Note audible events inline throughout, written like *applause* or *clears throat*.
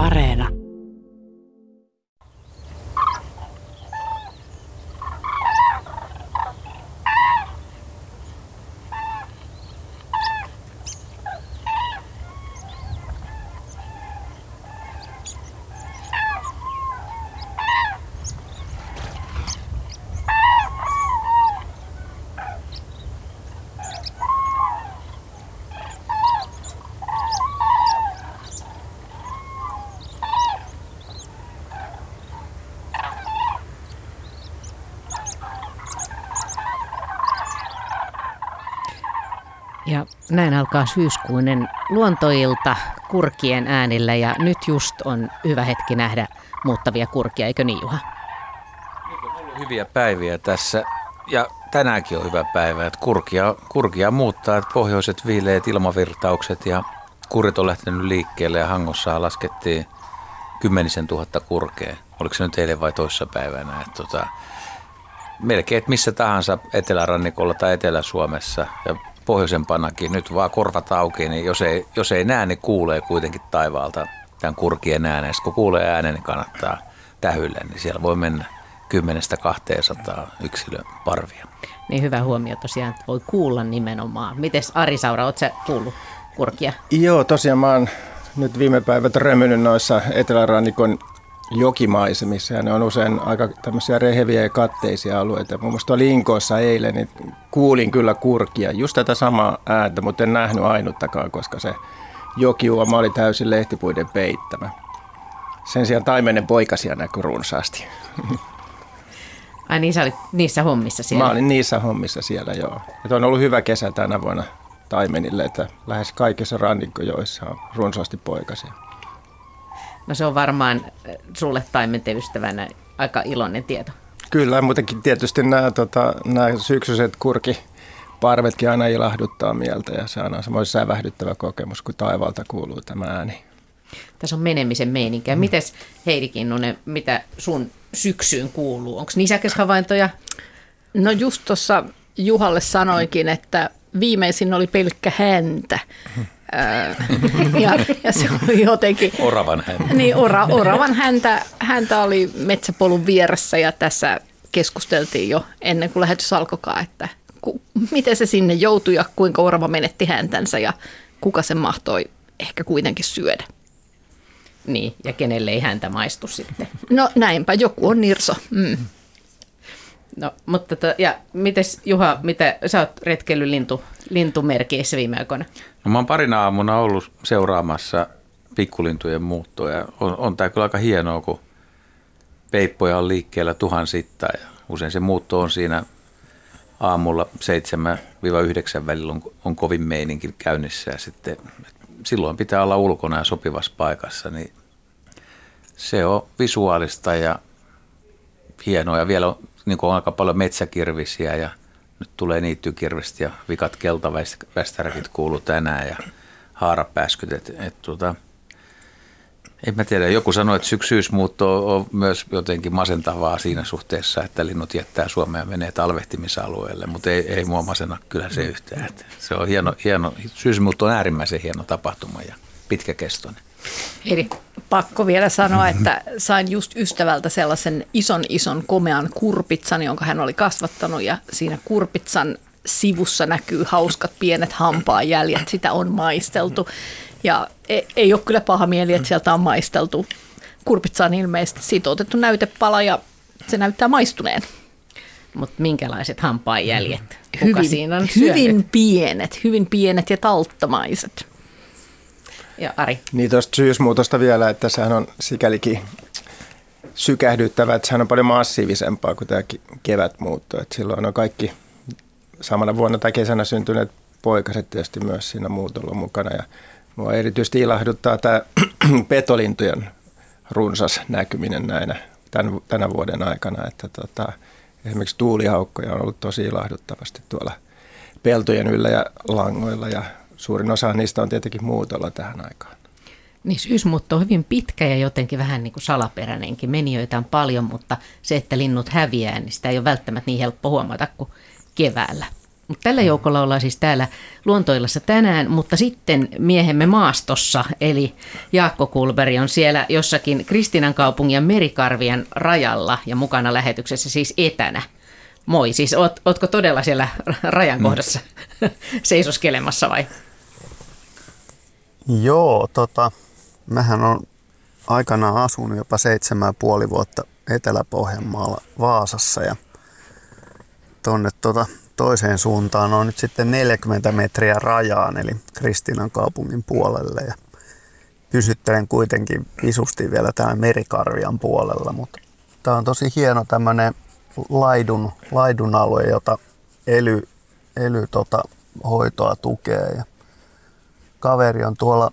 Areena. Ja näin alkaa syyskuinen luontoilta kurkien äänillä ja nyt just on hyvä hetki nähdä muuttavia kurkia, eikö niin Juha? Hyviä päiviä tässä ja tänäänkin on hyvä päivä, että kurkia, kurkia muuttaa, että pohjoiset viileet ilmavirtaukset ja kurit on lähtenyt liikkeelle ja Hangossa laskettiin kymmenisen tuhatta kurkea. Oliko se nyt eilen vai toissa päivänä? Että tota, melkein että missä tahansa etelärannikolla tai Etelä-Suomessa ja pohjoisempanakin nyt vaan korvat auki, niin jos ei, jos ei näe, niin kuulee kuitenkin taivaalta tämän kurkien äänen. Sitten kun kuulee äänen, niin kannattaa tähylle, niin siellä voi mennä 10-200 yksilön parvia. Niin hyvä huomio tosiaan, että voi kuulla nimenomaan. Mites Ari Saura, ootko sä kuullut kurkia? Joo, tosiaan mä oon nyt viime päivät römynyt noissa etelärannikon jokimaisemissa ja ne on usein aika tämmöisiä reheviä ja katteisia alueita. Muun muassa tuolla Inkoossa eilen niin kuulin kyllä kurkia, just tätä samaa ääntä, mutta en nähnyt ainuttakaan, koska se jokiuoma oli täysin lehtipuiden peittämä. Sen sijaan taimenen poikasia näkyi runsaasti. Ai niin sä olit niissä hommissa siellä? Mä olin niissä hommissa siellä, joo. Et on ollut hyvä kesä tänä vuonna taimenille, että lähes kaikissa rannikkojoissa on runsaasti poikasia. No se on varmaan äh, sulle taimenten aika iloinen tieto. Kyllä, muutenkin tietysti nämä, tota, nämä syksyiset kurkiparvetkin aina ilahduttaa mieltä ja se on aina semmoinen sävähdyttävä kokemus, kun taivaalta kuuluu tämä ääni. Tässä on menemisen meininkiä. Mm. Mites Heidi Kinnunen, mitä sun syksyyn kuuluu? Onko nisäkeshavaintoja? No just tuossa Juhalle sanoinkin, että viimeisin oli pelkkä häntä. Ja, ja se oli jotenkin... Oravan häntä. Niin, ora, oravan häntä, häntä oli metsäpolun vieressä ja tässä keskusteltiin jo ennen kuin lähetys alkoikaan, että ku, miten se sinne joutui ja kuinka orava menetti häntänsä ja kuka sen mahtoi ehkä kuitenkin syödä. Niin, ja kenelle ei häntä maistu sitten. No näinpä, joku on Nirso. Mm. No, mutta to, ja mites Juha, mitä sä oot retkeillyt lintu, lintumerkeissä viime aikoina? No mä oon parina aamuna ollut seuraamassa pikkulintujen muuttoa on, on tää kyllä aika hienoa, kun peippoja on liikkeellä tuhansittain ja usein se muutto on siinä aamulla 7-9 välillä on, on kovin meininki käynnissä ja sitten silloin pitää olla ulkona ja sopivassa paikassa, niin se on visuaalista ja hienoa ja vielä niin on aika paljon metsäkirvisiä ja nyt tulee niittykirvistä ja vikat keltavästäräkit kuuluu tänään ja haarapääskyt. Et, et, tuota, en mä tiedä, joku sanoi, että syksyysmuutto on myös jotenkin masentavaa siinä suhteessa, että linnut jättää Suomea ja menee talvehtimisalueelle, mutta ei, ei mua masena kyllä se yhtään. Että se on hieno, hieno, syysmuutto on äärimmäisen hieno tapahtuma ja pitkäkestoinen. Eli pakko vielä sanoa, että sain just ystävältä sellaisen ison ison komean kurpitsan, jonka hän oli kasvattanut ja siinä kurpitsan sivussa näkyy hauskat pienet hampaajäljet, sitä on maisteltu. Ja ei, ei ole kyllä paha mieli, että sieltä on maisteltu. Kurpitsa on ilmeisesti siitä otettu näytepala ja se näyttää maistuneen. Mutta minkälaiset hampaajäljet? Kuka hyvin, siinä on hyvin pienet, hyvin pienet ja talttamaiset. Ja Ari. Niin tuosta syysmuutosta vielä, että sehän on sikälikin sykähdyttävä, että sehän on paljon massiivisempaa kuin tämä kevätmuutto. Että silloin on kaikki samana vuonna tai kesänä syntyneet poikaset tietysti myös siinä muutolla mukana. Ja mua erityisesti ilahduttaa tämä *clears throat* petolintujen runsas näkyminen näinä tämän, tänä vuoden aikana. Että tota, esimerkiksi tuulihaukkoja on ollut tosi ilahduttavasti tuolla peltojen yllä ja langoilla ja suurin osa niistä on tietenkin muutolla tähän aikaan. Niin syysmuutto on hyvin pitkä ja jotenkin vähän niin kuin salaperäinenkin. Menijöitä on paljon, mutta se, että linnut häviää, niin sitä ei ole välttämättä niin helppo huomata kuin keväällä. Mutta tällä joukolla ollaan siis täällä Luontoillassa tänään, mutta sitten miehemme maastossa, eli Jaakko Kulberi on siellä jossakin Kristinan kaupungin ja Merikarvien rajalla ja mukana lähetyksessä siis etänä. Moi, siis oot, ootko todella siellä rajan mm. kohdassa *laughs* mm. seisoskelemassa vai? Joo, tota, mähän on aikanaan asunut jopa seitsemän puoli vuotta Etelä-Pohjanmaalla Vaasassa ja tuonne tota, toiseen suuntaan on nyt sitten 40 metriä rajaan, eli Kristinan kaupungin puolelle. Ja pysyttelen kuitenkin visusti vielä täällä Merikarvian puolella, mutta tämä on tosi hieno tämmöinen laidun, laidun alue, jota ely, ely tota, hoitoa tukee. Ja kaveri on tuolla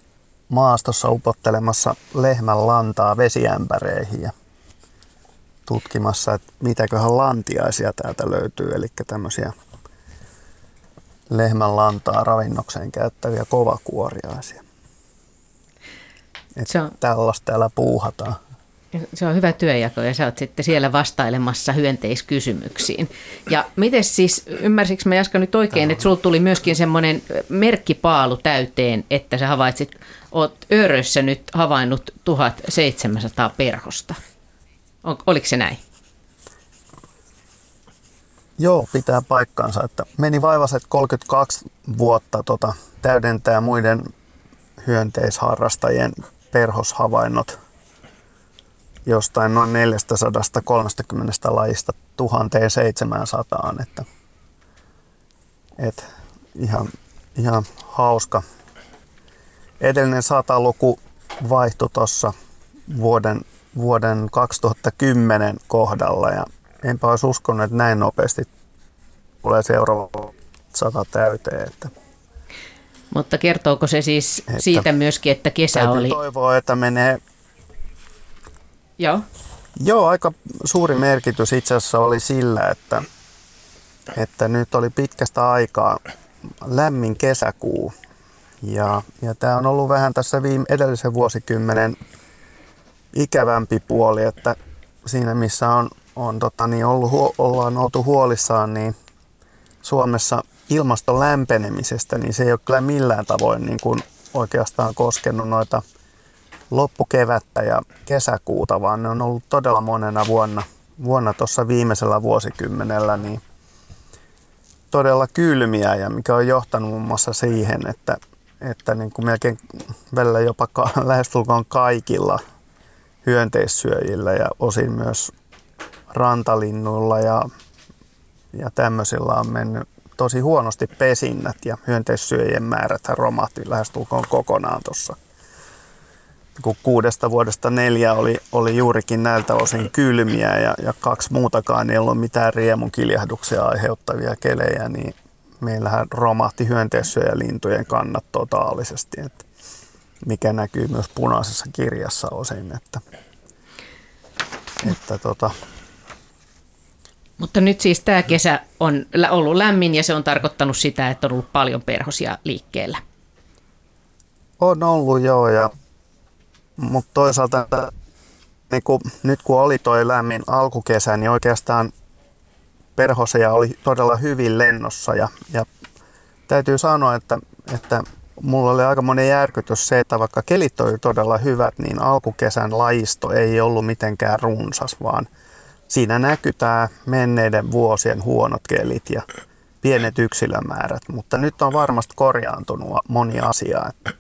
maastossa upottelemassa lehmän lantaa vesiämpäreihin ja tutkimassa, että mitäköhän lantiaisia täältä löytyy, eli tämmöisiä lehmän lantaa ravinnokseen käyttäviä kovakuoriaisia. se on, tällaista täällä puuhataan. Se on hyvä työjako ja sä oot sitten siellä vastailemassa hyönteiskysymyksiin. Ja miten siis, ymmärsikö mä Jaska nyt oikein, että sulla tuli myöskin semmoinen merkkipaalu täyteen, että sä havaitsit, oot Örössä nyt havainnut 1700 perhosta. Oliko se näin? Joo, pitää paikkaansa. Että meni vaivaset 32 vuotta tota, täydentää muiden hyönteisharrastajien perhoshavainnot jostain noin 430 lajista 1700. Että, et ihan, ihan hauska. Edellinen sataluku vaihtui tuossa vuoden, vuoden 2010 kohdalla ja enpä olisi uskonut, että näin nopeasti tulee seuraava sata täyteen. Että, Mutta kertooko se siis että siitä myöskin, että kesä oli... toivoa, että menee... Joo. Joo, aika suuri merkitys itse asiassa oli sillä, että, että nyt oli pitkästä aikaa lämmin kesäkuu. Ja, ja tämä on ollut vähän tässä viime, edellisen vuosikymmenen ikävämpi puoli, että siinä missä on on tota, niin ollut, ollaan oltu huolissaan niin Suomessa ilmaston lämpenemisestä, niin se ei ole kyllä millään tavoin niin kuin oikeastaan koskenut noita loppukevättä ja kesäkuuta, vaan ne on ollut todella monena vuonna, vuonna tuossa viimeisellä vuosikymmenellä niin todella kylmiä ja mikä on johtanut muun muassa siihen, että, että niin kuin melkein välillä jopa ka, *laughs* lähestulkoon kaikilla hyönteissyöjillä ja osin myös rantalinnuilla ja, ja tämmöisillä on mennyt tosi huonosti pesinnät ja hyönteissyöjien määrät romahti lähestulkoon kokonaan tuossa. Kun kuudesta vuodesta neljä oli, oli juurikin näiltä osin kylmiä ja, ja kaksi muutakaan ei ollut mitään riemun kiljahduksia aiheuttavia kelejä, niin meillähän romahti hyönteissyöjälintujen kannat totaalisesti, että mikä näkyy myös punaisessa kirjassa osin. Että, että tota, mutta nyt siis tämä kesä on ollut lämmin ja se on tarkoittanut sitä, että on ollut paljon perhosia liikkeellä. On ollut joo, ja, mutta toisaalta niin kun, nyt kun oli toi lämmin alkukesä, niin oikeastaan perhosia oli todella hyvin lennossa ja, ja täytyy sanoa, että, että mulla oli aika monen järkytys se, että vaikka kelit oli todella hyvät, niin alkukesän lajisto ei ollut mitenkään runsas, vaan – siinä näkyy tämä menneiden vuosien huonot kelit ja pienet yksilömäärät, mutta nyt on varmasti korjaantunut moni asia. Että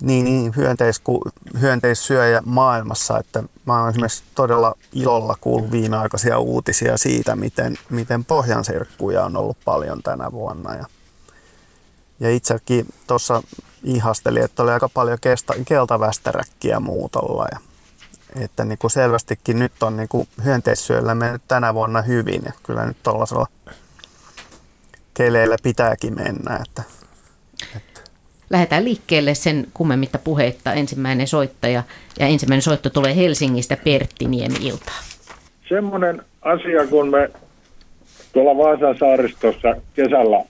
niin, niin hyönteisku, hyönteissyöjä maailmassa, että mä oon esimerkiksi todella ilolla kuullut viimeaikaisia uutisia siitä, miten, miten pohjansirkkuja on ollut paljon tänä vuonna. Ja, ja itsekin tuossa ihastelin, että oli aika paljon kesta, keltavästäräkkiä muutolla. Ja että niin kuin selvästikin nyt on niin kuin hyönteissyöllä mennyt tänä vuonna hyvin ja kyllä nyt tuollaisella keleillä pitääkin mennä. Että. Lähdetään liikkeelle sen kummemmitta puheitta ensimmäinen soittaja ja ensimmäinen soitto tulee Helsingistä Pertti Niemi-ilta. Semmoinen asia, kun me tuolla Vaasan saaristossa kesällä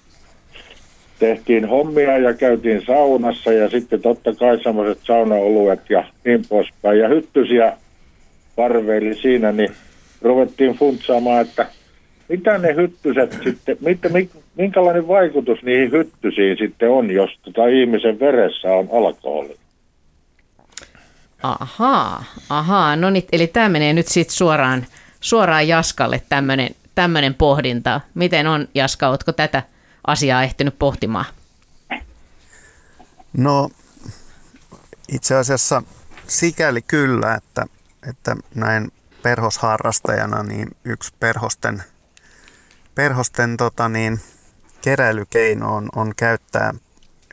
tehtiin hommia ja käytiin saunassa ja sitten totta kai semmoiset saunaoluet ja niin poispäin. Ja hyttysiä parveili siinä, niin ruvettiin funtsaamaan, että mitä ne hyttyset sitten, mitä, minkälainen vaikutus niihin hyttysiin sitten on, jos tota ihmisen veressä on alkoholi? Ahaa, ahaa. No niin, eli tämä menee nyt sitten suoraan, suoraan Jaskalle tämmöinen tämmöinen pohdinta. Miten on, Jaska, oletko tätä asiaa ehtinyt pohtimaan? No itse asiassa sikäli kyllä, että, että näin perhosharrastajana niin yksi perhosten, perhosten tota niin, keräilykeino on, on käyttää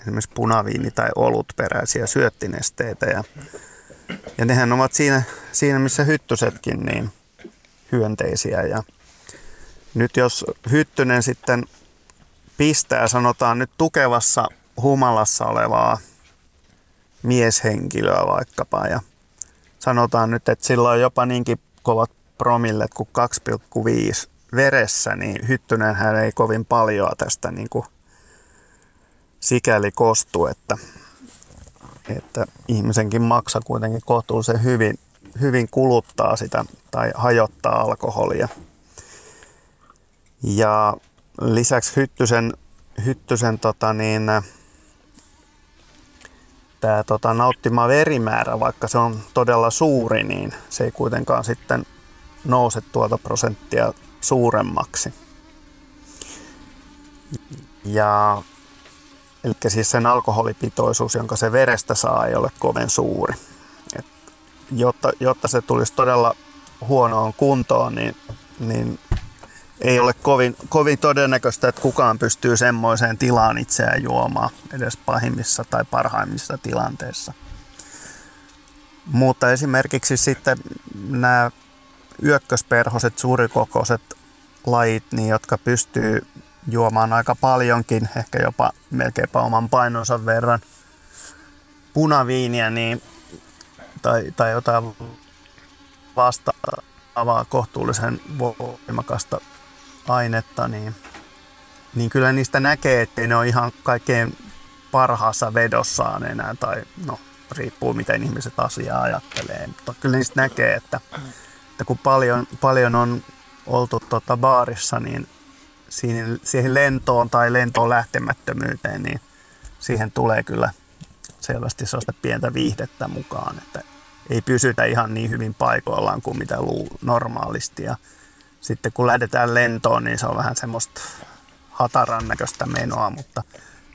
esimerkiksi punaviini- tai olutperäisiä syöttinesteitä. Ja, ja nehän ovat siinä, siinä, missä hyttysetkin, niin hyönteisiä. Ja nyt jos hyttynen sitten pistää, sanotaan nyt tukevassa humalassa olevaa mieshenkilöä vaikkapa ja sanotaan nyt, että sillä on jopa niinkin kovat promillet kuin 2,5 veressä, niin hyttynen hän ei kovin paljon tästä niin kuin sikäli kostu, että, että ihmisenkin maksa kuitenkin kohtuullisen hyvin, hyvin kuluttaa sitä tai hajottaa alkoholia. Ja lisäksi hyttysen, hyttysen tota niin, tämä tota, nauttima verimäärä, vaikka se on todella suuri, niin se ei kuitenkaan sitten nouse tuota prosenttia suuremmaksi. Ja eli siis sen alkoholipitoisuus, jonka se verestä saa, ei ole kovin suuri. Et jotta, jotta se tulisi todella huonoon kuntoon, niin, niin ei ole kovin, kovin todennäköistä, että kukaan pystyy semmoiseen tilaan itseään juomaan edes pahimmissa tai parhaimmissa tilanteissa. Mutta esimerkiksi sitten nämä yökkösperhoset, suurikokoiset lajit, niin jotka pystyy juomaan aika paljonkin, ehkä jopa melkeinpä oman painonsa verran punaviiniä niin, tai, tai jotain vastaavaa kohtuullisen voimakasta ainetta, niin, niin kyllä niistä näkee, että ne on ihan kaikkein parhaassa vedossaan enää, tai no, riippuu miten ihmiset asiaa ajattelee, mutta kyllä niistä näkee, että, että kun paljon, paljon on oltu tota baarissa, niin siihen, siihen lentoon tai lentoon lähtemättömyyteen, niin siihen tulee kyllä selvästi sellaista pientä viihdettä mukaan, että ei pysytä ihan niin hyvin paikoillaan kuin mitä luu normaalisti. Ja sitten kun lähdetään lentoon, niin se on vähän semmoista hataran näköistä menoa, mutta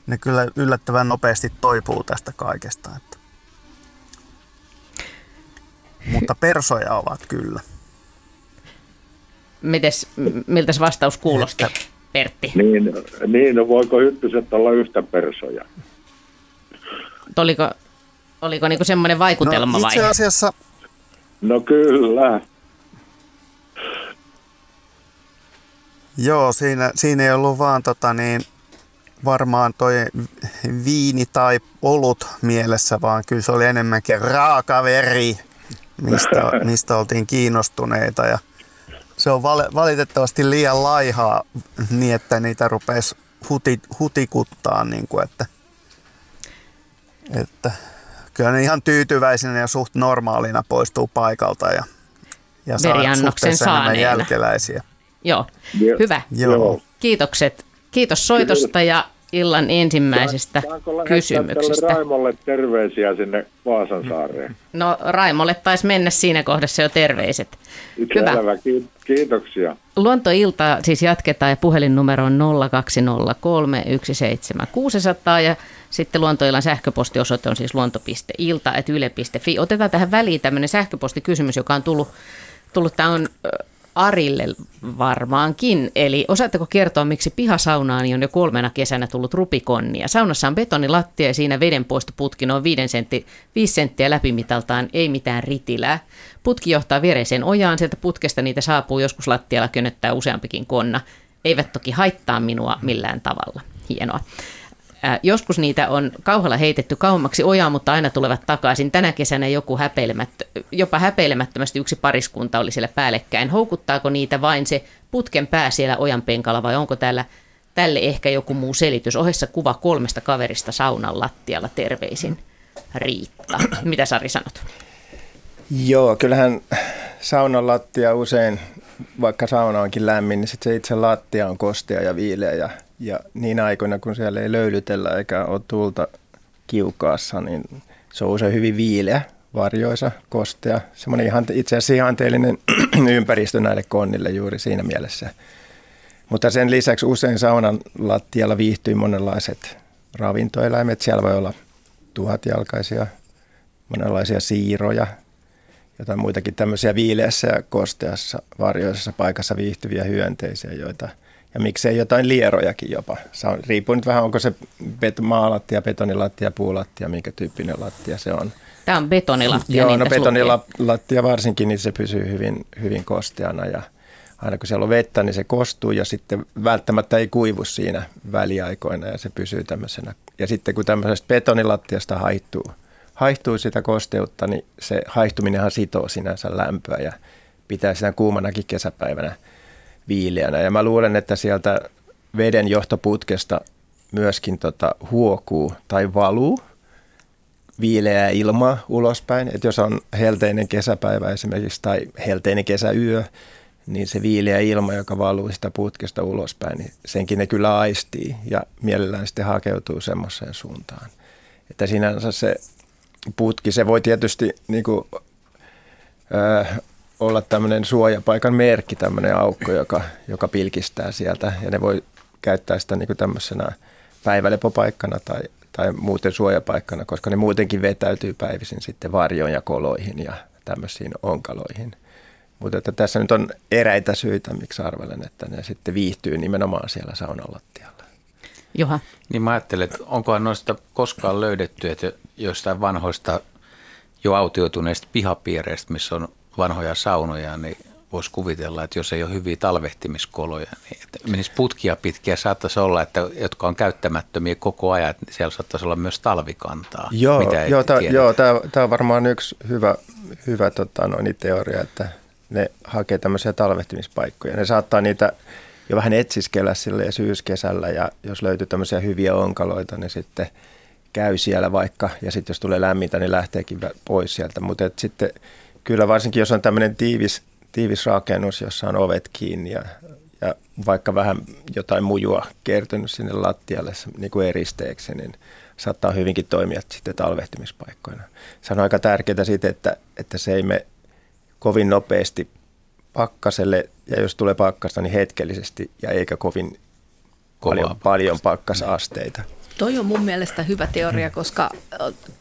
ne kyllä yllättävän nopeasti toipuu tästä kaikesta. Että. Mutta persoja ovat kyllä. Mites, miltä se vastaus kuulosti, Pertti? Niin, niin, no voiko hyttyset olla yhtä persoja? Oliko, oliko niinku semmoinen vaikutelma no, itse asiassa, vai? No kyllä. Joo, siinä, siinä ei ollut vaan tota niin, varmaan toi viini tai olut mielessä, vaan kyllä se oli enemmänkin raaka veri, mistä, *laughs* mistä oltiin kiinnostuneita. Ja se on valitettavasti liian laihaa niin, että niitä rupesi huti, hutikuttaa. Niin kuin, että, että kyllä ne ihan tyytyväisenä ja suht normaalina poistuu paikalta ja, ja saa suhteessa enemmän jälkeläisiä. Joo, hyvä. Joo. Kiitokset. Kiitos soitosta ja illan ensimmäisestä Saanko kysymyksestä. Raimolle terveisiä sinne Vaasan saareen? No Raimolle taisi mennä siinä kohdassa jo terveiset. Hyvä. Selvä. Kiitoksia. Luontoilta siis jatketaan ja puhelinnumero on 0203 17600 ja sitten luontoillan sähköpostiosoite on siis luonto.ilta.yle.fi. Otetaan tähän väliin tämmöinen sähköpostikysymys, joka on tullut, tullut tämä on Arille varmaankin. Eli osaatteko kertoa, miksi pihasaunaani on jo kolmena kesänä tullut rupikonnia? Saunassa on betonilattia ja siinä vedenpoistoputki noin 5 sentti, 5 senttiä läpimitaltaan, ei mitään ritilää. Putki johtaa viereiseen ojaan, sieltä putkesta niitä saapuu joskus lattialla könöttää useampikin konna. Eivät toki haittaa minua millään tavalla. Hienoa. Joskus niitä on kauhalla heitetty kauemmaksi ojaa, mutta aina tulevat takaisin. Tänä kesänä joku häpeilemättö, jopa häpeilemättömästi yksi pariskunta oli siellä päällekkäin. Houkuttaako niitä vain se putken pää siellä ojan penkalla vai onko täällä tälle ehkä joku muu selitys? Ohessa kuva kolmesta kaverista saunan lattialla terveisin. Riitta. Mitä Sari sanot? Joo, kyllähän saunan lattia usein vaikka sauna onkin lämmin, niin sit se itse lattia on kostea ja viileä ja, ja niin aikoina, kun siellä ei löylytellä eikä ole tulta kiukaassa, niin se on usein hyvin viileä, varjoisa, kostea, semmoinen ihan, itse asiassa ihanteellinen *clears throat* ympäristö näille konnille juuri siinä mielessä. Mutta sen lisäksi usein saunan lattialla viihtyy monenlaiset ravintoeläimet. Siellä voi olla tuhatjalkaisia, monenlaisia siiroja, jotain muitakin tämmöisiä viileässä ja kosteassa varjoisessa paikassa viihtyviä hyönteisiä, joita ja miksei jotain lierojakin jopa. Se on, riippuu nyt vähän, onko se bet- maalattia, betonilattia, puulattia, minkä tyyppinen lattia se on. Tämä on betonilattia. Joo, niin no betonilattia varsinkin, niin se pysyy hyvin, hyvin kosteana ja aina kun siellä on vettä, niin se kostuu ja sitten välttämättä ei kuivu siinä väliaikoina ja se pysyy tämmöisenä. Ja sitten kun tämmöisestä betonilattiasta haihtuu, haihtuu sitä kosteutta, niin se haihtuminenhan sitoo sinänsä lämpöä ja pitää sitä kuumanakin kesäpäivänä viileänä. Ja mä luulen, että sieltä veden johtoputkesta myöskin tota huokuu tai valuu viileää ilmaa ulospäin. Että jos on helteinen kesäpäivä esimerkiksi tai helteinen kesäyö, niin se viileä ilma, joka valuu sitä putkesta ulospäin, niin senkin ne kyllä aistii ja mielellään sitten hakeutuu semmoiseen suuntaan. Että sinänsä se putki, se voi tietysti niin kuin, äh, olla tämmöinen suojapaikan merkki, tämmöinen aukko, joka, joka pilkistää sieltä ja ne voi käyttää sitä niin kuin tämmöisenä päivälepopaikkana tai, tai muuten suojapaikkana, koska ne muutenkin vetäytyy päivisin sitten varjoon ja koloihin ja tämmöisiin onkaloihin – mutta että tässä nyt on eräitä syitä, miksi arvelen, että ne sitten viihtyy nimenomaan siellä saunan lattialla. Juha. Niin mä ajattelen, että onkohan noista koskaan löydetty, että jostain vanhoista jo autioituneista pihapiireistä, missä on vanhoja saunoja, niin voisi kuvitella, että jos ei ole hyviä talvehtimiskoloja, niin että menisi putkia pitkiä. Saattaisi olla, että jotka on käyttämättömiä koko ajan, että siellä saattaisi olla myös talvikantaa. Joo, joo, tämä, joo tämä, on varmaan yksi hyvä, hyvä tota, noin, teoria, että ne hakee tämmöisiä talvehtimispaikkoja. Ne saattaa niitä jo vähän etsiskellä sille syyskesällä ja jos löytyy tämmöisiä hyviä onkaloita, niin sitten käy siellä vaikka ja sitten jos tulee lämmintä, niin lähteekin pois sieltä. Mutta sitten kyllä varsinkin jos on tämmöinen tiivis, tiivis rakennus, jossa on ovet kiinni ja, ja vaikka vähän jotain mujua kertynyt sinne lattialle niin kuin eristeeksi, niin saattaa hyvinkin toimia sitten talvehtimispaikkoina. Se on aika tärkeää sitten, että, että se ei me kovin nopeasti pakkaselle ja jos tulee pakkasta, niin hetkellisesti ja eikä kovin paljon, paljon pakkasasteita. Toi on mun mielestä hyvä teoria, koska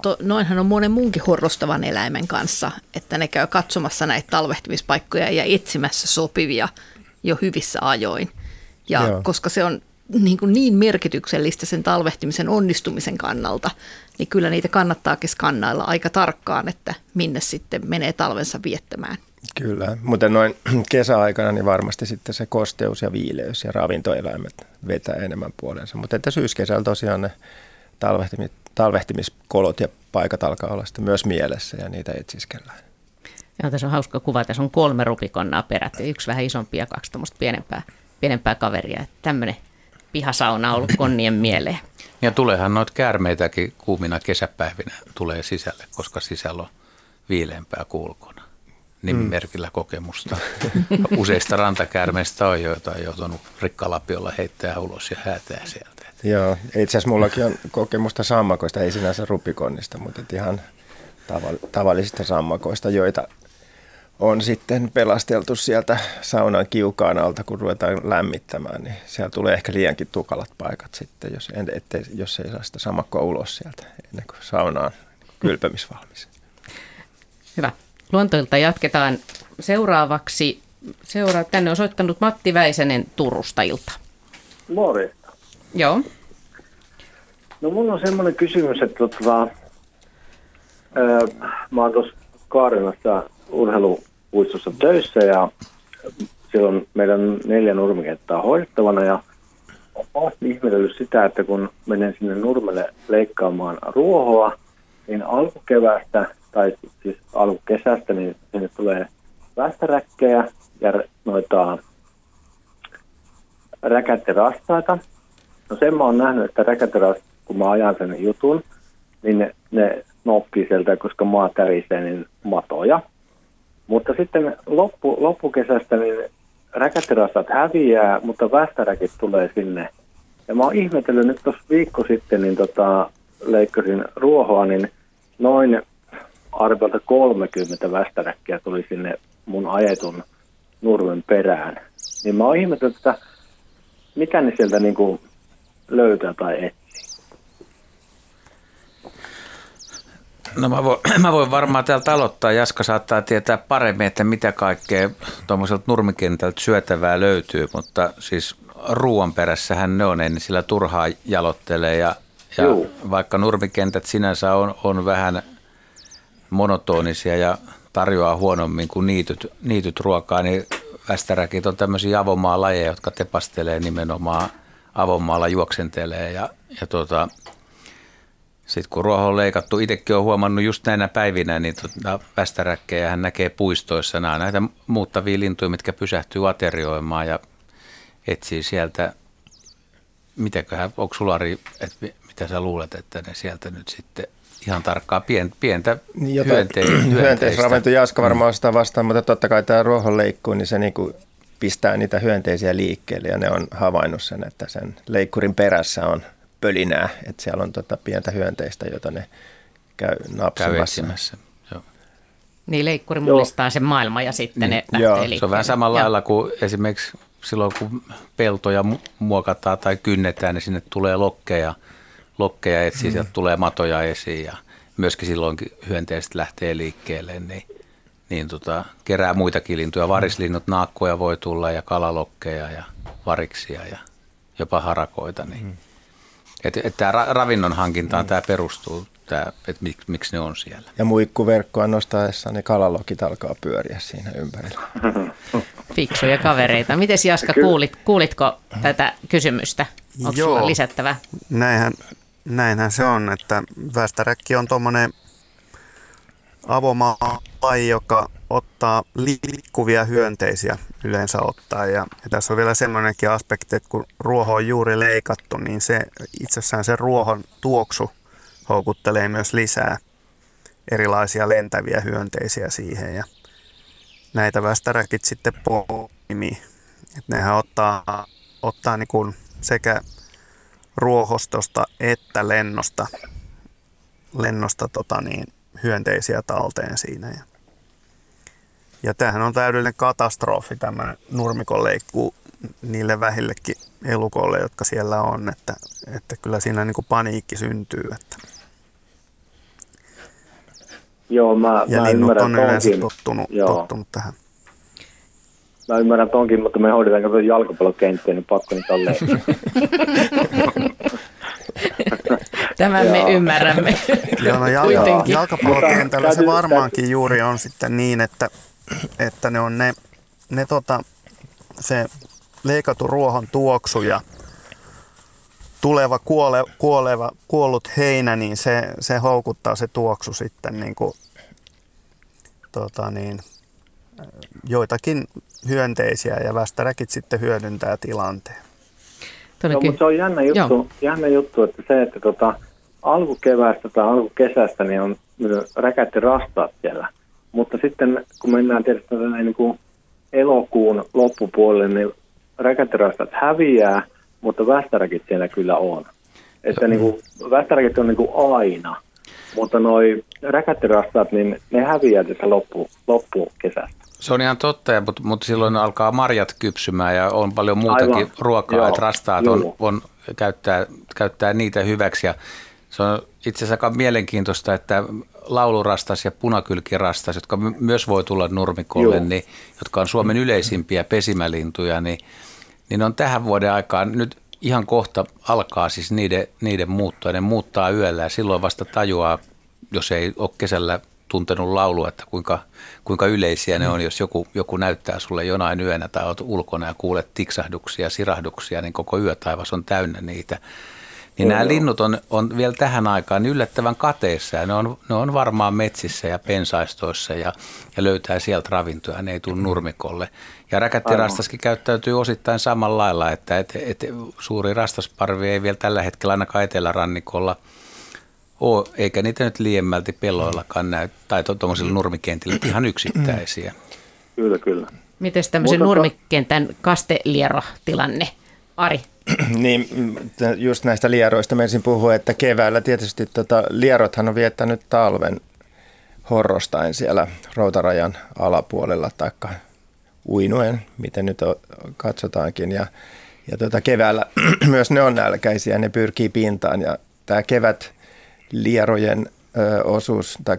to, noinhan on monen muunkin horrostavan eläimen kanssa, että ne käy katsomassa näitä talvehtimispaikkoja ja etsimässä sopivia jo hyvissä ajoin. Ja Joo. koska se on niin, kuin niin merkityksellistä sen talvehtimisen onnistumisen kannalta, niin kyllä niitä kannattaakin skannailla aika tarkkaan, että minne sitten menee talvensa viettämään. Kyllä, mutta noin *clears throat* kesäaikana niin varmasti sitten se kosteus ja viileys ja ravintoeläimet vetää enemmän puolensa. Mutta että syyskesällä tosiaan ne talvehtimis, talvehtimiskolot ja paikat alkaa olla sitten myös mielessä ja niitä etsiskellään. Joo, tässä on hauska kuva. Tässä on kolme rupikonnaa peräti. Yksi vähän isompi ja kaksi pienempää, pienempää kaveria. Tämmöinen pihasauna on ollut konnien mieleen. Ja tuleehan noita käärmeitäkin kuumina kesäpäivinä tulee sisälle, koska sisällä on viileämpää kulkona. Nimimerkillä mm. kokemusta. *laughs* Useista rantakäärmeistä on, joita on joutunut rikkalapiolla heittää ulos ja häätää sieltä. Joo, itse asiassa mullakin on kokemusta sammakoista, ei sinänsä rupikonnista, mutta ihan tavallisista sammakoista, joita on sitten pelasteltu sieltä saunan kiukaan alta, kun ruvetaan lämmittämään, niin siellä tulee ehkä liiankin tukalat paikat sitten, jos, ettei, jos ei saa sitä samakkoa ulos sieltä ennen kuin sauna on kylpemisvalmis. Hyvä. Luontoilta jatketaan seuraavaksi. Seura- tänne on soittanut Matti Väisänen Turusta ilta. Morjesta. Joo. No mulla on semmoinen kysymys, että tota, ää, mä oon tuossa Kaarinassa urheilu puistossa töissä ja siellä on meidän neljä nurmikenttaa hoidettavana ja olen ihmetellyt sitä, että kun menen sinne nurmelle leikkaamaan ruohoa, niin alkukeväästä tai siis alkukesästä, niin sinne tulee västäräkkejä ja noita räkätterastaita. No sen mä oon nähnyt, että räkätterast, kun mä ajan sen jutun, niin ne, ne nokkii sieltä, koska maa tärisee, niin matoja. Mutta sitten loppu, loppukesästä niin räkättirastat häviää, mutta västäräkit tulee sinne. Ja mä oon ihmetellyt nyt tuossa viikko sitten, niin tota, leikkasin ruohoa, niin noin arviolta 30 västäräkkiä tuli sinne mun ajetun nurmen perään. Niin mä oon ihmetellyt, että mitä ne sieltä niin kuin löytää tai etsii. No mä voin, *clears throat* mä voin varmaan täältä aloittaa. Jaska saattaa tietää paremmin, että mitä kaikkea tuommoiselta nurmikentältä syötävää löytyy, mutta siis ruoan perässähän ne on, ei sillä turhaa jalottelee ja, ja vaikka nurmikentät sinänsä on, on vähän monotonisia ja tarjoaa huonommin kuin niityt, niityt ruokaa, niin västäräkit on tämmöisiä avomaa-lajeja, jotka tepastelee nimenomaan avomaalla juoksentelee ja, ja tota, sitten kun ruoho on leikattu, itsekin olen huomannut just näinä päivinä, niin tuota västäräkkejä hän näkee puistoissa. Nämä näitä muuttavia lintuja, mitkä pysähtyy aterioimaan ja etsii sieltä, mitäköhän, onko sulari, että mitä sä luulet, että ne sieltä nyt sitten ihan tarkkaa pien, pientä Niin hyönte, *clears throat* hyönteisravinto Jaska varmaan sitä vastaan, mutta totta kai tämä ruohonleikkuu, niin se niinku pistää niitä hyönteisiä liikkeelle ja ne on havainnut sen, että sen leikkurin perässä on pölinää, että siellä on tota pientä hyönteistä, jota ne käy napsimassa. Joo. Niin leikkuri mullistaa sen maailman ja sitten niin, ne joo, Se on vähän samalla lailla kuin esimerkiksi silloin, kun peltoja muokataan tai kynnetään, niin sinne tulee lokkeja, lokkeja etsiä, mm. sieltä tulee matoja esiin ja myöskin silloinkin hyönteiset lähtee liikkeelle, niin, niin tota, kerää muitakin lintuja. Varislinnut, naakkoja voi tulla ja kalalokkeja ja variksia ja jopa harakoita. Niin. Mm. Että et tämä ravinnon hankintaan mm. tämä perustuu, että mik, miksi ne on siellä. Ja muikkuverkkoa nostaessa ne kalalokit alkaa pyöriä siinä ympärillä. *laughs* Fiksuja kavereita. Miten Jaska, kuulit, kuulitko tätä kysymystä? Onko Joo. sulla lisättävää? Näinhän, näinhän se on, että västäräkki on tuommoinen avomaa-laji, joka ottaa liikkuvia hyönteisiä yleensä ottaa. Ja, ja tässä on vielä semmoinenkin aspekti, että kun ruoho on juuri leikattu, niin se itsessään se ruohon tuoksu houkuttelee myös lisää erilaisia lentäviä hyönteisiä siihen. Ja näitä västäräkit sitten poimii. että nehän ottaa, ottaa niin kuin sekä ruohostosta että lennosta, lennosta tota niin, hyönteisiä talteen siinä. Ja, ja tämähän on täydellinen katastrofi tämä nurmikon leikkuu niille vähillekin elukoille, jotka siellä on, että, että kyllä siinä niin kuin paniikki syntyy. Että. Joo, mä, Ja mä linnut on yleensä tonkin. tottunut, Joo. tottunut tähän. Mä ymmärrän tonkin, mutta me hoidetaan kato jalkapallokenttiä, niin pakko nyt tolleen. *laughs* Tämän me Joo. ymmärrämme. Joo, no jal- Kuitenkin. jalkapallokentällä se varmaankin juuri on sitten niin, että, että ne on ne, ne tota, se leikatun ruohon tuoksu ja tuleva kuole, kuoleva, kuollut heinä, niin se, se houkuttaa se tuoksu sitten niin kuin, tota niin, joitakin hyönteisiä ja västäräkit sitten hyödyntää tilanteen. No, mutta se on jännä juttu, Joo. jännä juttu että se, että tota, alkukeväästä tai alkukesästä niin on räkätti rastaat siellä. Mutta sitten kun mennään tietysti tänne niin kuin elokuun loppupuolelle, niin räkättirastat häviää, mutta västäräkit siellä kyllä on. Että niin kuin, västäräkit on niin kuin aina, mutta noi räkättirastaat, niin ne häviää tässä loppu, loppukesästä. Se on ihan totta, mutta, mutta silloin alkaa marjat kypsymään ja on paljon muutakin Aivan. ruokaa, Joo, että rastaat on, on, käyttää, käyttää niitä hyväksi. Ja se on itse asiassa aika mielenkiintoista, että laulurastas ja punakylkirastas, jotka my- myös voi tulla nurmikolle, niin, jotka on Suomen yleisimpiä pesimälintuja, niin, niin on tähän vuoden aikaan nyt ihan kohta alkaa siis niiden, niiden muuttua. Ne muuttaa yöllä ja silloin vasta tajuaa, jos ei ole kesällä tuntenut laulua, että kuinka, kuinka yleisiä ne on, jos joku, joku näyttää sulle jonain yönä tai olet ulkona ja kuulet tiksahduksia, sirahduksia, niin koko yötaivas on täynnä niitä. Niin nämä linnut on, on vielä tähän aikaan yllättävän kateissa ja ne on, ne on varmaan metsissä ja pensaistoissa ja, ja löytää sieltä ravintoja, ne ei tule nurmikolle. Ja räkättirastaskin käyttäytyy osittain samalla lailla, että et, et, suuri rastasparvi ei vielä tällä hetkellä ainakaan etelärannikolla ole, eikä niitä nyt liiemmälti pelloillakaan näy, tai tuommoisilla nurmikentillä ihan yksittäisiä. Kyllä, kyllä. Miten tämmöisen Mutta nurmikentän kastelierotilanne? Ari, *clears throat* Niin, just näistä lieroista mä ensin puhua, että keväällä tietysti tota, lierothan on viettänyt talven horrostain siellä routarajan alapuolella, taikka uinuen, miten nyt o- katsotaankin. Ja, ja tota, keväällä *clears throat* myös ne on nälkäisiä, ne pyrkii pintaan. Ja tämä kevät lierojen osuus, tai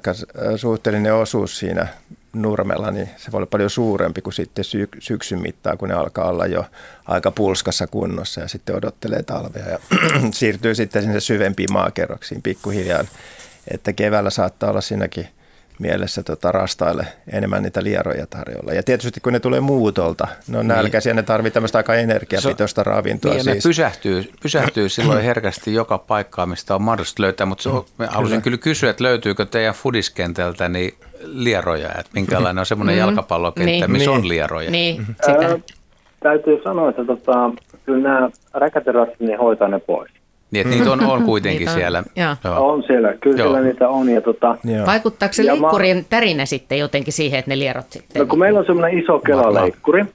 suhteellinen osuus siinä nurmella, niin se voi olla paljon suurempi kuin sitten sy- syksyn mittaan, kun ne alkaa olla jo aika pulskassa kunnossa ja sitten odottelee talvea ja *clears throat* siirtyy sitten sinne syvempiin maakerroksiin pikkuhiljaa. Että keväällä saattaa olla siinäkin mielessä tota, rastaille enemmän niitä lieroja tarjolla. Ja tietysti kun ne tulee muutolta, ne on nälkäisiä, ne tarvitsee tämmöistä aika energiapitoista ravintoa. Niin, ja ne siis. pysähtyy, pysähtyy *clears throat* silloin herkästi joka paikkaan, mistä on mahdollista löytää, mutta se on, mä haluaisin kyllä kysyä, että löytyykö teidän fudiskentältä niin lieroja, että minkälainen on semmoinen jalkapallokenttä, Niin. missä on Niin. lieroja. niin sitä. Ää, täytyy sanoa, että tota, kyllä nämä räkäterassit niin hoitaa ne pois. Niin, että niitä on, on kuitenkin Niitä on, siellä. joo. Joo. On siellä, kyllä Joo. siellä niitä on. Ja tota, Joo. Vaikuttaako se Ja mä- tärinä sitten jotenkin siihen, että ne lierot sitten? no, kun meillä on semmoinen iso kelaleikkuri,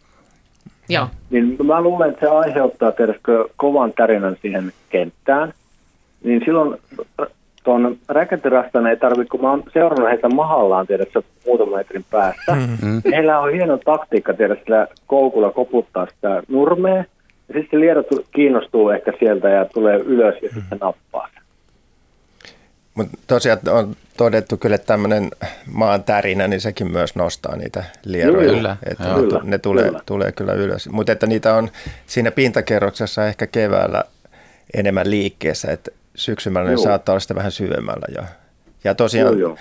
Joo, niin mä luulen, että se aiheuttaa tiedätkö, kovan tärinän siihen kenttään. Niin silloin tuon räkäterastan ei tarvitse, kun mä oon seurannut heitä mahallaan, tiedätkö, muutaman metrin päästä. Mm-hmm. Heillä on hieno taktiikka, tiedätkö, sillä koukulla koputtaa sitä nurmea. Ja sitten se liedot kiinnostuu ehkä sieltä ja tulee ylös ja sitten nappaa sen. Mutta tosiaan on todettu kyllä, että tämmöinen maan tärinä, niin sekin myös nostaa niitä lieroja. Kyllä, että joo. Kyllä, ne tulee, kyllä. tulee kyllä ylös. Mutta että niitä on siinä pintakerroksessa ehkä keväällä enemmän liikkeessä, että syksymällä ne saattaa olla sitten vähän syvemmällä jo. Ja tosiaan Joo, joo.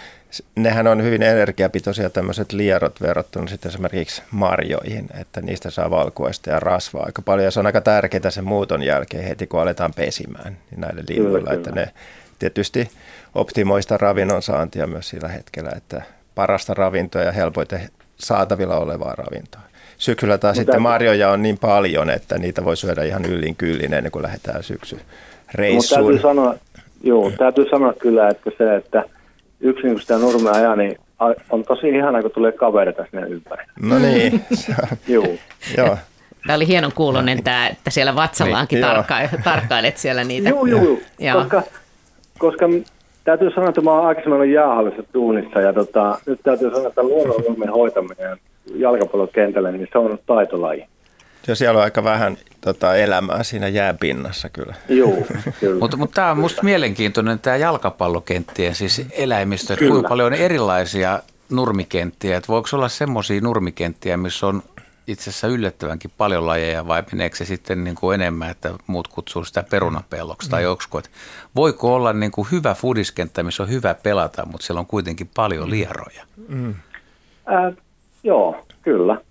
nehän on hyvin energiapitoisia tämmöiset lierot verrattuna sitten esimerkiksi marjoihin, että niistä saa valkuaista ja rasvaa aika paljon. Ja se on aika tärkeää sen muuton jälkeen heti, kun aletaan pesimään niin näille linnuilla, että ne tietysti optimoista ravinnon saantia myös sillä hetkellä, että parasta ravintoa ja helpoiten saatavilla olevaa ravintoa. Syksyllä taas sitten marjoja on niin paljon, että niitä voi syödä ihan yllin kyllin ennen kuin lähdetään syksy Mutta reissuun. täytyy sanoa, joo, täytyy sanoa kyllä, että se, että yksin kun sitä nurmea ajaa, niin on tosi ihana, kun tulee kavereita sinne ympäri. No niin, *laughs* se on- Joo. joo. tämä oli hienon kuulonen tämä, että siellä vatsallaankin Niin, tarkka- tarkkailet siellä niitä. Joo, joo, joo. Koska, koska täytyy sanoa, että mä oon aikaisemmin ollut jäähallissa tuunissa ja tota, nyt täytyy sanoa, että luonnonluomen hoitaminen jalkapallokentällä, niin se on taitolaji. Jo siellä on aika vähän tota, elämää siinä jääpinnassa kyllä. Joo, kyllä. Mutta, mutta tämä on minusta mielenkiintoinen tämä jalkapallokenttien siis eläimistö, että kuinka paljon on erilaisia nurmikenttiä. Että voiko olla semmoisia nurmikenttiä, missä on itse asiassa yllättävänkin paljon lajeja vai meneekö se sitten niin kuin enemmän, että muut kutsuu sitä perunapelloksi tai joksikin. Voiko olla niin kuin hyvä fudiskenttä, missä on hyvä pelata, mutta siellä on kuitenkin paljon lieroja. Ää, joo, kyllä.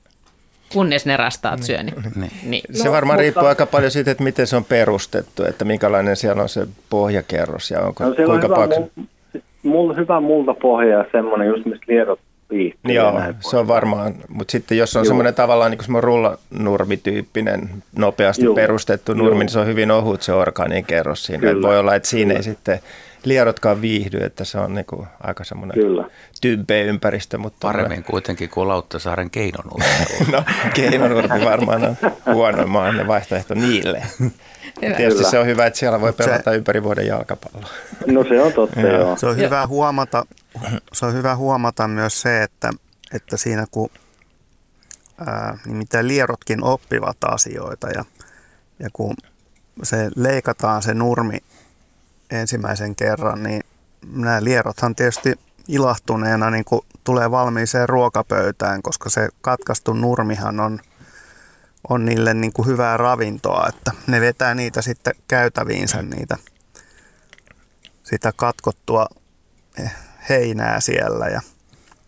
Kunnes ne rastaat syö. Niin. Niin. Niin. Se No, varmaan mutta- riippuu aika paljon siitä, että miten se on perustettu, että minkälainen siellä on se pohjakerros ja onko, No, siellä on kuinka hyvä, paksu. mul, mul, hyvä multapohja ja semmoinen just, mistä liedot viihtyy. ja Joo, se on varmaan, mutta sitten jos on semmoinen tavallaan niin kuin rullanurmityyppinen, nopeasti Joo. perustettu nurmi, niin se on hyvin ohut se orgaaninen kerros siinä. Kyllä. Voi olla, että siinä ei sitten liedotkaan viihdy, että se on niin kuin aika semmoinen Kyllä. tympeä ympäristö. Mutta Paremmin kuitenkin kuin Lauttasaaren keinonurmi. No, keinonurmi varmaan on huonoimman vaihtoehto niille. Tietysti Kyllä. se on hyvä, että siellä voi Se- pelata ympäri vuoden jalkapalloa. No se on totta, Joo. joo. Se on hyvä huomata, se on hyvä huomata myös se, että, että siinä kun ää, nimittäin lierotkin oppivat asioita ja, ja kun se leikataan se nurmi ensimmäisen kerran, niin nämä lierothan tietysti ilahtuneena niin kuin tulee valmiiseen ruokapöytään, koska se katkaistu nurmihan on, on niille niin kuin hyvää ravintoa, että ne vetää niitä sitten käytäviinsä niitä sitä katkottua eh, heinää siellä ja,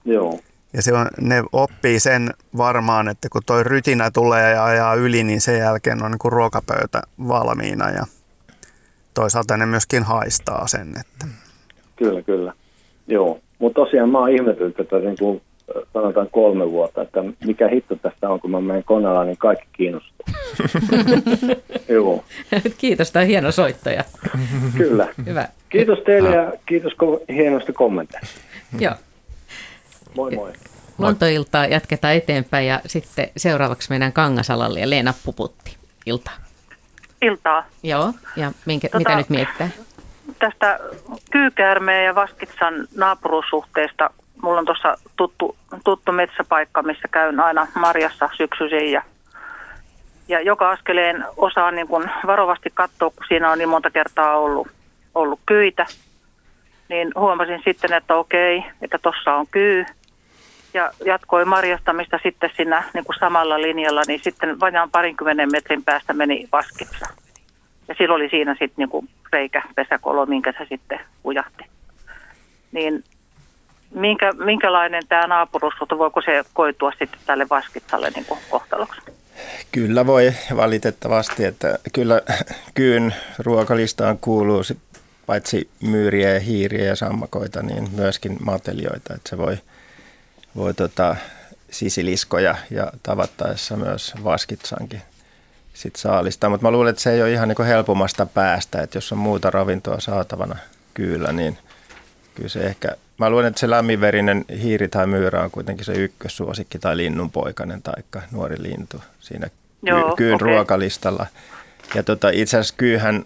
Joo, ja se on, ne oppii sen varmaan, että kun toi rytinä tulee ja ajaa yli, niin sen jälkeen on niin kuin ruokapöytä valmiina ja toisaalta ne myöskin haistaa sen, että kyllä, kyllä. Joo, mutta tosiaan mä oon ihmetellyt tätä niin kuin sanotaan kolme vuotta, että mikä hitto tästä on, kun mä menen koneella, niin kaikki kiinnostuu. *laughs* Joo, Kiitos, tämä on hieno soittoja. kyllä. Hyvä. Kiitos teille ja kiitos ko- hienosta kommentteista. Joo. Moi moi. Luontoiltaa jatketaan eteenpäin ja sitten seuraavaksi mennään Kangasalalle ja Leena Puputti. Ilta. Iltaa. Joo, ja minkä, Tota- mitä nyt miettää? Tästä kyykäärmeen ja vaskitsan naapuruussuhteesta. Mulla on tuossa tuttu, tuttu metsäpaikka, missä käyn aina marjassa syksyisin ja, ja joka askeleen osaan niin kun varovasti katsoa, kun siinä on niin monta kertaa ollut, ollut kyitä. Niin huomasin sitten, että okei, että tuossa on kyy. Ja jatkoin marjastamista sitten siinä niin kuin samalla linjalla, niin sitten vajaan parinkymmenen metrin päästä meni vaskitsa. Ja silloin oli siinä sitten niinku reikä, pesäkolo, minkä se sitten ujahti. Niin minkä, minkälainen tämä naapuruussuhde, voiko se koitua sitten tälle vaskitsalle niinku kohtaloksi? Kyllä voi valitettavasti, että kyllä kyyn ruokalistaan kuuluu paitsi myyriä ja hiiriä ja sammakoita, niin myöskin matelioita, että se voi, voi tota, sisiliskoja ja tavattaessa myös vaskitsankin sit saalistaa. Mutta mä luulen, että se ei ole ihan niin helpommasta päästä, että jos on muuta ravintoa saatavana kyllä, niin kyllä se ehkä, mä luulen, että se lämminverinen hiiri tai myyrä on kuitenkin se ykkössuosikki tai linnunpoikainen tai nuori lintu siinä Joo, kyyn okei. ruokalistalla. Ja tota, itse asiassa kyyhän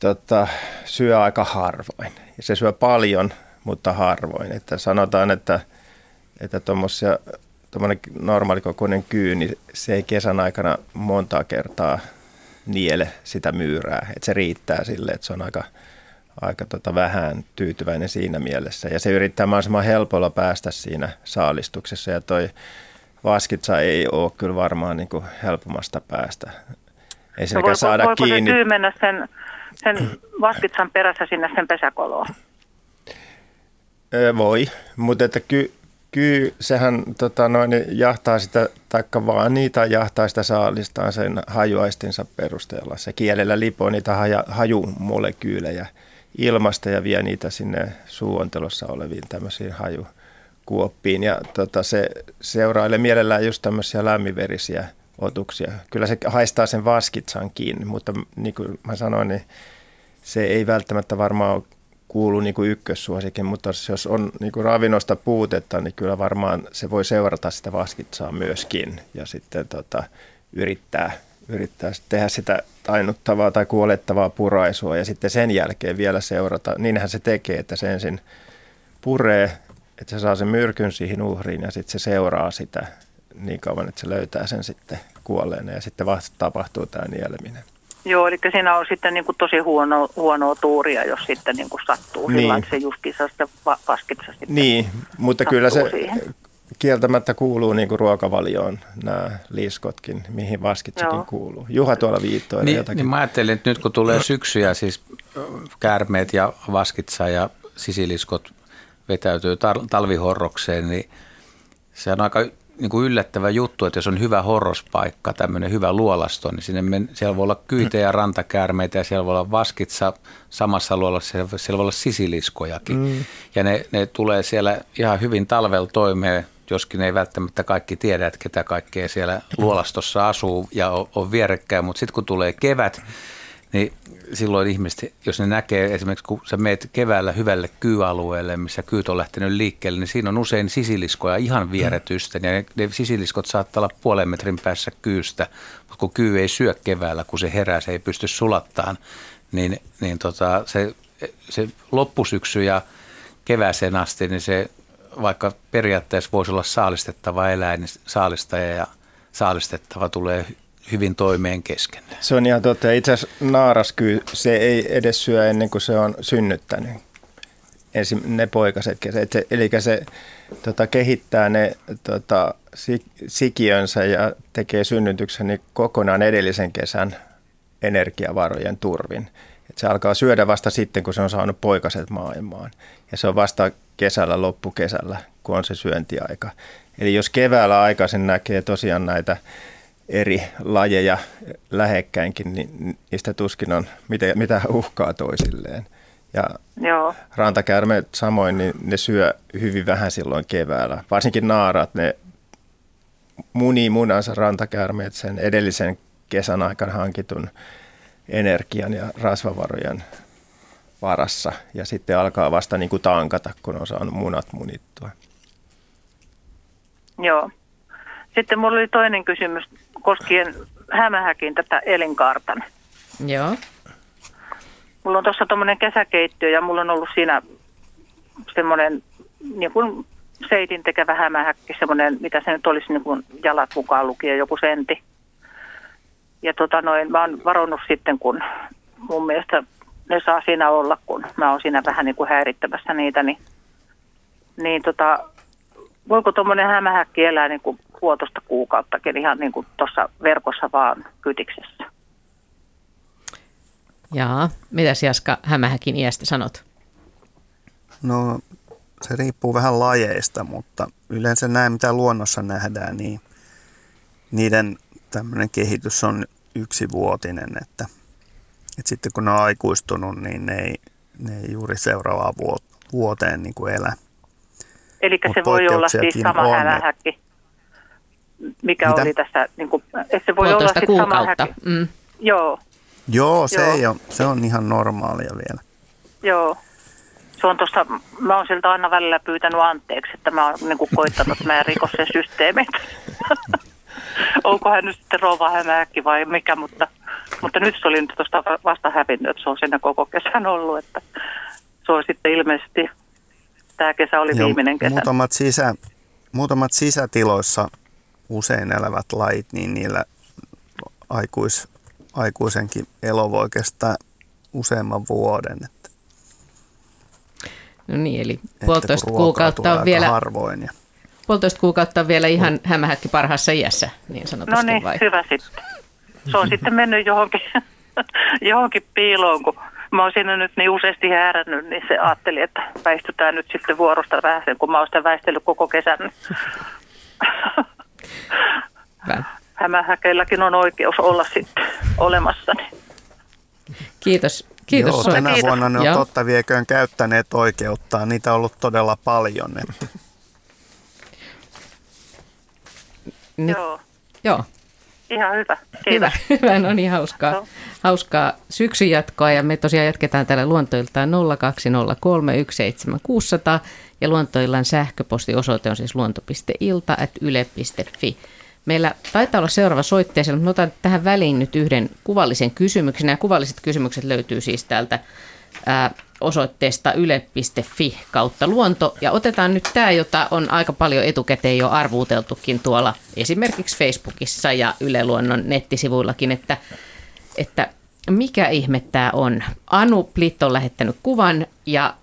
tota, syö aika harvoin. Ja se syö paljon, mutta harvoin. Että sanotaan, että, että tuommoinen normaalikokoinen kyy, niin se ei kesän aikana montaa kertaa niele sitä myyrää. Että se riittää sille, että se on aika, aika tota vähän tyytyväinen siinä mielessä. Ja se yrittää mahdollisimman helpolla päästä siinä saalistuksessa. Ja toi vaskitsa ei ole kyllä varmaan niin kuin helpommasta päästä. Ei No voiko, saada voiko kiinni. se kyy mennä sen, sen vaskitsan perässä sinne sen pesäkoloon? Voi, mutta että ky, ky, sehän tota, noin, jahtaa sitä, taikka vaan niitä jahtaa sitä saalistaan sen hajuaistinsa perusteella. Se kielellä lipoo niitä haja, hajumolekyylejä ilmasta ja vie niitä sinne suuontelossa oleviin tämmöisiin hajukuoppiin. Ja tota, se seurailee mielellään just tämmöisiä lämminverisiä otuksia. Kyllä se haistaa sen vaskitsan kiinni, mutta niin kuin mä sanoin, niin se ei välttämättä varmaan kuulu niin kuin ykkössuosikin, mutta jos on niin kuin ravinnosta puutetta, niin kyllä varmaan se voi seurata sitä vaskitsaa myöskin ja sitten tota, yrittää, yrittää tehdä sitä tainnuttavaa tai kuolettavaa puraisua ja sitten sen jälkeen vielä seurata. Niinhän se tekee, että se ensin puree, että se saa sen myrkyn siihen uhriin ja sitten se seuraa sitä niin kauan, että se löytää sen sitten kuolleena ja sitten vasta tapahtuu tämä nieleminen. Joo, eli siinä on sitten niin kuin tosi huono, huonoa tuuria, jos sitten niin kuin sattuu Niin. sillä, että se justiinsa sitten va- vaskitsa sitten. Niin, mutta kyllä se siihen. kieltämättä kuuluu niin kuin ruokavalioon nämä liskotkin, mihin vaskitsakin Joo. kuuluu. Juha tuolla viittoilla Niin, jotakin. niin mä ajattelin, että nyt kun tulee syksy ja siis käärmeet ja vaskitsa ja sisiliskot vetäytyy tar- talvihorrokseen, niin se on aika niin kuin yllättävä juttu, että jos on hyvä horrospaikka, tämmöinen hyvä luolasto, niin sinne men, siellä voi olla kyytejä ja rantakäärmeitä ja siellä voi olla vaskitsa samassa luolassa, siellä, voi olla sisiliskojakin. Mm. Ja ne, ne tulee siellä ihan hyvin talvella toimeen, joskin ei välttämättä kaikki tiedä, että ketä kaikkea siellä luolastossa asuu ja on, on vierekkäin, mutta sitten kun tulee kevät, niin silloin ihmiset, jos ne näkee esimerkiksi, kun sä meet keväällä hyvälle kyyalueelle, missä kyyt on lähtenyt liikkeelle, niin siinä on usein sisiliskoja ihan vieretysten. Ja ne, ne sisiliskot saattaa olla puolen metrin päässä kyystä, mutta kun kyy ei syö keväällä, kun se herää, se ei pysty sulattaan, niin, niin tota, se, se loppusyksy ja kevääseen asti, niin se vaikka periaatteessa voisi olla saalistettava eläin, niin saalistaja ja saalistettava tulee hyvin toimeen kesken. Se on ihan totta. Itse asiassa naaraskyy, se ei edes syö ennen kuin se on synnyttänyt. Ensin ne poikaset. Se, eli se tota, kehittää ne tota, sik, sikiönsä ja tekee synnytyksen niin kokonaan edellisen kesän energiavarojen turvin. Et se alkaa syödä vasta sitten, kun se on saanut poikaset maailmaan. Ja se on vasta kesällä, loppukesällä, kun on se syöntiaika. Eli jos keväällä aikaisin näkee tosiaan näitä eri lajeja lähekkäinkin, niin niistä tuskin on mitä, mitä uhkaa toisilleen. Ja Joo. rantakäärmeet samoin, niin ne syö hyvin vähän silloin keväällä. Varsinkin naarat, ne munii munansa rantakäärmeet sen edellisen kesän aikana hankitun energian ja rasvavarojen varassa. Ja sitten alkaa vasta niin kuin tankata, kun on saanut munat munittua. Joo. Sitten mulla oli toinen kysymys koskien hämähäkin tätä elinkaartani. Joo. Mulla on tuossa tuommoinen kesäkeittiö ja mulla on ollut siinä semmoinen niin kuin seitin tekevä hämähäkki, semmoinen, mitä se nyt olisi niin kuin jalat mukaan lukien, joku senti. Ja tota noin, mä oon varonnut sitten, kun mun mielestä ne saa siinä olla, kun mä oon siinä vähän niin kuin häirittämässä niitä, niin, niin tota, voiko tuommoinen hämähäkki elää niin kuin puolitoista kuukauttakin ihan niin kuin tuossa verkossa vaan kytiksessä? Jaa. Mitäs Jaska Hämähäkin iästä sanot? No se riippuu vähän lajeista, mutta yleensä näin mitä luonnossa nähdään, niin niiden tämmöinen kehitys on yksivuotinen, että, että sitten kun ne on aikuistunut, niin ne ei, ne ei juuri seuraavaan vuoteen niin kuin elä. Eli se voi olla siis sama on, hämähäkki, mikä mitä? oli tässä, niin kuin, että se voi olla siis sama häkki. Mm. Joo. Joo, se, Joo. Ei ole, se on ihan normaalia vielä. Joo. Se on tossa, mä oon siltä aina välillä pyytänyt anteeksi, että mä oon niin kuin koittanut, että mä *laughs* rikos sen systeemit. *laughs* Onko hän nyt sitten rouva hämähäkki vai mikä, mutta, mutta nyt se oli nyt tuosta vasta hävinnyt, että se on siinä koko kesän ollut, että se on sitten ilmeisesti, tämä kesä oli Joo, viimeinen kesä. Muutamat, sisä, muutamat sisätiloissa usein elävät lait, niin niillä aikuis, aikuisenkin elo voi kestää useamman vuoden. Että, no niin, eli puolitoista kuukautta on vielä... Harvoin ja... Puolitoista kuukautta on vielä ihan hämähäkki parhaassa iässä, niin sanotusti No niin, vai? hyvä sitten. Se on sitten mennyt johonkin, *laughs* johonkin piiloon, kun mä oon siinä nyt niin useasti häärännyt, niin se ajatteli, että väistytään nyt sitten vuorosta vähän, kun mä oon sitä väistellyt koko kesän. *laughs* Hämähäkeilläkin on oikeus olla sitten olemassa. Kiitos. Kiitos. Joo, tänä Kiitos. vuonna ne on Joo. totta vieköön käyttäneet oikeuttaan. Niitä on ollut todella paljon. Nyt, Joo. Joo. Ihan hyvä. Kiitos. Hyvä, hyvä. no niin hauskaa, no. hauskaa syksyn jatkoa ja me tosiaan jatketaan täällä luontoiltaan 020317600 ja luontoillan sähköpostiosoite on siis luonto.ilta.yle.fi. Meillä taitaa olla seuraava soitteessa, mutta otan tähän väliin nyt yhden kuvallisen kysymyksen. Nämä kuvalliset kysymykset löytyy siis täältä ää, osoitteesta yle.fi kautta luonto. Ja otetaan nyt tämä, jota on aika paljon etukäteen jo arvuuteltukin tuolla esimerkiksi Facebookissa ja Yle Luonnon nettisivuillakin, että, että mikä ihme tämä on? Anu Plitt on lähettänyt kuvan ja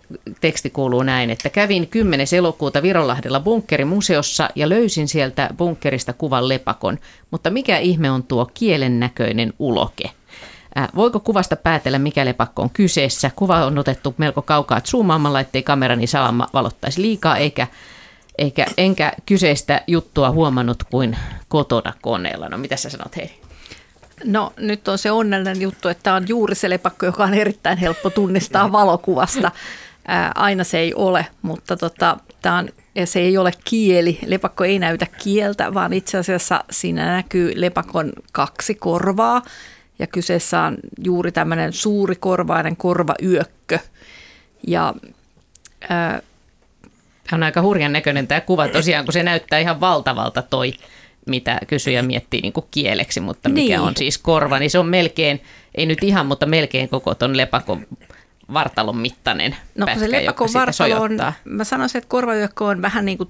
teksti kuuluu näin, että kävin 10. elokuuta Vironlahdella bunkkerimuseossa ja löysin sieltä bunkkerista kuvan lepakon, mutta mikä ihme on tuo kielen näköinen uloke? Äh, voiko kuvasta päätellä, mikä lepakko on kyseessä? Kuva on otettu melko kaukaa zoomaamalla, ettei kamerani salama valottaisi liikaa, eikä, eikä, enkä kyseistä juttua huomannut kuin kotona koneella. No mitä sä sanot Heidi? No nyt on se onnellinen juttu, että tämä on juuri se lepakko, joka on erittäin helppo tunnistaa valokuvasta. Ää, aina se ei ole, mutta tota, tämä on, ja se ei ole kieli. Lepakko ei näytä kieltä, vaan itse asiassa siinä näkyy lepakon kaksi korvaa ja kyseessä on juuri tämmöinen suuri korvainen korvayökkö. Ja, ää, Tämä on aika hurjan näköinen tämä kuva tosiaan, kun se näyttää ihan valtavalta toi, mitä kysyjä miettii niin kuin kieleksi, mutta mikä niin. on siis korva, niin se on melkein, ei nyt ihan, mutta melkein koko ton lepakon vartalon mittainen no, pätkä, se lepakon vartalo on, mä sanoisin, että korvayökkö on vähän niin kuin,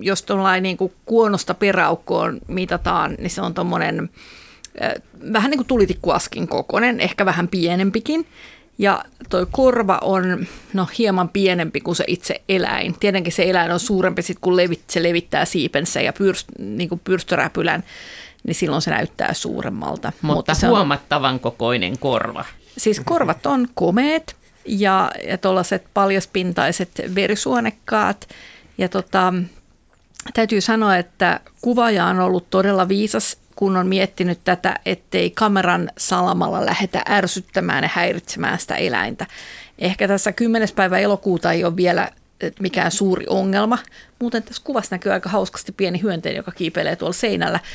jos tuollainen niin kuin kuonosta peräukkoon mitataan, niin se on tuommoinen vähän niin kuin tulitikkuaskin kokonen, ehkä vähän pienempikin. Ja toi korva on no, hieman pienempi kuin se itse eläin. Tietenkin se eläin on suurempi sit, kun levit, se levittää siipensä ja pyrst, niin kuin pyrstöräpylän, niin silloin se näyttää suuremmalta. Mutta, Mutta se huomattavan on, kokoinen korva. Siis korvat on komeet ja, ja tuollaiset paljaspintaiset verisuonekkaat. Ja tota, täytyy sanoa, että kuvaaja on ollut todella viisas kun on miettinyt tätä, ettei kameran salamalla lähetä ärsyttämään ja häiritsemään sitä eläintä. Ehkä tässä 10. päivä elokuuta ei ole vielä eh, mikään suuri ongelma. Muuten tässä kuvassa näkyy aika hauskasti pieni hyönteinen, joka kiipeilee tuolla seinällä. *laughs*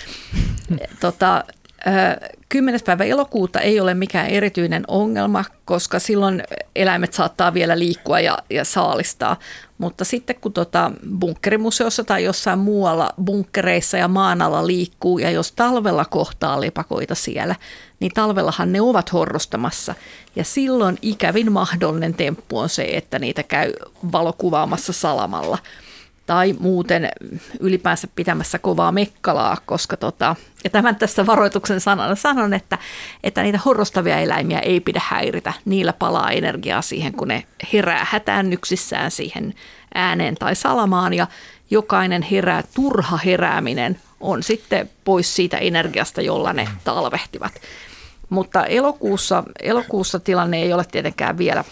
Eh, tota, 10. päivä elokuuta ei ole mikään erityinen ongelma, koska silloin eläimet saattaa vielä liikkua ja, ja saalistaa. Mutta sitten kun tota bunkkerimuseossa tai jossain muualla bunkkereissa ja maan alla liikkuu ja jos talvella kohtaa lepakoita siellä, niin talvellahan ne ovat horrostamassa. Ja silloin ikävin mahdollinen temppu on se, että niitä käy valokuvaamassa salamalla – tai muuten ylipäänsä pitämässä kovaa mekkalaa, koska tota, ja tämän tässä varoituksen sanana sanon, että, että niitä horrostavia eläimiä ei pidä häiritä. Niillä palaa energiaa siihen, kun ne herää hätäännyksissään siihen ääneen tai salamaan ja jokainen herää, turha herääminen on sitten pois siitä energiasta, jolla ne talvehtivat. Mutta elokuussa, elokuussa tilanne ei ole tietenkään vielä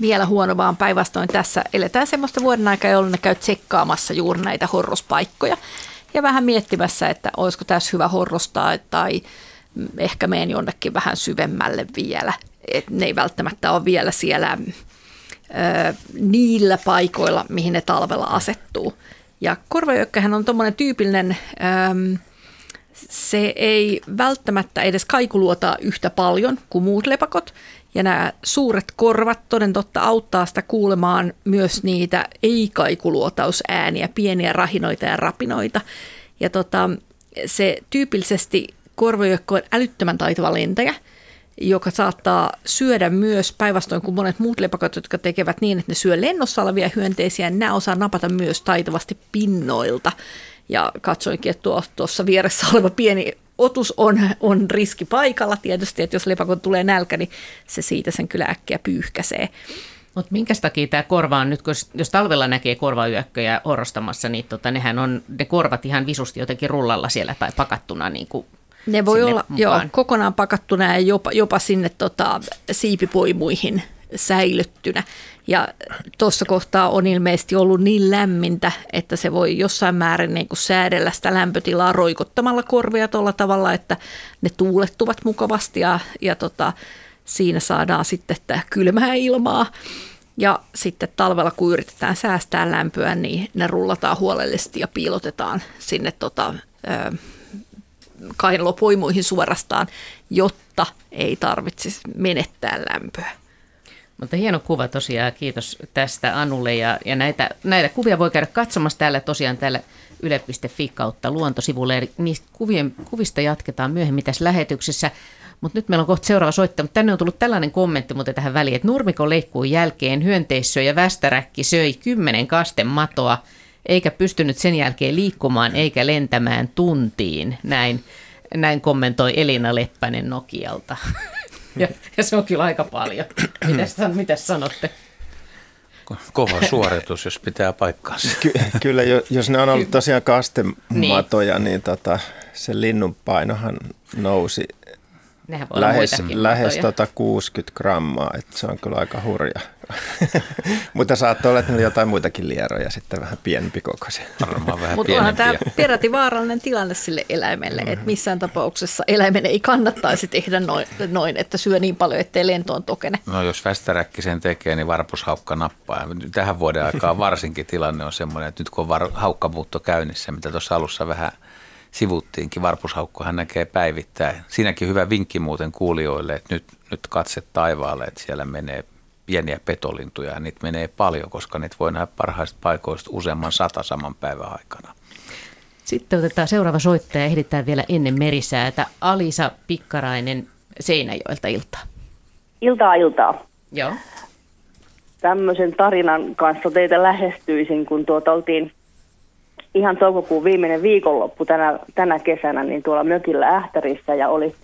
vielä huono, vaan päinvastoin tässä eletään semmoista vuoden aikaa, jolloin ne käy tsekkaamassa juuri näitä horrospaikkoja ja vähän miettimässä, että olisiko tässä hyvä horrostaa tai ehkä meen jonnekin vähän syvemmälle vielä. Et ne ei välttämättä ole vielä siellä ö, niillä paikoilla, mihin ne talvella asettuu. Ja korvajökkähän on tuommoinen tyypillinen, ö, se ei välttämättä edes kaikuluotaa yhtä paljon kuin muut lepakot, ja nämä suuret korvat toden totta auttaa sitä kuulemaan myös niitä ei-kaikuluotausääniä, pieniä rahinoita ja rapinoita. Ja tota, se tyypillisesti korvajökkö on älyttömän taitava lentäjä, joka saattaa syödä myös päinvastoin kuin monet muut lepakot, jotka tekevät niin, että ne syö lennossa olevia hyönteisiä, nämä osaa napata myös taitavasti pinnoilta. Ja katsoinkin, että tuo, tuossa vieressä oleva pieni otus on, on riski paikalla tietysti, että jos lepakon tulee nälkä, niin se siitä sen kyllä äkkiä pyyhkäsee. Mutta minkä takia tämä korva on nyt, jos talvella näkee korvayökköjä horrostamassa, niin tota, nehän on ne korvat ihan visusti jotenkin rullalla siellä tai pakattuna niin kuin ne voi olla joo, kokonaan pakattuna ja jopa, jopa sinne tota, siipipoimuihin säilyttynä. Ja tuossa kohtaa on ilmeisesti ollut niin lämmintä, että se voi jossain määrin niin kuin säädellä sitä lämpötilaa roikottamalla korvia tuolla tavalla, että ne tuulettuvat mukavasti ja, ja tota, siinä saadaan sitten tämä kylmää ilmaa. Ja sitten talvella, kun yritetään säästää lämpöä, niin ne rullataan huolellisesti ja piilotetaan sinne tota, kainalopoimuihin suorastaan, jotta ei tarvitsisi menettää lämpöä. Mutta hieno kuva tosiaan, kiitos tästä Anulle. Ja, ja näitä, näitä kuvia voi käydä katsomassa täällä tosiaan täällä yle.fi kautta luontosivulle. Eli niistä kuvien, kuvista jatketaan myöhemmin tässä lähetyksessä. Mutta nyt meillä on kohta seuraava soitto. Mutta tänne on tullut tällainen kommentti mutta tähän väliin, että nurmikon leikkuun jälkeen hyönteissö ja västäräkki söi kymmenen kasten matoa, eikä pystynyt sen jälkeen liikkumaan eikä lentämään tuntiin. Näin, näin kommentoi Elina Leppänen Nokialta. *laughs* *laughs* Ja, ja se on kyllä aika paljon. *clears throat* Mitäs, mitäs sanotte? Kova suoritus, jos pitää paikkaansa. *laughs* Ky- kyllä, jos ne on ollut tosiaan kastematoja, niin, niin tota, se linnun painohan nousi lähes, lähes tota 60 grammaa, että se on kyllä aika hurja. *laughs* Mutta saattoi olla, että ne jotain muitakin lieroja sitten vähän pienempi kokoisia. *laughs* Varmaan vähän Mutta onhan tämä peräti vaarallinen tilanne sille eläimelle, mm-hmm. että missään tapauksessa eläimen ei kannattaisi tehdä noin, noin, että syö niin paljon, ettei lentoon tokene. No jos västäräkki sen tekee, niin varpushaukka nappaa. Ja tähän vuoden aikaan varsinkin tilanne on semmoinen, että nyt kun on var- haukkamuutto käynnissä, mitä tuossa alussa vähän sivuttiinkin, varpushaukkohan näkee päivittäin. Siinäkin hyvä vinkki muuten kuulijoille, että nyt, nyt katse taivaalle, että siellä menee pieniä petolintuja ja niitä menee paljon, koska niitä voi nähdä parhaista paikoista useamman sata saman päivän aikana. Sitten otetaan seuraava soittaja, ehditään vielä ennen merisäätä. Alisa Pikkarainen Seinäjoelta iltaa. Iltaa, iltaa. Joo. Tämmöisen tarinan kanssa teitä lähestyisin, kun tuota oltiin ihan toukokuun viimeinen viikonloppu tänä, tänä kesänä, niin tuolla mökillä Ähtärissä ja oli,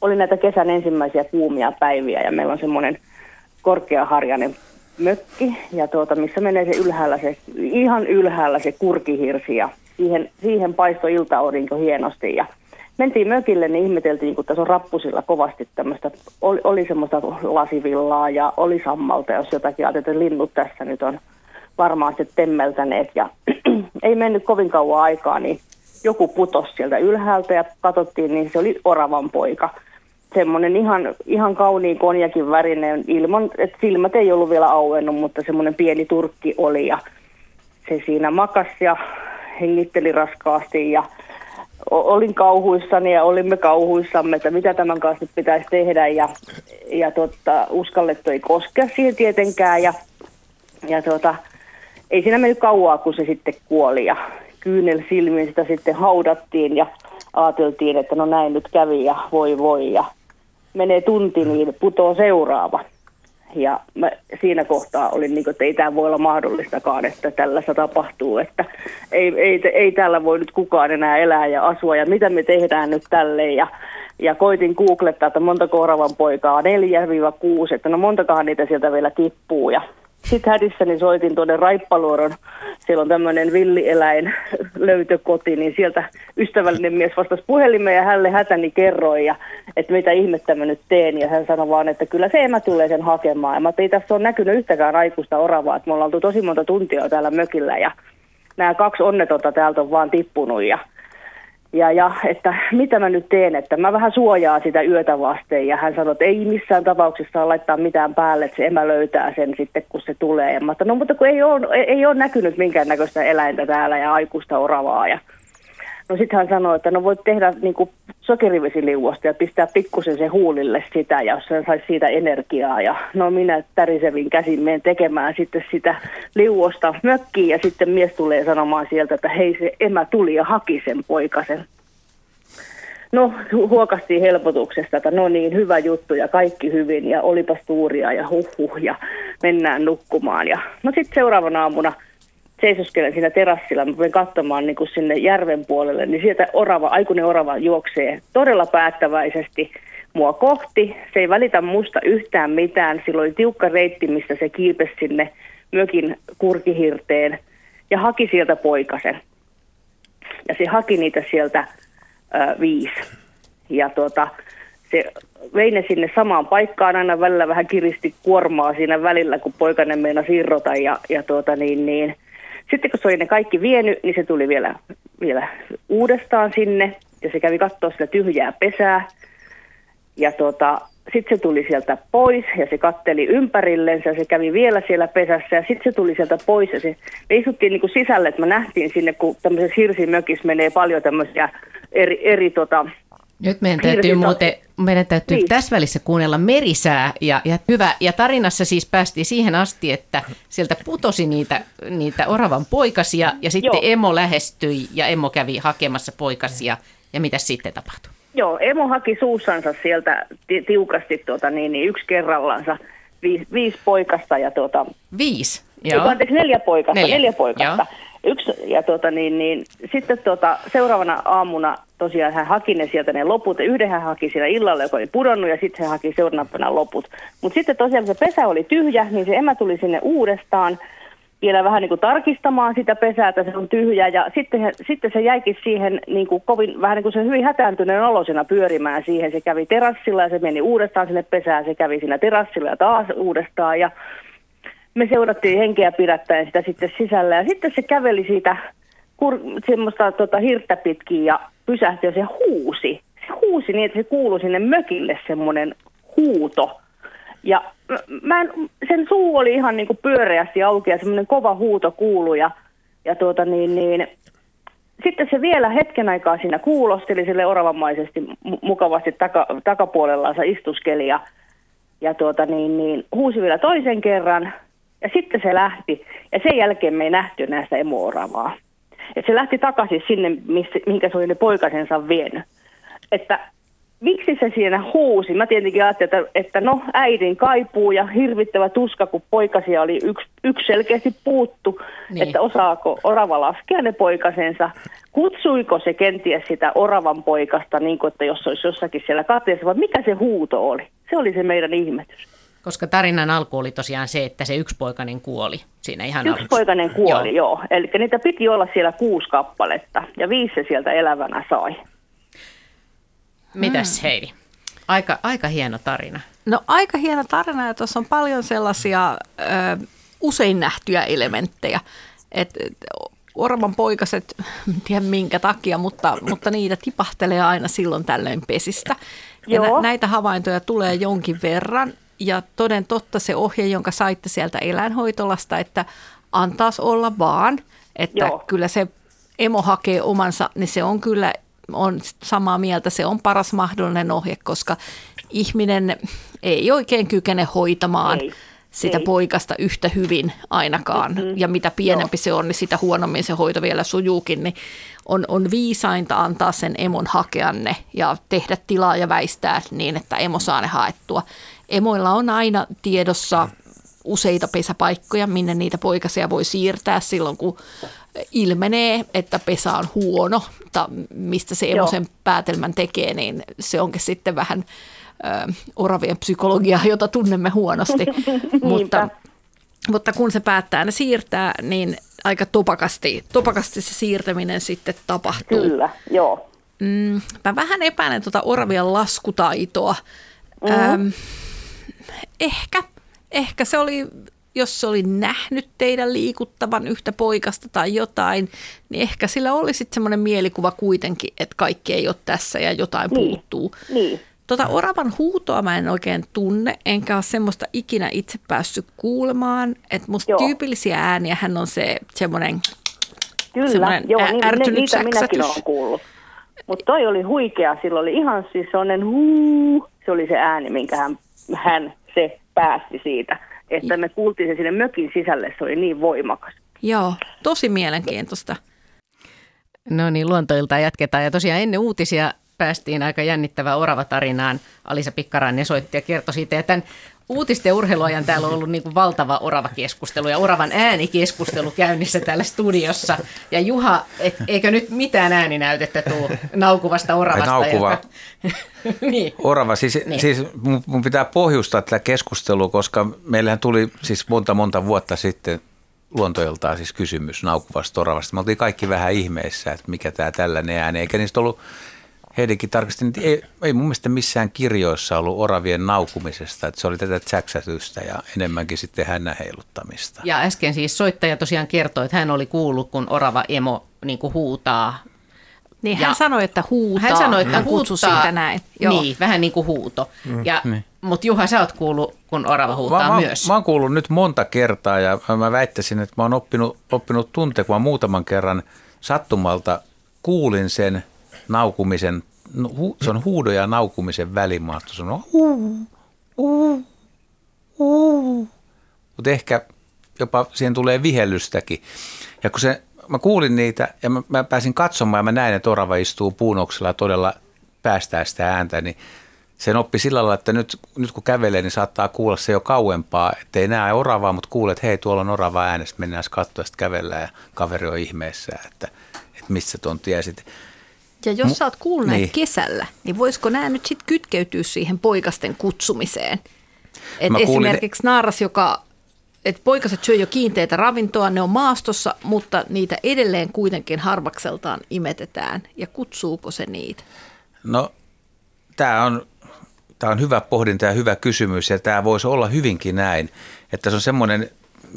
oli näitä kesän ensimmäisiä kuumia päiviä ja meillä on semmoinen korkeaharjainen mökki, ja tuota, missä menee se ylhäällä, se, ihan ylhäällä se kurkihirsi, ja siihen, siihen paistoi iltaaurinko hienosti, ja mentiin mökille, niin ihmeteltiin, kun tässä on rappusilla kovasti tämmöistä, oli, oli semmoista lasivillaa ja oli sammalta, jos jotakin ajateltiin, että linnut tässä nyt on varmaan sitten temmeltäneet, ja *clears throat* ei mennyt kovin kauan aikaa, niin joku putosi sieltä ylhäältä ja katsottiin, niin se oli oravan poika. Semmoinen ihan, ihan kauniin konjakin värinen ilman, että silmät ei ollut vielä auennut, mutta semmoinen pieni turkki oli ja se siinä makas ja hengitteli raskaasti ja olin kauhuissani ja olimme kauhuissamme, että mitä tämän kanssa nyt pitäisi tehdä ja, ja tota, uskallettu ei koskea siihen tietenkään ja, ja tota, ei siinä mennyt kauaa, kun se sitten kuoli ja kyynel silmiin sitä sitten haudattiin ja ajateltiin, että no näin nyt kävi ja voi voi ja menee tunti, niin putoo seuraava. Ja mä siinä kohtaa olin niin kuin, että ei tämä voi olla mahdollistakaan, että tällaista tapahtuu, että ei, ei, ei täällä voi nyt kukaan enää elää ja asua ja mitä me tehdään nyt tälle ja ja koitin googlettaa, että montako oravan poikaa on 4-6, että no montakohan niitä sieltä vielä tippuu. Ja sitten hädissäni soitin tuonne Raippaluoron, siellä on tämmöinen villieläin *laughs* löytökoti, niin sieltä ystävällinen mies vastasi puhelimeen ja hänelle hätäni kerroin, ja, että mitä ihmettä mä nyt teen. Ja hän sanoi vaan, että kyllä se emä tulee sen hakemaan. Ja mä ei tässä ole näkynyt yhtäkään aikuista oravaa, että me ollaan oltu tosi monta tuntia täällä mökillä ja nämä kaksi onnetonta täältä on vaan tippunut ja ja, ja että mitä mä nyt teen, että mä vähän suojaa sitä yötä vasten. Ja hän sanoi, että ei missään tapauksessa saa laittaa mitään päälle, että se emä löytää sen sitten, kun se tulee. Ja mä että no mutta kun ei ole, ei ole näkynyt minkäännäköistä eläintä täällä ja aikuista oravaa. Ja no sitten hän sanoi, että no voit tehdä niin kuin sokerivesiliuosta ja pistää pikkusen se huulille sitä, ja jos sen saisi siitä energiaa. Ja no minä tärisevin käsin menen tekemään sitten sitä liuosta mökkiin, ja sitten mies tulee sanomaan sieltä, että hei se emä tuli ja haki sen poikasen. No huokastiin helpotuksesta, että no niin, hyvä juttu ja kaikki hyvin ja olipas tuuria ja huh ja mennään nukkumaan. Ja no sitten seuraavana aamuna seisoskelen siinä terassilla, mä menen katsomaan niin kuin sinne järven puolelle, niin sieltä orava, aikuinen orava juoksee todella päättäväisesti mua kohti. Se ei välitä musta yhtään mitään. Sillä oli tiukka reitti, mistä se kiipesi sinne mökin kurkihirteen ja haki sieltä poikasen. Ja se haki niitä sieltä ö, viisi. Ja tuota, se vei ne sinne samaan paikkaan, aina välillä vähän kiristi kuormaa siinä välillä, kun poikainen meinasi irrota ja, ja tuota niin, niin – sitten kun se oli ne kaikki vienyt, niin se tuli vielä, vielä uudestaan sinne ja se kävi katsoa sitä tyhjää pesää. Ja tota, sitten se tuli sieltä pois ja se katteli ympärillensä ja se kävi vielä siellä pesässä ja sitten se tuli sieltä pois ja se, me istuttiin niin kuin sisälle, että me nähtiin sinne, kun tämmöisessä hirsimökissä menee paljon tämmöisiä eri, eri tota, nyt meidän täytyy muuten, meidän täytyy niin. tässä välissä kuunnella merisää ja, ja hyvä. Ja tarinassa siis päästiin siihen asti, että sieltä putosi niitä, niitä oravan poikasia ja sitten Joo. emo lähestyi ja emo kävi hakemassa poikasia. Ja mitä sitten tapahtui? Joo, emo haki suussansa sieltä tiukasti tuota, niin, niin yksi kerrallansa viisi, viisi poikasta. Ja tuota, viisi? Joo. Anteeksi, neljä poikasta. Neljä, neljä poikasta. Joo. Yksi, ja tuota, niin, niin, sitten tuota, seuraavana aamuna tosiaan hän haki ne sieltä ne loput. Yhden hän haki siellä illalla, joka oli pudonnut, ja sitten hän haki seuraavana loput. Mutta sitten tosiaan se pesä oli tyhjä, niin se emä tuli sinne uudestaan vielä vähän niin kuin tarkistamaan sitä pesää, että se on tyhjä. Ja sitten, sitten se jäikin siihen niin kuin kovin, vähän niin kuin se hyvin hätääntyneen olosena pyörimään siihen. Se kävi terassilla ja se meni uudestaan sinne pesään. Se kävi siinä terassilla ja taas uudestaan. Ja me seurattiin henkeä pidättäen sitä sitten sisällä. Ja sitten se käveli siitä kur, semmoista tota, hirttä pitkin ja pysähtyi ja se huusi. Se huusi niin, että se kuului sinne mökille semmoinen huuto. Ja mä en, sen suu oli ihan niin kuin pyöreästi auki ja semmoinen kova huuto kuului. Ja, ja tuota niin, niin, sitten se vielä hetken aikaa siinä kuulosteli sille oravamaisesti mukavasti taka, takapuolellaan istuskeli ja, ja tuota niin, niin, huusi vielä toisen kerran ja sitten se lähti ja sen jälkeen me ei nähty näistä emooravaa. Et se lähti takaisin sinne, missä, mihinkä se oli ne poikasensa vienyt. Että miksi se siinä huusi? Mä tietenkin ajattelin, että, että no äidin kaipuu ja hirvittävä tuska, kun poikasia oli yksi, yksi selkeästi puuttu, niin. että osaako orava laskea ne poikasensa. Kutsuiko se kenties sitä oravan poikasta, niin kuin, että jos olisi jossakin siellä katteessa, vai mikä se huuto oli? Se oli se meidän ihmetys. Koska tarinan alku oli tosiaan se, että se yksipoikainen kuoli siinä ihan Yksipoikainen kuoli, joo. joo. Eli niitä piti olla siellä kuusi kappaletta ja viisi se sieltä elävänä sai. Mitäs hmm. Heidi? Aika, aika hieno tarina. No aika hieno tarina ja tuossa on paljon sellaisia ö, usein nähtyjä elementtejä. Et, et, Orman poikaset, *laughs* en tiedä minkä takia, mutta, mutta niitä tipahtelee aina silloin tällöin pesistä. Ja nä, näitä havaintoja tulee jonkin verran ja toden totta se ohje, jonka saitte sieltä eläinhoitolasta, että antaas olla vaan, että Joo. kyllä se emo hakee omansa, niin se on kyllä on samaa mieltä, se on paras mahdollinen ohje, koska ihminen ei oikein kykene hoitamaan Ei. sitä Ei. poikasta yhtä hyvin ainakaan. Mm-mm. Ja mitä pienempi se on, niin sitä huonommin se hoito vielä sujuukin. Niin on, on viisainta antaa sen emon hakea ne ja tehdä tilaa ja väistää niin, että emo saa ne haettua. Emoilla on aina tiedossa useita pesäpaikkoja, minne niitä poikasia voi siirtää silloin, kun ilmenee, että pesä on huono, tai mistä se emo Joo. sen päätelmän tekee, niin se onkin sitten vähän ö, oravien psykologiaa, jota tunnemme huonosti. *laughs* mutta, mutta kun se päättää ne siirtää, niin aika topakasti, topakasti se siirtäminen sitten tapahtuu. Kyllä, joo. Mm, mä vähän epäilen tuota oravien laskutaitoa. Mm. Ehkä, ehkä se oli, jos se oli nähnyt teidän liikuttavan yhtä poikasta tai jotain, niin ehkä sillä oli sitten semmoinen mielikuva kuitenkin, että kaikki ei ole tässä ja jotain Niin. puuttuu. Niin. Tota oravan huutoa mä en oikein tunne, enkä ole semmoista ikinä itse päässyt kuulemaan. Että musta Joo. tyypillisiä ääniä hän on se semmoinen Kyllä, joo, ä- niin, ärtynyt ne, niitä minäkin säksätys. olen kuullut. Mutta toi oli huikea, sillä oli ihan siis sellainen huu, se oli se ääni, minkä hän, hän se päästi siitä. Että me kuultiin se sinne mökin sisälle, se oli niin voimakas. Joo, tosi mielenkiintoista. No niin, luontoilta jatketaan. Ja tosiaan ennen uutisia päästiin aika jännittävään oravatarinaan. Alisa Pikkarainen soitti ja kertoi siitä. Ja tämän uutisten ja urheiluajan täällä on ollut niin kuin valtava oravakeskustelu ja oravan äänikeskustelu käynnissä täällä studiossa. Ja Juha, et, eikö nyt mitään ääninäytettä tule naukuvasta oravasta? Naukuva. joka- *laughs* niin. Orava, siis, Niin. niin. siis mun, mun pitää pohjustaa tätä keskustelua, koska meillähän tuli siis monta monta vuotta sitten luontoiltaan siis kysymys naukuvasta oravasta. Me oltiin kaikki vähän ihmeissä, että mikä tämä tällainen ääni, eikä niistä ollut Heidikin tarkasti, niin ei, ei mun mielestä missään kirjoissa ollut oravien naukumisesta, että se oli tätä tsäksätystä ja enemmänkin sitten hännän heiluttamista. Ja äsken siis soittaja tosiaan kertoi, että hän oli kuullut, kun orava emo niin kuin huutaa. Niin Ja- hän sanoi, että huutaa. Hän sanoi, että hän huutaa. siitä näin. Joo. Niin, vähän niin kuin huuto. Mm, Ja, niin. Mutta Juha, sä oot kuullut, kun orava huutaa mä, mä, myös. Mä oon kuullut nyt monta kertaa ja mä väittäisin, että mä oon oppinut, oppinut tuntea, kun mä muutaman kerran sattumalta kuulin sen naukumisen, no, hu, se on huudo ja naukumisen välimaasto, se on. Mutta ehkä jopa siihen tulee vihellystäkin. Ja kun se, mä kuulin niitä ja mä, mä pääsin katsomaan ja mä näin, että orava istuu puunoksella todella päästää sitä ääntä, niin sen oppi sillä lailla, että nyt, nyt kun kävelee, niin saattaa kuulla se jo kauempaa, ettei näe oravaa, mutta kuulet, että hei, tuolla on orava äänestä, mennään katsoa, sitten kävellään ja kaveri on ihmeessä, että, että missä tuon tiesit. Ja jos Mu- sä oot kuullut niin. kesällä, niin voisiko nämä nyt sitten kytkeytyä siihen poikasten kutsumiseen? Et Mä kuulin- esimerkiksi naaras, joka, että poikaset syö jo kiinteitä ravintoa, ne on maastossa, mutta niitä edelleen kuitenkin harvakseltaan imetetään. Ja kutsuuko se niitä? No, tämä on, tämä on hyvä pohdinta ja hyvä kysymys ja tämä voisi olla hyvinkin näin, että se on semmoinen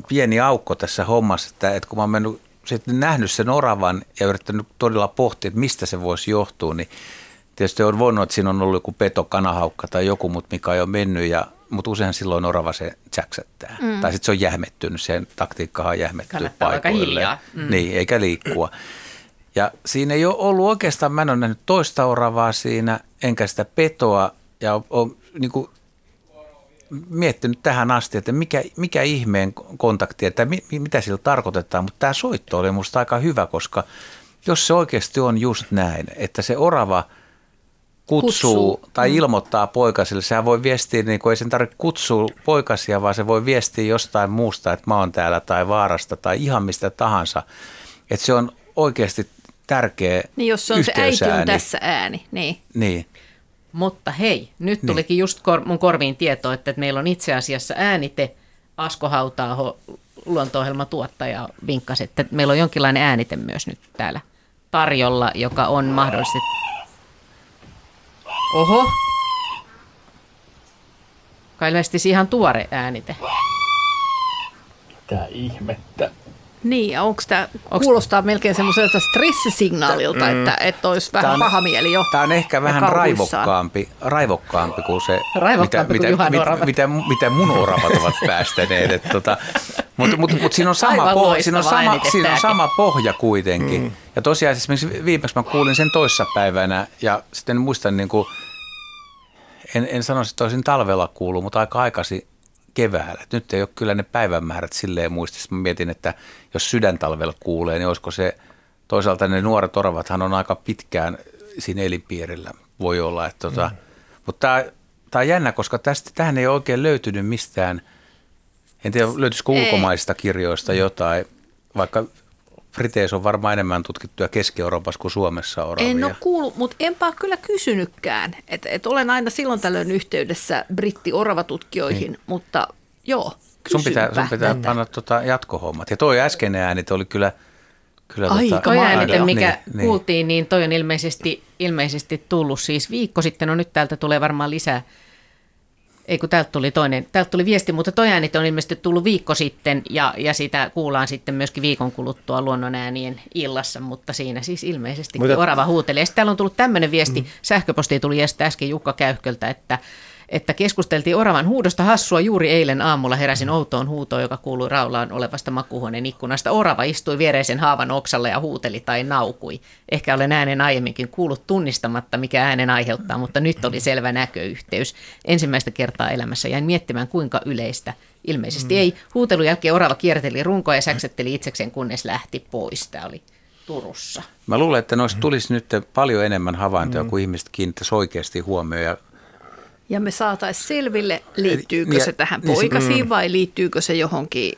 pieni aukko tässä hommassa, että, että kun mä oon mennyt, sitten nähnyt sen oravan ja yrittänyt todella pohtia, että mistä se voisi johtua, niin tietysti on voinut, että siinä on ollut joku peto, kanahaukka tai joku, mutta mikä ei ole mennyt, ja, mutta usein silloin orava se tsäksättää. Mm. Tai sitten se on jähmettynyt, sen taktiikkahan on aika paikoille. Mm. Niin, eikä liikkua. Ja siinä ei ole ollut oikeastaan, mä en ole nähnyt toista oravaa siinä, enkä sitä petoa, ja olen niin kuin, miettinyt tähän asti, että mikä, mikä ihmeen kontakti, että mi, mi- mitä sillä tarkoitetaan, mutta tämä soitto oli musta aika hyvä, koska jos se oikeasti on just näin, että se orava kutsuu, Kutsuu. tai ilmoittaa poikasille, sehän voi viestiä, niin kuin ei sen tarvitse kutsua poikasia, vaan se voi viestiä jostain muusta, että mä oon täällä tai vaarasta tai ihan mistä tahansa. Että se on oikeasti tärkeä Niin jos se on se äiti on tässä ääni, niin. Niin. Mutta hei, nyt Niin. tulikin just kor- mun korviin tieto, että meillä on itse asiassa äänite Asko Hautaaho, luonto tuottaja vinkkasi, että meillä on jonkinlainen äänite myös nyt täällä tarjolla, joka on mahdollisesti... Oho! Kai ilmeisesti ihan tuore äänite. Mitä ihmettä? Niin, ja onko tämä, kuulostaa melkein semmoiselta stressisignaalilta, mm. että, että olisi vähän Tää on- paha mieli jo. Tämä on ehkä vähän raivokkaampi, raivokkaampi kuin se, Raivokkaampi kuin mitä, Juhan mitä, oravat. mitä, mitä mun oravat ovat *laughs* päästäneet. Et tota, Mutta mut, mut siinä, on sama pohja, siinä, on sama, siinä on sama pohja kuitenkin. Mm. Ja tosiaan esimerkiksi viimeksi mä kuulin sen toissapäivänä ja sitten muistan niin kuin, en, en sano, että olisin talvella kuullut, mutta aika aikaisin keväällä. Et nyt ei ole kyllä ne päivämäärät silleen muistissa. Mä mietin, että jos sydäntalvella kuulee, niin olisiko se, toisaalta ne nuoret oravathan on aika pitkään siinä elinpiirillä, voi olla. Että tota, mm. Mutta tämä on jännä, koska tästä, tähän ei ole oikein löytynyt mistään, en tiedä löytyisikö Ei. ulkomaista kirjoista jotain, vaikka Briteissä on varmaan enemmän tutkittuja Keski-Euroopassa kuin Suomessa oravia. En ole kuullut, mutta enpä ole kyllä kysynytkään. Et, et olen aina silloin tällöin yhteydessä britti-oravatutkijoihin, niin. mutta joo, sun pitää, sun pitää panna tota jatkohommat. Ja toi äskeinen äänit oli kyllä, kyllä Aika tota, Toi äänite, mikä niin, niin, kuultiin, niin toi on ilmeisesti, ilmeisesti tullut siis viikko sitten. No nyt täältä tulee varmaan lisää. Ei kun täältä tuli toinen, täältä tuli viesti, mutta toi äänite on ilmeisesti tullut viikko sitten ja, ja sitä kuullaan sitten myöskin viikon kuluttua luonnonäänien illassa, mutta siinä siis ilmeisesti Mutta- orava huutelee. Sitten täällä on tullut tämmöinen viesti, mm. sähköpostiin tuli äsken Jukka Käyhköltä, että että keskusteltiin oravan huudosta hassua. Juuri eilen aamulla heräsin outoon huutoon, joka kuului raulaan olevasta makuuhuoneen ikkunasta. Orava istui viereisen haavan oksalle ja huuteli tai naukui. Ehkä olen äänen aiemminkin kuullut tunnistamatta, mikä äänen aiheuttaa, mutta nyt oli selvä näköyhteys. Ensimmäistä kertaa elämässä jäin miettimään, kuinka yleistä. Ilmeisesti ei. Huutelun jälkeen orava kierteli runkoa ja säksetteli itsekseen, kunnes lähti pois. Tämä oli Turussa. Mä luulen, että noista tulisi nyt paljon enemmän havaintoja, kun ihmiset kiinnittäisi oikeasti huomioon. Ja Ja me saataisiin selville, liittyykö Niin, se tähän niin poikasiin vai liittyykö se johonkin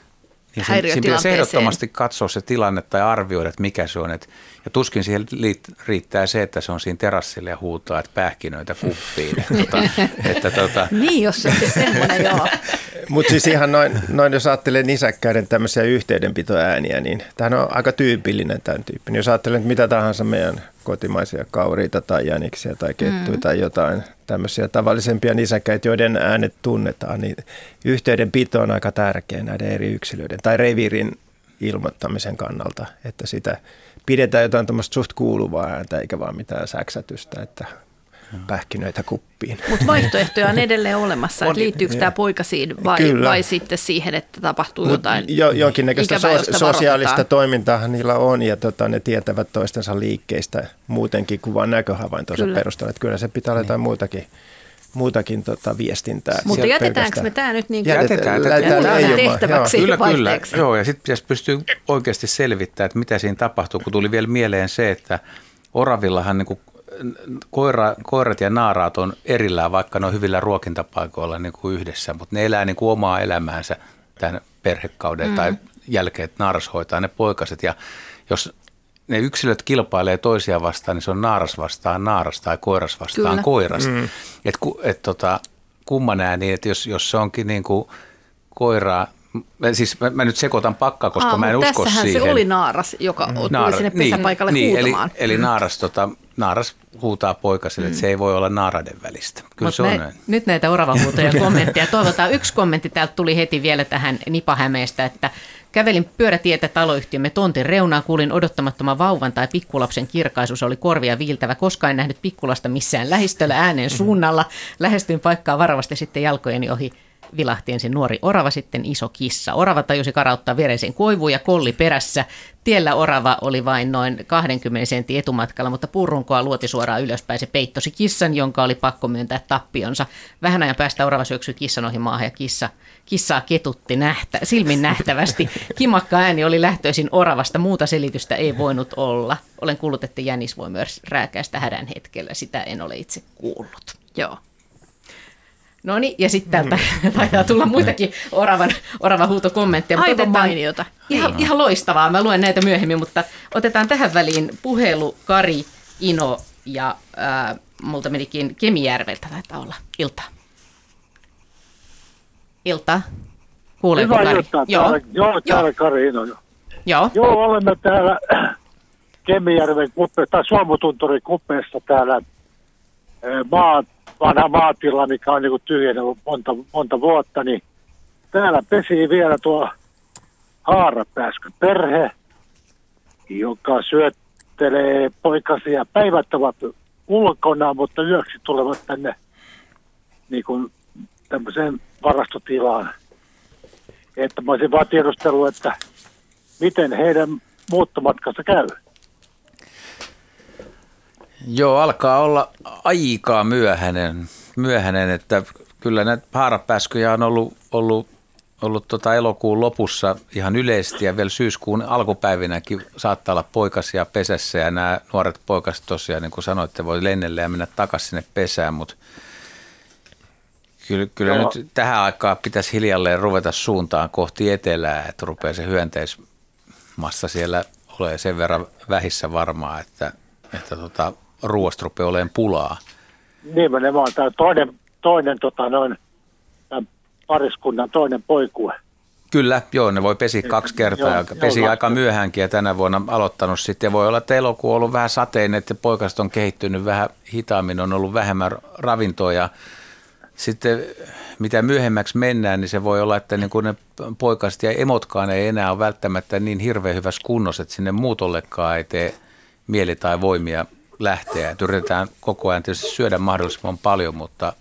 Ja siinä, siinä pitäisi ehdottomasti katsoa se tilanne tai arvioida, että mikä se on. Et, ja tuskin siihen liit- riittää se, että se on siinä terassilla ja huutaa, että pähkinöitä kuppiin. että, tota, *laughs* että, tota, Niin, jos se on semmoinen, joo. *laughs* Mutta siis ihan noin, noin, jos ajattelee nisäkkäiden tämmöisiä yhteydenpitoääniä, niin tämähän on aika tyypillinen tämän tyyppinen. Jos ajattelee mitä tahansa meidän kotimaisia kauriita tai jäniksiä tai kettuja mm. tai jotain tämmöisiä tavallisempia nisäkkäitä, joiden äänet tunnetaan, niin yhteydenpito on aika tärkeä näiden eri yksilöiden tai reviirin ilmoittamisen kannalta, että sitä pidetään jotain tämmöistä suht kuuluvaa ääntä eikä vaan mitään säksätystä, että pähkinöitä kuppiin. Mutta vaihtoehtoja on edelleen olemassa, että liittyykö tämä poikasiin vai, Kyllä. vai sitten siihen, että tapahtuu Mut jotain jo, jonkinnäköistä so, sosiaalista varoitetaan. toimintaahan niillä on ja tota, ne tietävät toistensa liikkeistä muutenkin kuin vain näköhavaintonsa Kyllä. perusteella. Että kyllä se pitää olla jotain muutakin, muutakin tota, viestintää. Mutta jätetäänkö me tämä nyt niin Jätetään, Jätetään, jätetään. Jätetään leijumaan, tehtäväksi. Kyllä, kyllä. Joo, ja sitten pitäisi pystyä oikeasti selvittämään, että mitä siinä tapahtuu, kun tuli vielä mieleen se, että oravillahan niin kuin koira, koirat ja naaraat on erillään, vaikka ne on hyvillä ruokintapaikoilla niin kuin yhdessä, mutta ne elää niin kuin omaa elämäänsä tämän perhekauden mm. tai jälkeen, että naaras hoitaa ne poikaset. Ja jos ne yksilöt kilpailee toisia vastaan, niin se on naaras vastaan naaras tai koiras vastaan Kyllä. koiras. Mm. Et, ku- et tota, kumman ää niin, että jos, jos se onkin niin kuin koiraa, siis mä, mä nyt sekoitan pakkaa, koska Aa, mä en usko siihen. se oli naaras, joka tuli Naara- sinne pesäpaikalle niin, huutamaan. Eli, eli naaras, tota, naaras huutaa poikaselle, että se ei voi olla naaraiden välistä. Kyllä Mut se on nä- näin. Nyt näitä oravahuutoja ja *laughs* kommentteja. Toivotaan yksi kommentti täältä tuli heti vielä tähän Nipahämeestä, että kävelin pyörätietä taloyhtiömme tontin reunaan, kuulin odottamattoman vauvan tai pikkulapsen kirkaisu. Se oli korvia viiltävä. Koskaan en nähnyt pikkulasta missään lähistöllä äänen suunnalla. Lähestyin paikkaa varovasti sitten jalkojeni ohi vilahti ensin nuori orava, sitten iso kissa. Orava tajusi karauttaa viereisen koivuun ja kolli perässä. Tiellä orava oli vain noin 20 sentin etumatkalla, mutta purrunkoa luoti suoraan ylöspäin. Se peittosi kissan, jonka oli pakko myöntää tappionsa. Vähän ajan päästä orava syöksyi kissan ohi maahan ja kissa, kissaa ketutti nähtä, silmin nähtävästi. Kimakka ääni oli lähtöisin oravasta, muuta selitystä ei voinut olla. Olen kuullut, että jänis voi myös rääkäistä hädän hetkellä, sitä en ole itse kuullut. Joo. No niin, ja sitten täältä taitaa tulla muitakin oravan, oravan huutokommentteja. mutta Aivan otetaan- mainiota. Ihan, ihan loistavaa, mä luen näitä myöhemmin, mutta otetaan tähän väliin puhelu Kari, Ino ja ää, multa menikin Kemijärveltä taitaa olla. Ilta. Ilta. Kuuleeko Hyvää Kari? iltaa. Joo. Täällä, joo, täällä Joo. Kari Ino. Joo. Joo. joo, olemme täällä Kemijärven kuppe, tai Suomutunturin kuppeessa täällä eh, maa, vanha maatila, mikä on niin tyhjänä monta, monta vuotta, niin täällä pesii vielä tuo haarapääskö perhe, joka syöttelee poikasia. Päivät ovat ulkona, mutta yöksi tulevat tänne niin kuin tämmöiseen varastotilaan. että mä olisin vaan tiedustellut, että miten heidän muuttomatkassa käy. Joo, alkaa olla aikaa myöhäinen, myöhäinen että kyllä näitä haarapääskyjä on ollut, ollut, ollut tota elokuun lopussa ihan yleisesti ja vielä syyskuun alkupäivinäkin saattaa olla poikasia pesässä ja nämä nuoret poikaset tosiaan, niin kuin sanoitte, voi lennellä ja mennä takaisin sinne pesään, mutta kyllä, kyllä nyt tähän aikaan pitäisi hiljalleen ruveta suuntaan kohti etelää, että rupeaa se hyönteismassa siellä olemaan sen verran vähissä varmaa, että, että tota, ruoasta rupeaa olemaan pulaa. Nimenomaan tämä toinen, toinen tota, noin, pariskunnan toinen poikue. Kyllä, joo, ne voi pesi kaksi kertaa Joo, pesi joo, aika myöhäänkin ja tänä vuonna aloittanut sitten. Ja voi olla, että elokuu on ollut vähän sateinen, että poikaset on kehittynyt vähän hitaammin, on ollut vähemmän ravintoa ja sitten mitä myöhemmäksi mennään, niin se voi olla, että niin kuin ne poikaset ja emotkaan ei enää ole välttämättä niin hirveän hyvässä kunnossa, että sinne muutollekaan ei tee mieli tai voimia lähteä. Et yritetään koko ajan tietysti syödä mahdollisimman paljon, mutta,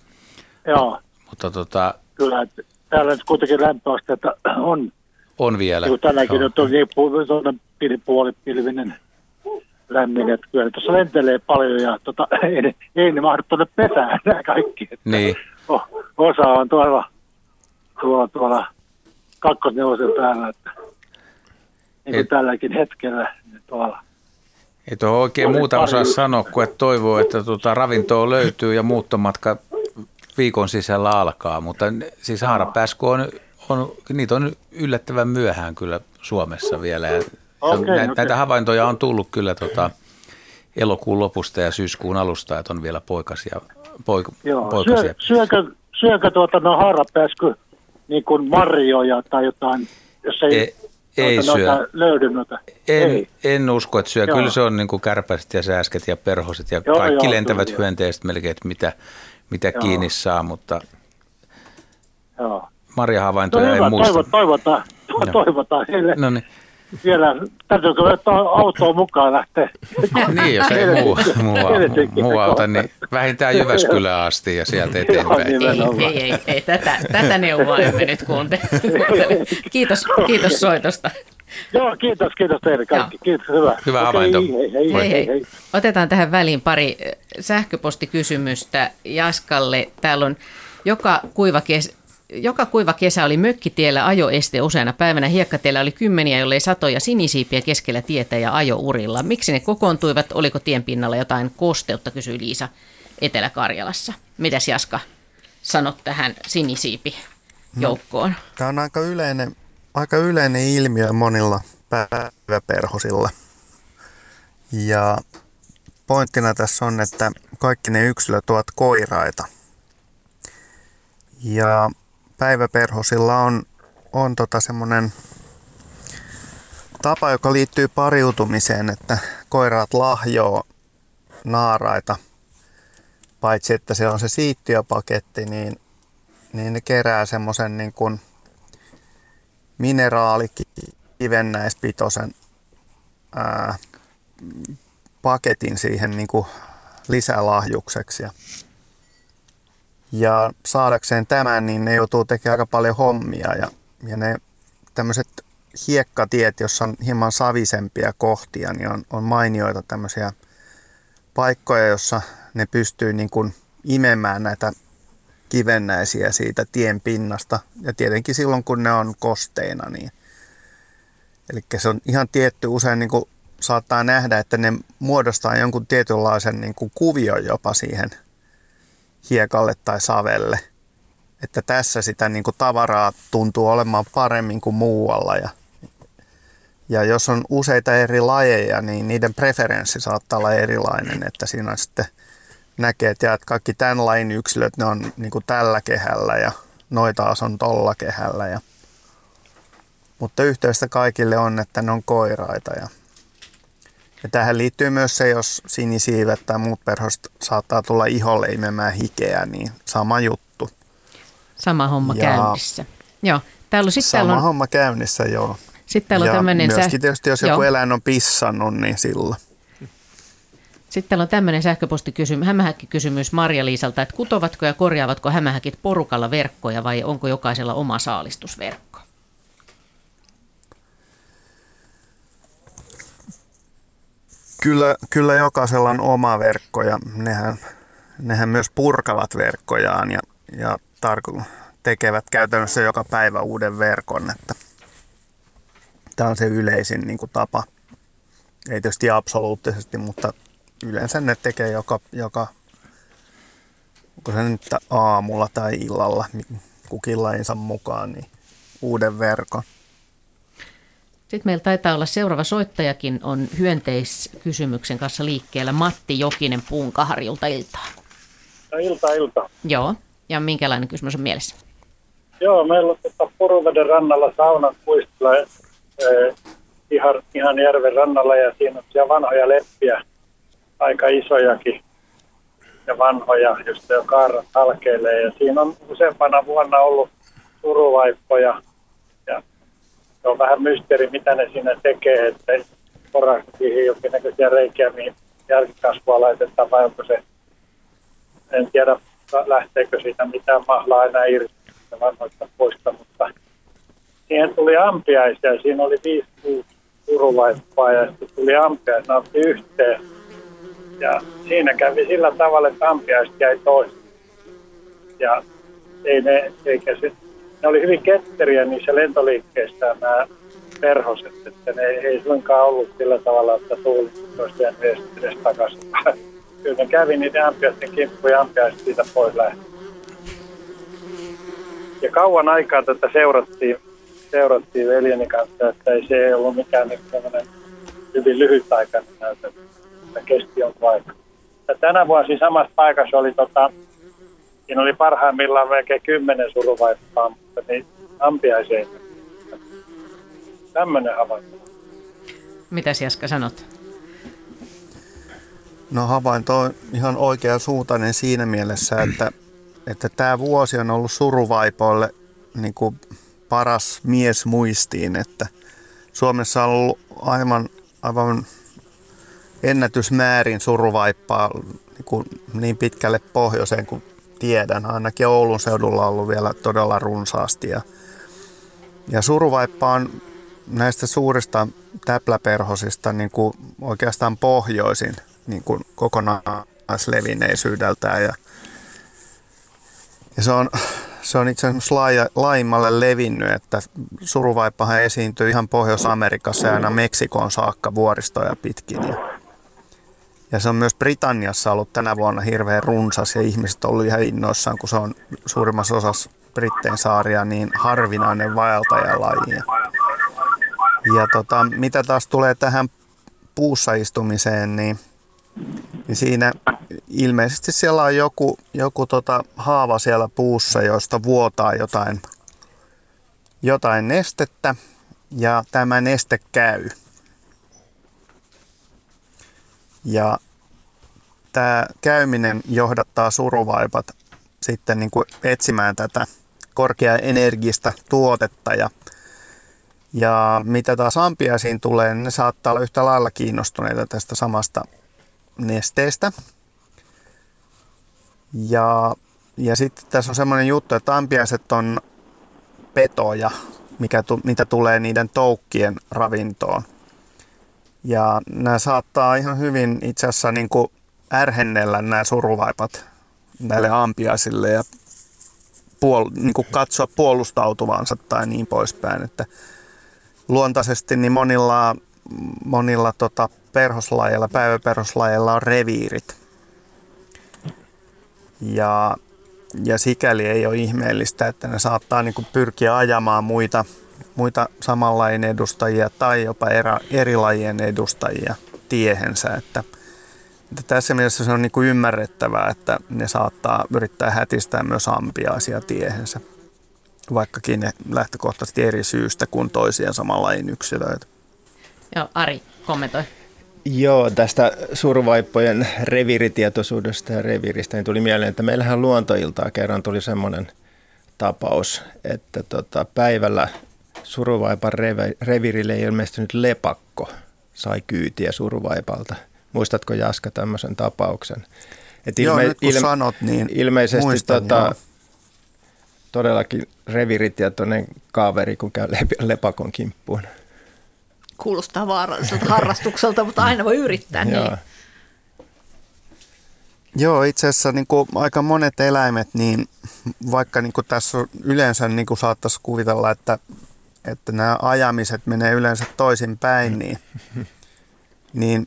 Joo, mutta tota, kyllä. että Täällä nyt kuitenkin lämpöasteita on, on vielä. niin tänäkin Joo. nyt on niin pu- tuonne pili- puolipilvinen lämmin, että kyllä tuossa lentelee paljon ja tota, *laughs* ei, ei ne mahdu tuonne pesään nämä kaikki. Että Niin, osa on tuolla, tuolla, tuolla kakkosnelosen päällä, että niin kuin tälläkin hetkellä niin tuolla. Ei tuohon oikein Oli muuta pari- osaa sanoa kuin, että toivoo, että tuota ravintoa löytyy ja muuttomatka viikon sisällä alkaa. Mutta siis haarapääsky on, on, niitä on yllättävän myöhään kyllä Suomessa vielä. Ja Okei, nä, okei. Näitä havaintoja on tullut kyllä tota, elokuun lopusta ja syyskuun alusta, että on vielä poikasia. Poik, Joo. poikasia. Syö, syökö, syökö tuota, no haarapääskö niin kuin marjoja tai jotain, jos ei, Ei- ei noita, syö. noita löydy noita? En, Ei. en usko, että syö. Joo. Kyllä se on niin kuin kärpäset ja sääsket ja perhoset ja Joo, kaikki joo, lentävät kyllä. hyönteiset melkein, että mitä, mitä Joo. kiinni saa, mutta Joo. marjahavaintoja No en hyvä, muista. toivot, toivotaan, to, Joo. toivotaan heille No niin, vielä, täytyykö ottaa autoa mukaan lähteä? *laughs* niin jos ei muu, muu, muu auta, niin vähintään Jyväskylään asti ja sieltä eteenpäin. Joo, Ei, ei, ei, ei tätä, tätä neuvoa emme nyt kuuntele. Kiitos, kiitos soitosta. Joo, kiitos, kiitos teille kaikki. Kiitos, hyvä. Hyvä Okei, havainto. Hei, hei, Hei, hei. hei. Otetaan tähän väliin pari eh, sähköpostikysymystä Jaskalle. Täällä on joka kuiva kes... Joka kuiva kesä oli mökkitiellä ajoeste useana päivänä. Hiekkatiellä oli kymmeniä, jollei satoja sinisiipiä keskellä tietä ja ajourilla. Miksi ne kokoontuivat? Oliko tien pinnalla jotain kosteutta, kysyi Liisa Etelä-Karjalassa. Mitäs Jaska sanot tähän sinisiipi joukkoon? Tämä on aika yleinen, aika yleinen ilmiö monilla päiväperhosilla. Ja pointtina tässä on, että kaikki ne yksilöt ovat koiraita. Ja päiväperhosilla on, on tota semmoinen tapa, joka liittyy pariutumiseen, että koiraat lahjoo naaraita. Paitsi että se on se siittiöpaketti, niin, niin ne kerää semmoisen niin kuin mineraalikivennäispitoisen ää, paketin siihen niin kuin lisälahjukseksi. Ja, ja saadakseen tämän, niin ne joutuu tekemään aika paljon hommia ja, ja ne tämmöiset hiekkatiet, jossa on hieman savisempia kohtia, niin on, on mainioita tämmöisiä paikkoja, jossa ne pystyy niin kuin imemään näitä kivennäisiä siitä tien pinnasta. Ja tietenkin silloin, kun ne on kosteina. Niin. Eli se on ihan tietty, usein niin kuin saattaa nähdä, että ne muodostaa jonkun tietynlaisen niin kuin kuvion jopa siihen hiekalle tai savelle. Että tässä sitä niin kuin tavaraa tuntuu olemaan paremmin kuin muualla. Ja, ja jos on useita eri lajeja, niin niiden preferenssi saattaa olla erilainen. Että siinä sitten näkee, että kaikki tämän lajin yksilöt, ne on niin kuin tällä kehällä ja noita taas on tolla kehällä. Ja, mutta yhteistä kaikille on, että ne on koiraita. Ja, ja tähän liittyy myös se, jos sinisiivet tai muut perhoset saattaa tulla iholle imemään hikeä, niin sama juttu. Sama homma Ja- käynnissä. Joo. Täällä on, sitten Sama täällä on, homma käynnissä, joo. sit täällä on ja tämmöinen myöskin tietysti, jos joku Joo. eläin on pissannut, niin silloin. Sitten täällä on tämmöinen sähköpostikysymys, hämähäkkikysymys Marja-Liisalta, että kutovatko ja korjaavatko hämähäkit porukalla verkkoja vai onko jokaisella oma saalistusverkko? Kyllä, kyllä jokaisella on oma verkko ja nehän, nehän myös purkavat verkkojaan ja, ja tarko- tekevät käytännössä joka päivä uuden verkon. Että tämä on se yleisin niin kuin tapa. Ei tietysti absoluuttisesti, mutta yleensä ne tekee joka, joka onko se nyt aamulla tai illalla kukin lajinsa mukaan, niin uuden verkon. Sitten meillä taitaa olla seuraava soittajakin on hyönteiskysymyksen kanssa liikkeellä. Matti Jokinen Puunkaharjulta iltaa. No, ilta, ilta. Joo, ja minkälainen kysymys on mielessä? Joo, meillä on tuota Puruveden rannalla saunan puistolla eh, ihan, ihan järven rannalla ja siinä on siellä vanhoja leppiä, aika isojakin ja vanhoja, josta jo kaarat halkeilee. Ja siinä on useampana vuonna ollut suruvaippoja ja se on vähän mysteeri, mitä ne siinä tekee, että porasta siihen jonkinnäköisiä reikiä, mihin jälkikasvua laitetaan vai onko se, en tiedä lähteekö siitä mitään mahlaa enää irti vanhoista poista, mutta siihen tuli ampiaisia, siinä oli viisi kuusi suruvaippaa ja sitten tuli ampiaisia, ne otti yhteen. Ja siinä kävi sillä tavalla, että ampiaiset jäi toista. Ja ei ne, eikä se, ne oli hyvin ketteriä niissä lentoliikkeistä nämä perhoset, että ne ei suinkaan ollut sillä tavalla, että tuuli olisi jäänyt edes, edes takaisin. *laughs* Kyllä ne kävi niiden ampiaisten kimppuja ja ampiaiset siitä pois lähti. Ja kauan aikaa tätä seurattiin, seurattiin veljeni kanssa, että ei se ei ollut mikään niin hyvin lyhytaikainen näytä, että kesti jonkun aikaa. Ja tänä vuonna samassa paikassa oli, tota, siinä oli parhaimmillaan melkein kymmenen suruvaippaa, mutta niin ampiaiseen. Tämmöinen havainto. Mitä Jaska sanot? No havainto on ihan oikea suuntainen siinä mielessä, että, että tämä vuosi on ollut suruvaipoille niin kuin paras mies muistiin, että Suomessa on ollut aivan, aivan ennätysmäärin suruvaippaa niin, kuin niin pitkälle pohjoiseen kuin tiedän. Ainakin Oulun seudulla on ollut vielä todella runsaasti. Ja, ja suruvaippa on näistä suurista täpläperhosista niin kuin oikeastaan pohjoisin niin kuin kokonaislevinneisyydeltään. Ja, ja se on, se on itse asiassa laaja, laajimmalle levinnyt, että suruvaippahan esiintyy ihan Pohjois-Amerikassa ja aina Meksikon saakka vuoristoja pitkin. Ja, ja se on myös Britanniassa ollut tänä vuonna hirveän runsas ja ihmiset ollut ihan innoissaan, kun se on suurimmassa osassa Britteen saaria niin harvinainen vaeltajalaji. Ja, ja tota, mitä taas tulee tähän puussa istumiseen, niin, niin siinä ilmeisesti siellä on joku, joku tota haava siellä puussa, josta vuotaa jotain, jotain nestettä ja tämä neste käy. Ja tämä käyminen johdattaa suruvaipat sitten niin kuin etsimään tätä korkeaenergistä tuotetta ja ja mitä taas ampiaisiin tulee, niin ne saattaa olla yhtä lailla kiinnostuneita tästä samasta nesteestä. Ja, ja sitten tässä on semmoinen juttu, että ampiaiset on petoja, mikä tu, mitä tulee niiden toukkien ravintoon. Ja nämä saattaa ihan hyvin itse asiassa niin kuin ärhennellä nämä suruvaipat näille ampiaisille ja puol, niin kuin katsoa puolustautuvansa tai niin poispäin. Että luontaisesti niin monilla, monilla tota perhoslajeilla, päiväperhoslajeilla on reviirit. Ja, ja sikäli ei ole ihmeellistä, että ne saattaa niin kuin pyrkiä ajamaan muita, muita samanlainen edustajia tai jopa erä, eri lajien edustajia tiehensä. Että, että tässä mielessä se on niin kuin ymmärrettävää, että ne saattaa yrittää hätistää myös ampiaisia tiehensä vaikkakin ne lähtökohtaisesti eri syystä kuin toisien samanlain yksilöitä. Joo, Ari, kommentoi. Joo, tästä survaippojen reviiritietoisuudesta ja reviiristä niin tuli mieleen, että meillähän luontoiltaa kerran tuli semmoinen tapaus, että tota, päivällä suruvaipan revirille ilmestynyt lepakko sai kyytiä suruvaipalta. Muistatko Jaska tämmöisen tapauksen? Et ilme- joo, nyt kun ilme- sanot, niin ilmeisesti muistan, tota, todellakin reviritietoinen kaveri, kun käy lepakon kimppuun. Kuulostaa vaaralliselta harrastukselta, mutta aina voi yrittää. Joo. Niin. Joo, itse asiassa niin kuin aika monet eläimet, niin vaikka niin kuin tässä on yleensä niin kuin saattaisi kuvitella, että, että nämä ajamiset menee yleensä toisin päin, niin, niin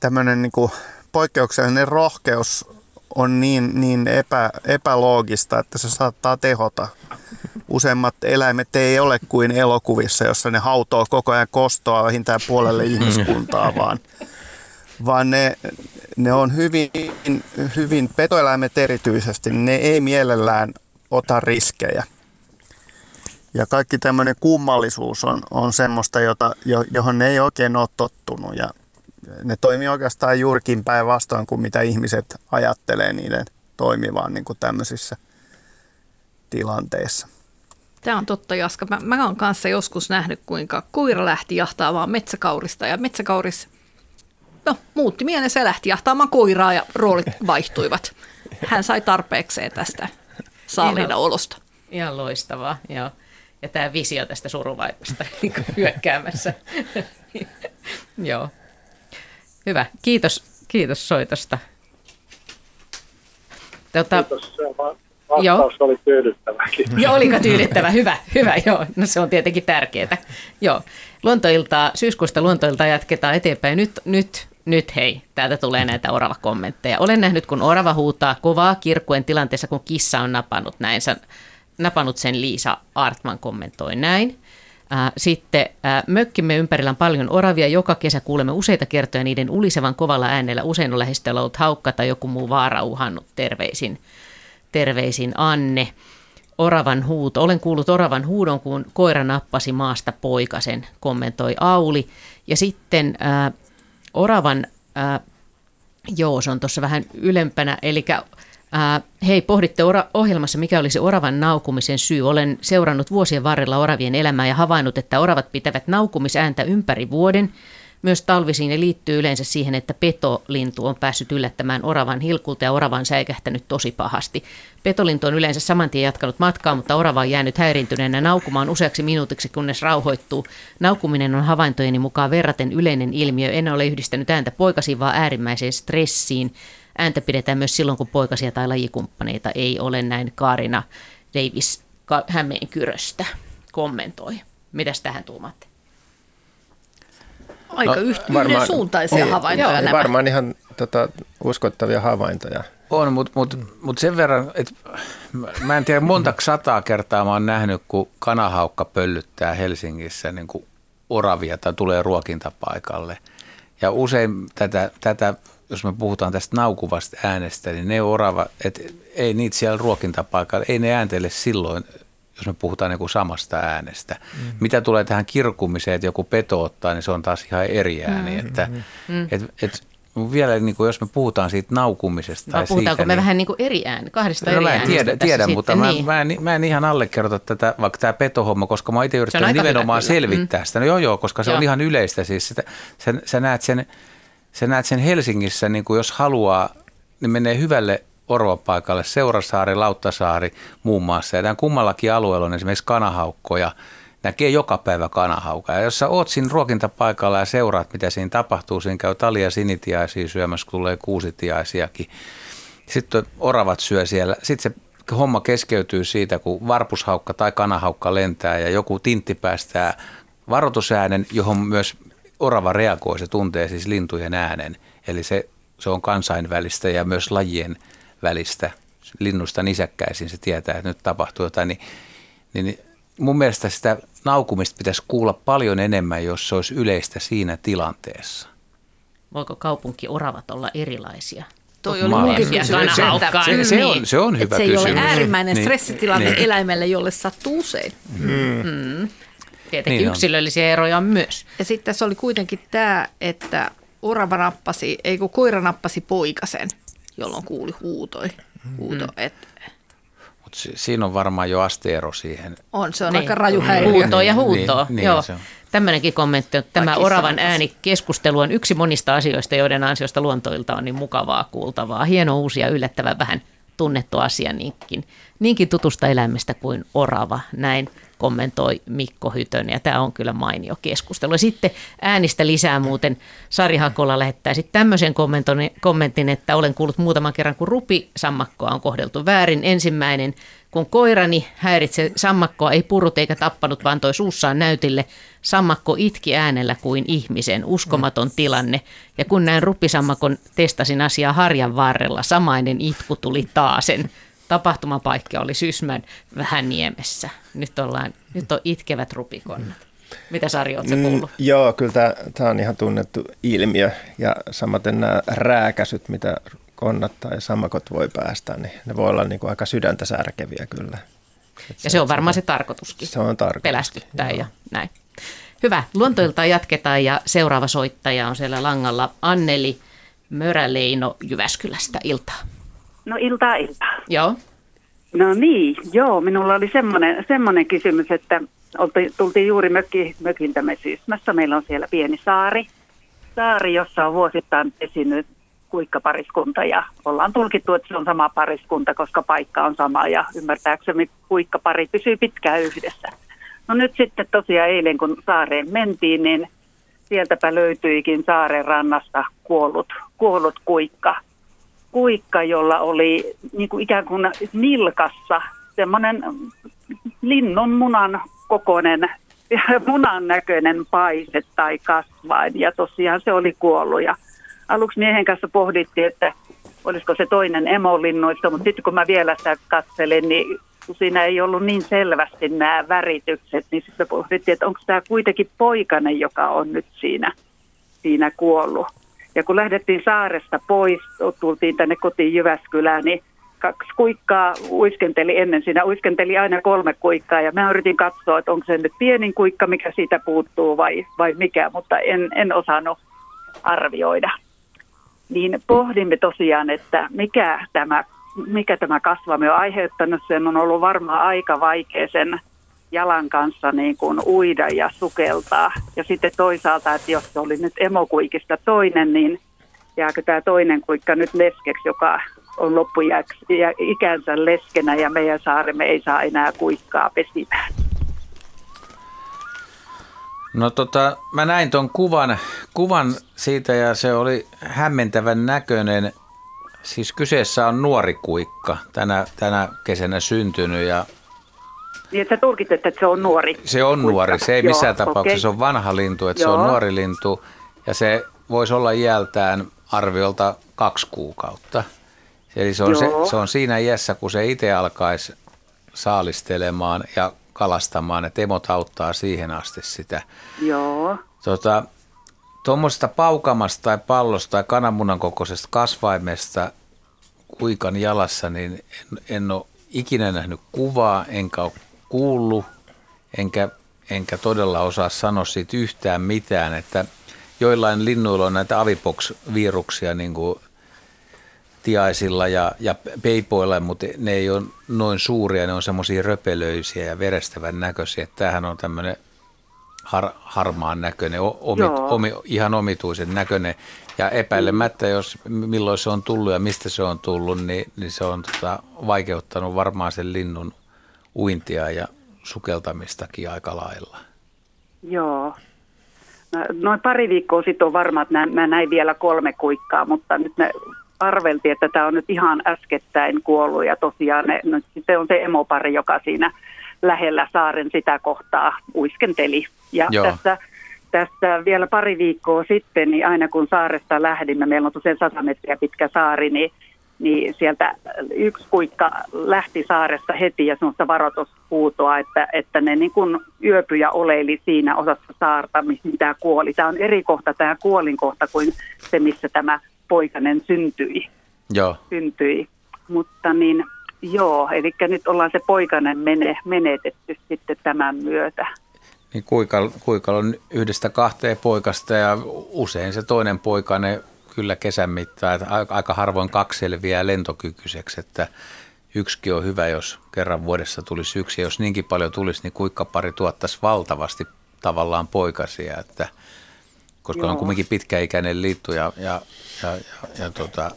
tämmöinen niin kuin poikkeuksellinen rohkeus on niin, niin epä, epäloogista, että se saattaa tehota. Useimmat eläimet ei ole kuin elokuvissa, jossa ne hautoo koko ajan kostoa vähintään puolelle ihmiskuntaa, *laughs* vaan, vaan ne, ne on hyvin, hyvin, petoeläimet erityisesti, ne ei mielellään ota riskejä. Ja kaikki tämmöinen kummallisuus on, on semmoista, jota, johon ne ei oikein ole tottunut. Ja ne toimii oikeastaan juurikin päinvastoin kuin mitä ihmiset ajattelee niiden toimivaan niin kuin tämmöisissä tilanteissa. Tämä on totta, Jaska. Mä, mä oon kanssa joskus nähnyt, kuinka koira lähti jahtaamaan metsäkaurista ja metsäkauris no, muutti mielensä ja lähti jahtaamaan koiraa ja roolit *laughs* vaihtuivat. Hän sai tarpeekseen tästä saalina olosta. Ihan loistavaa, joo. Ja tämä visio tästä suruvaipasta *laughs* niin hyökkäämässä. *laughs* joo. Hyvä. Kiitos, kiitos soitosta. Tota, Kiitos. Se vastaus joo. oli tyydyttäväkin. *laughs* Joo, oliko tyydyttävä? Hyvä, hyvä, joo. No se on tietenkin tärkeää. Joo. Luontoiltaa, syyskuusta luontoiltaa jatketaan eteenpäin. Nyt, nyt, nyt hei, täältä tulee näitä orava-kommentteja. Olen nähnyt, kun orava huutaa kovaa kirkkuen tilanteessa, kun kissa on napannut näin. Napannut sen Liisa Artman kommentoi näin. Sitten mökkimme ympärillä on paljon oravia. Joka kesä kuulemme useita kertoja niiden ulisevan kovalla äänellä. Usein on lähistöllä ollut haukka tai joku muu vaara uhannut. Terveisin, terveisin Anne. Oravan huuto. Olen kuullut oravan huudon, kun koira nappasi maasta poikasen, kommentoi Auli. Ja sitten äh, oravan, äh, joo se on tuossa vähän ylempänä, eli Hei, pohditte ora- ohjelmassa, mikä olisi oravan naukumisen syy. Olen seurannut vuosien varrella oravien elämää ja havainnut, että oravat pitävät naukumisääntä ympäri vuoden. Myös talvisiin ne liittyy yleensä siihen, että petolintu on päässyt yllättämään oravan hilkulta ja oravan säikähtänyt tosi pahasti. Petolintu on yleensä saman tien jatkanut matkaa, mutta orava on jäänyt häiriintyneenä naukumaan useaksi minuutiksi, kunnes rauhoittuu. Naukuminen on havaintojeni mukaan verraten yleinen ilmiö. En ole yhdistänyt ääntä poikasiin, vaan äärimmäiseen stressiin. Ääntä pidetään myös silloin, kun poikasia tai lajikumppaneita ei ole näin Kaarina Davis Hämeenkyröstä kommentoi. Mitäs tähän tuumatte? Aika no, varmaan, suuntaisia niin, havaintoja joo, nämä. Varmaan ihan tota, uskottavia havaintoja. On, mutta mut, mut sen verran, että mä en tiedä monta *clears throat* sataa kertaa mä oon nähnyt, kun kanahaukka pöllyttää Helsingissä niin kuin oravia tai tulee ruokintapaikalle. Ja usein tätä, tätä jos me puhutaan tästä naukuvasta äänestä, niin ne orava, että ei niitä siellä ruokintapaikalla, ei ne ääntele silloin, jos me puhutaan niin kuin samasta äänestä. Mm. Mitä tulee tähän kirkumiseen, että joku peto ottaa, niin se on taas ihan eri ääni. Mm. Että, mm. Et, et, vielä, niin kuin, jos me puhutaan siitä naukumisesta tai puhutaanko siitä, me niin, vähän niin kuin eri ääni, kahdesta no, eri mä en tiedä, tiedä mutta niin. mä, mä, en, mä en ihan allekirjoita tätä, vaikka tämä petohomma, koska mä oon itse yrittänyt nimenomaan hyvä, selvittää mm. sitä. No joo, joo, koska se joo. on ihan yleistä. Siis sitä, sä, sä näet sen sä näet sen Helsingissä, niin kuin jos haluaa, niin menee hyvälle orvapaikalle, Seurasaari, Lauttasaari muun muassa. Ja kummallakin alueella on esimerkiksi kanahaukkoja, näkee joka päivä kanahaukaa. Ja jos sä oot siinä ruokintapaikalla ja seuraat, mitä siinä tapahtuu, siinä käy talia sinitiaisia syömässä, kun tulee kuusitiaisiakin. Sitten oravat syö siellä. Sitten se homma keskeytyy siitä, kun varpushaukka tai kanahaukka lentää ja joku tintti päästää varoitusäänen, johon myös orava reagoi, se tuntee siis lintujen äänen. Eli se, se on kansainvälistä ja myös lajien välistä. Linnusta nisäkkäisin se tietää, että nyt tapahtuu jotain. Niin, niin mun mielestä sitä naukumista pitäisi kuulla paljon enemmän, jos se olisi yleistä siinä tilanteessa. Voiko kaupunkioravat olla erilaisia? Toi oli munkin kysymys. Se, se, se, on, se on hyvä se kysymys. ei ole äärimmäinen niin, stressitilanne niin. eläimelle, jolle sattuu usein. Mm. Mm. Tietenkin niin yksilöllisiä on. eroja on myös. Ja sitten tässä oli kuitenkin tämä, että orava nappasi, ei kun koira nappasi poikasen, jolloin kuuli huutoi. Huuto, mm. et, Mut siinä on varmaan jo asteero siihen. On, se on niin. aika raju häiriö. Huutoa ja huutoa, niin, niin, joo. Niin, Tämmöinenkin kommentti, että tämä oravan äänikeskustelu on yksi monista asioista, joiden ansiosta luontoilta on niin mukavaa kuultavaa. Hieno uusi ja yllättävän vähän tunnettu asia niinkin, niinkin tutusta eläimestä kuin orava. Näin kommentoi Mikko Hytön ja tämä on kyllä mainio keskustelu. Ja sitten äänistä lisää muuten Sari Hakola lähettää sitten tämmöisen kommentin, että olen kuullut muutaman kerran, kun rupisammakkoa on kohdeltu väärin. Ensimmäinen, kun koirani häiritsee sammakkoa, ei purut eikä tappanut, vaan toi suussaan näytille. Sammakko itki äänellä kuin ihmisen, uskomaton tilanne. Ja kun näin rupisammakon, testasin asiaa harjan varrella, samainen itku tuli taasen tapahtumapaikka oli Sysmän vähän niemessä. Nyt, ollaan, nyt on itkevät rupikonnat. Mitä Sari, oletko mm, kuullut? Mm, joo, kyllä tämä on ihan tunnettu ilmiö. Ja samaten nämä rääkäsyt, mitä konnat tai sammakot voi päästä, niin ne voi olla niin kuin aika sydäntä särkeviä kyllä. Et ja se, se on varmaan se tarkoituskin. Se on tarkoitus. Pelästyttää joo. ja näin. Hyvä. Luontoilta jatketaan ja seuraava soittaja on siellä langalla Anneli Möräleino Jyväskylästä. Iltaa. No iltaa iltaa. Joo. No niin, joo, minulla oli semmoinen, semmoinen kysymys, että olti, tultiin juuri mökki, mökintämme Sysmässä. Meillä on siellä pieni saari, saari, jossa on vuosittain pesinyt kuikkapariskunta ja ollaan tulkittu, että se on sama pariskunta, koska paikka on sama ja ymmärtääkseni kuikkapari pysyy pitkään yhdessä. No nyt sitten tosiaan eilen, kun saareen mentiin, niin sieltäpä löytyikin saaren rannasta kuollut, kuollut kuikka kuikka, jolla oli niin kuin ikään kuin nilkassa semmoinen linnun munan kokoinen, *laughs* munan näköinen paise tai kasvain. Ja tosiaan se oli kuollut. Ja aluksi miehen kanssa pohdittiin, että olisiko se toinen emolinnuista, mutta sitten kun mä vielä sitä katselin, niin kun siinä ei ollut niin selvästi nämä väritykset, niin sitten pohdittiin, että onko tämä kuitenkin poikainen, joka on nyt siinä, siinä kuollut. Ja kun lähdettiin saaresta pois, tultiin tänne kotiin Jyväskylään, niin kaksi kuikkaa uiskenteli ennen siinä. Uiskenteli aina kolme kuikkaa ja mä yritin katsoa, että onko se nyt pienin kuikka, mikä siitä puuttuu vai, vai mikä, mutta en, en osannut arvioida. Niin pohdimme tosiaan, että mikä tämä, mikä tämä kasvamme on aiheuttanut. Sen on ollut varmaan aika vaikea sen jalan kanssa niin kuin uida ja sukeltaa. Ja sitten toisaalta, että jos se oli nyt emokuikista toinen, niin jääkö tämä toinen kuikka nyt leskeksi, joka on ikänsä leskenä ja meidän saaremme ei saa enää kuikkaa pesimään. No tota, mä näin tuon kuvan, kuvan siitä ja se oli hämmentävän näköinen. Siis kyseessä on nuori kuikka, tänä, tänä kesänä syntynyt ja niin, että sä tulkit, että se on nuori. Se on nuori. Se ei missään Joo, tapauksessa okay. ole vanha lintu, että Joo. se on nuori lintu. Ja se voisi olla iältään arviolta kaksi kuukautta. Eli se on, se, se on siinä iässä, kun se itse alkaisi saalistelemaan ja kalastamaan, että emot auttaa siihen asti sitä. Joo. Tota, paukamasta tai pallosta tai kananmunan kokoisesta kasvaimesta kuikan jalassa, niin en, en ole ikinä nähnyt kuvaa, enkä ole kuullut, enkä, enkä todella osaa sanoa siitä yhtään mitään, että joillain linnuilla on näitä avipox-viruksia niin kuin tiaisilla ja, ja peipoilla, mutta ne ei ole noin suuria, ne on semmoisia röpelöisiä ja verestävän näköisiä. Tämähän on tämmöinen har, harmaan näköinen, omi, omi, ihan omituisen näköinen. Ja epäilemättä, jos milloin se on tullut ja mistä se on tullut, niin, niin se on tota, vaikeuttanut varmaan sen linnun uintia ja sukeltamistakin aika lailla. Joo. Noin pari viikkoa sitten on varma, että mä näin vielä kolme kuikkaa, mutta nyt me arveltiin, että tämä on nyt ihan äskettäin kuollut ja tosiaan ne, nyt sitten on se emopari, joka siinä lähellä saaren sitä kohtaa uiskenteli. Ja Joo. tässä, tässä vielä pari viikkoa sitten, niin aina kun saaresta lähdimme, meillä on tosiaan 100 metriä pitkä saari, niin niin sieltä yksi kuikka lähti saaresta heti ja semmoista varoitushuutoa, että, että ne niin kuin yöpyjä oleili siinä osassa saarta, missä tämä kuoli. Tämä on eri kohta, tämä kuolinkohta kuin se, missä tämä poikainen syntyi. Joo. syntyi. Mutta niin, joo, eli nyt ollaan se poikainen mene, menetetty sitten tämän myötä. Niin kuikalla, kuikalla on yhdestä kahteen poikasta ja usein se toinen poikainen kyllä kesän mittaan, että aika harvoin kaksi selviää lentokykyiseksi, että yksikin on hyvä, jos kerran vuodessa tulisi yksi. Ja jos niinkin paljon tulisi, niin kuinka pari tuottaisi valtavasti tavallaan poikasia, että, koska Joo. on kuitenkin pitkäikäinen liitto ja, ja, ja, ja, ja tota,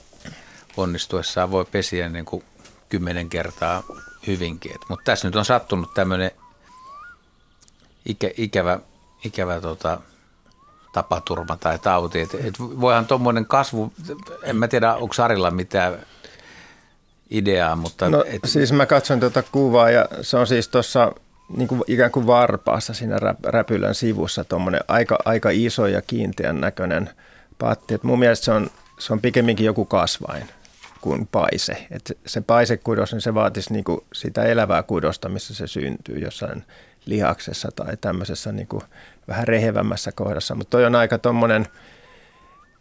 onnistuessaan voi pesiä niin kuin kymmenen kertaa hyvinkin. Mutta tässä nyt on sattunut tämmöinen ikä, ikävä, ikävä tota, tapaturma tai tauti. Et, et voihan tuommoinen kasvu, en mä tiedä, onko Sarilla mitään ideaa, mutta... No, et, siis mä katson tuota kuvaa ja se on siis tuossa niin kuin ikään kuin varpaassa siinä räpylän sivussa tuommoinen aika, aika iso ja kiinteän näköinen patti. Et mun mielestä se on, se on pikemminkin joku kasvain kuin paise. Et se paisekudos, niin se vaatisi niin kuin sitä elävää kudosta, missä se syntyy jossain lihaksessa tai tämmöisessä niin kuin vähän rehevämmässä kohdassa. Mutta toi on aika tuommoinen,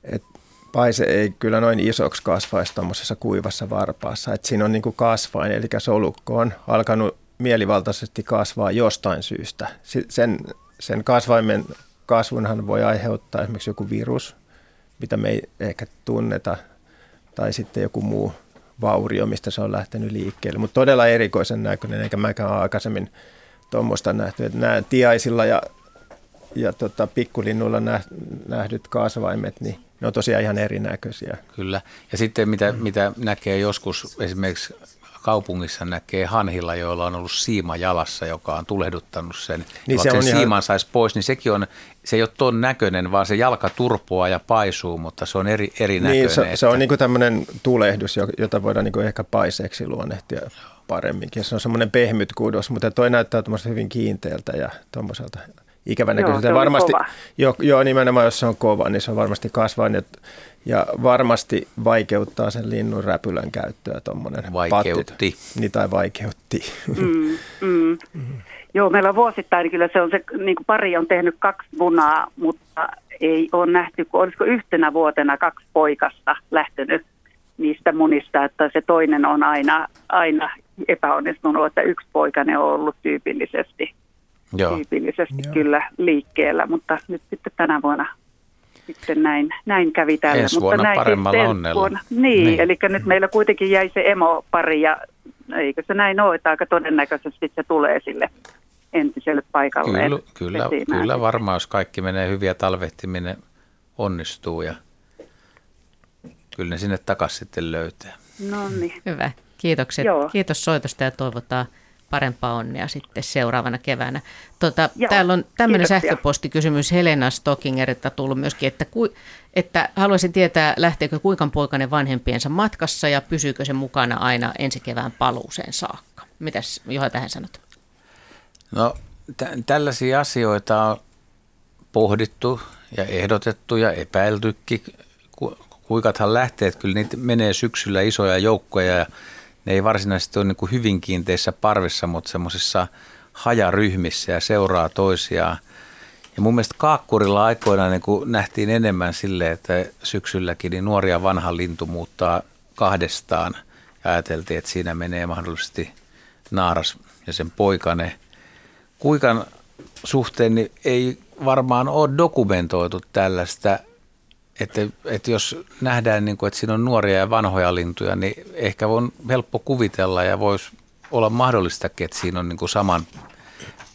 että paise ei kyllä noin isoksi kasvaisi tuommoisessa kuivassa varpaassa. Et siinä on niin kuin kasvain, eli solukko on alkanut mielivaltaisesti kasvaa jostain syystä. Sen, sen kasvaimen kasvunhan voi aiheuttaa esimerkiksi joku virus, mitä me ei ehkä tunneta, tai sitten joku muu vaurio, mistä se on lähtenyt liikkeelle. Mutta todella erikoisen näköinen, eikä mäkään aikaisemmin tuommoista nähty. Että nämä tiaisilla ja, ja tota, pikkulinnuilla nähdyt kasvaimet, niin ne on tosiaan ihan erinäköisiä. Kyllä. Ja sitten mitä, mitä näkee joskus esimerkiksi kaupungissa näkee hanhilla, joilla on ollut siima jalassa, joka on tulehduttanut sen. Niin se on sen ihan... siiman saisi pois, niin sekin on, se ei ole tuon näköinen, vaan se jalka turpoaa ja paisuu, mutta se on eri, erinäköinen. Niin, se, että... se on niin tämmöinen tulehdus, jota voidaan niin ehkä paiseeksi luonnehtia paremminkin. Se on semmoinen pehmyt kudos, mutta toi näyttää hyvin kiinteältä ja tuommoiselta ikävän näköiseltä. Joo, varmasti, kova. jo, joo, nimenomaan jos se on kova, niin se on varmasti kasvain ja, ja varmasti vaikeuttaa sen linnun räpylän käyttöä tuommoinen Vaikeutti. Patti, niin, tai vaikeutti. Mm, mm. Mm. Joo, meillä on vuosittain kyllä se on se, niin kuin pari on tehnyt kaksi munaa, mutta ei ole nähty, kun olisiko yhtenä vuotena kaksi poikasta lähtenyt niistä munista, että se toinen on aina, aina epäonnistunut, että yksi poikainen on ollut tyypillisesti Joo. tyypillisesti Joo. kyllä liikkeellä, mutta nyt sitten tänä vuonna sitten näin, näin kävi tällä. Ensi mutta vuonna näin paremmalla onnella. Vuonna. Niin, niin, eli nyt meillä kuitenkin jäi se emo-pari ja eikö se näin ole, että aika todennäköisesti se tulee sille entiselle paikalle. Kyllä, kyllä, kyllä varmaan, jos kaikki menee hyviä ja talvehtiminen onnistuu ja kyllä ne sinne takaisin sitten löytää. No niin. Hyvä. Kiitokset. Joo. Kiitos soitosta ja toivotaan parempaa onnea sitten seuraavana keväänä. Tota, Joo, täällä on tämmöinen sähköpostikysymys Helena Stockingerilta tullut myöskin, että, ku, että haluaisin tietää, lähteekö Kuikan poikainen vanhempiensa matkassa ja pysyykö se mukana aina ensi kevään paluuseen saakka. Mitäs Juha tähän sanot? No t- tällaisia asioita on pohdittu ja ehdotettu ja epäiltykin. Kuikathan lähtee, että kyllä niitä menee syksyllä isoja joukkoja ja ne ei varsinaisesti ole niin kuin hyvin kiinteissä parvissa, mutta semmoisissa hajaryhmissä ja seuraa toisiaan. Ja mun mielestä Kaakkurilla aikoinaan niin kuin nähtiin enemmän sille, että syksylläkin niin nuori ja vanha lintu muuttaa kahdestaan. Ja ajateltiin, että siinä menee mahdollisesti naaras ja sen poikane. Kuikan suhteen niin ei varmaan ole dokumentoitu tällaista että, että jos nähdään, niin kuin, että siinä on nuoria ja vanhoja lintuja, niin ehkä on helppo kuvitella ja voisi olla mahdollistakin, että siinä on niin kuin saman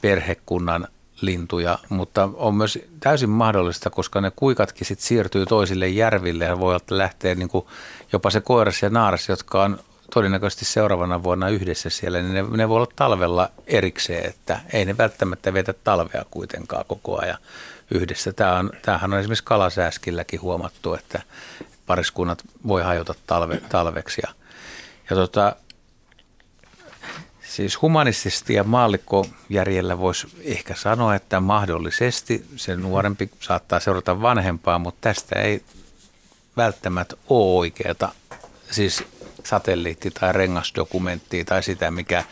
perhekunnan lintuja, mutta on myös täysin mahdollista, koska ne kuikatkin sit siirtyy toisille järville ja voi lähteä niin kuin jopa se koiras ja naaras, jotka on todennäköisesti seuraavana vuonna yhdessä siellä, niin ne, ne voi olla talvella erikseen, että ei ne välttämättä vetä talvea kuitenkaan koko ajan yhdessä. Tämä on, tämähän on esimerkiksi kalasääskilläkin huomattu, että pariskunnat voi hajota talve, talveksi. Ja, ja tota, siis humanistisesti ja maallikkojärjellä voisi ehkä sanoa, että mahdollisesti se nuorempi saattaa seurata vanhempaa, mutta tästä ei välttämättä ole oikeata siis satelliitti- tai rengasdokumenttia tai sitä, mikä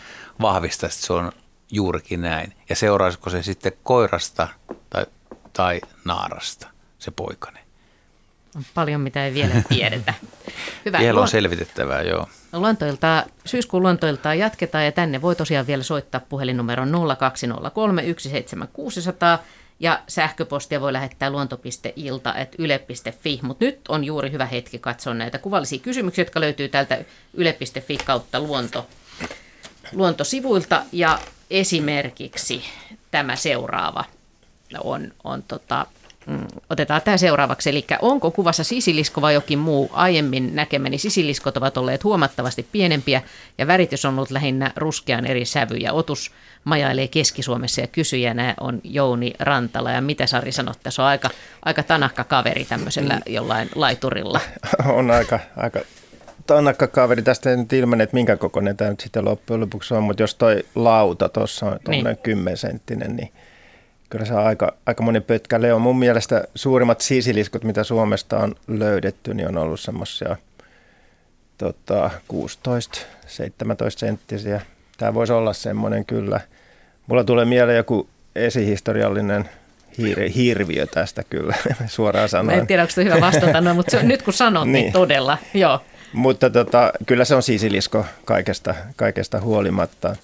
vahvistaa, että se on juurikin näin. Ja seuraisiko se sitten koirasta tai tai naarasta, se poikane. On paljon, mitä ei vielä tiedetä. *laughs* Hyvä. Vielä on selvitettävää, joo. Luontoilta, syyskuun luontoilta jatketaan ja tänne voi tosiaan vielä soittaa puhelinnumeron 0203 17600 ja sähköpostia voi lähettää luonto.ilta.yle.fi, mutta nyt on juuri hyvä hetki katsoa näitä kuvallisia kysymyksiä, jotka löytyy täältä yle.fi kautta luonto, luontosivuilta ja esimerkiksi tämä seuraava – on, on tota, mm, otetaan tämä seuraavaksi. Eli onko kuvassa sisilisko vai jokin muu? Aiemmin näkemäni sisiliskot ovat olleet huomattavasti pienempiä ja väritys on ollut lähinnä ruskean eri sävyjä. Otus majailee Keski-Suomessa ja kysyjänä on Jouni Rantala. Ja mitä Sari sanot, tässä on aika, aika tanakka kaveri tämmöisellä mm. jollain laiturilla. *laughs* On aika, aika tanakka kaveri. Tästä ei nyt ilmene, että minkä kokoinen tämä nyt sitten loppujen lopuksi on, mutta jos toi lauta tuossa on niin. 10 senttinen, niin kyllä se on aika, aika monen pötkä leo. Mun mielestä suurimmat sisiliskot, mitä Suomesta on löydetty, niin on ollut semmoisia tota, 16-17 senttisiä. Tämä voisi olla semmoinen kyllä. Mulla tulee mieleen joku esihistoriallinen hiir, hirviö tästä kyllä, *laughs* suoraan sanoen. Mä en tiedä, onko se hyvä vastata, no, mutta se, nyt kun sanot, niin, niin todella, joo. Mutta tota, kyllä se on sisilisko kaikesta, kaikesta huolimatta.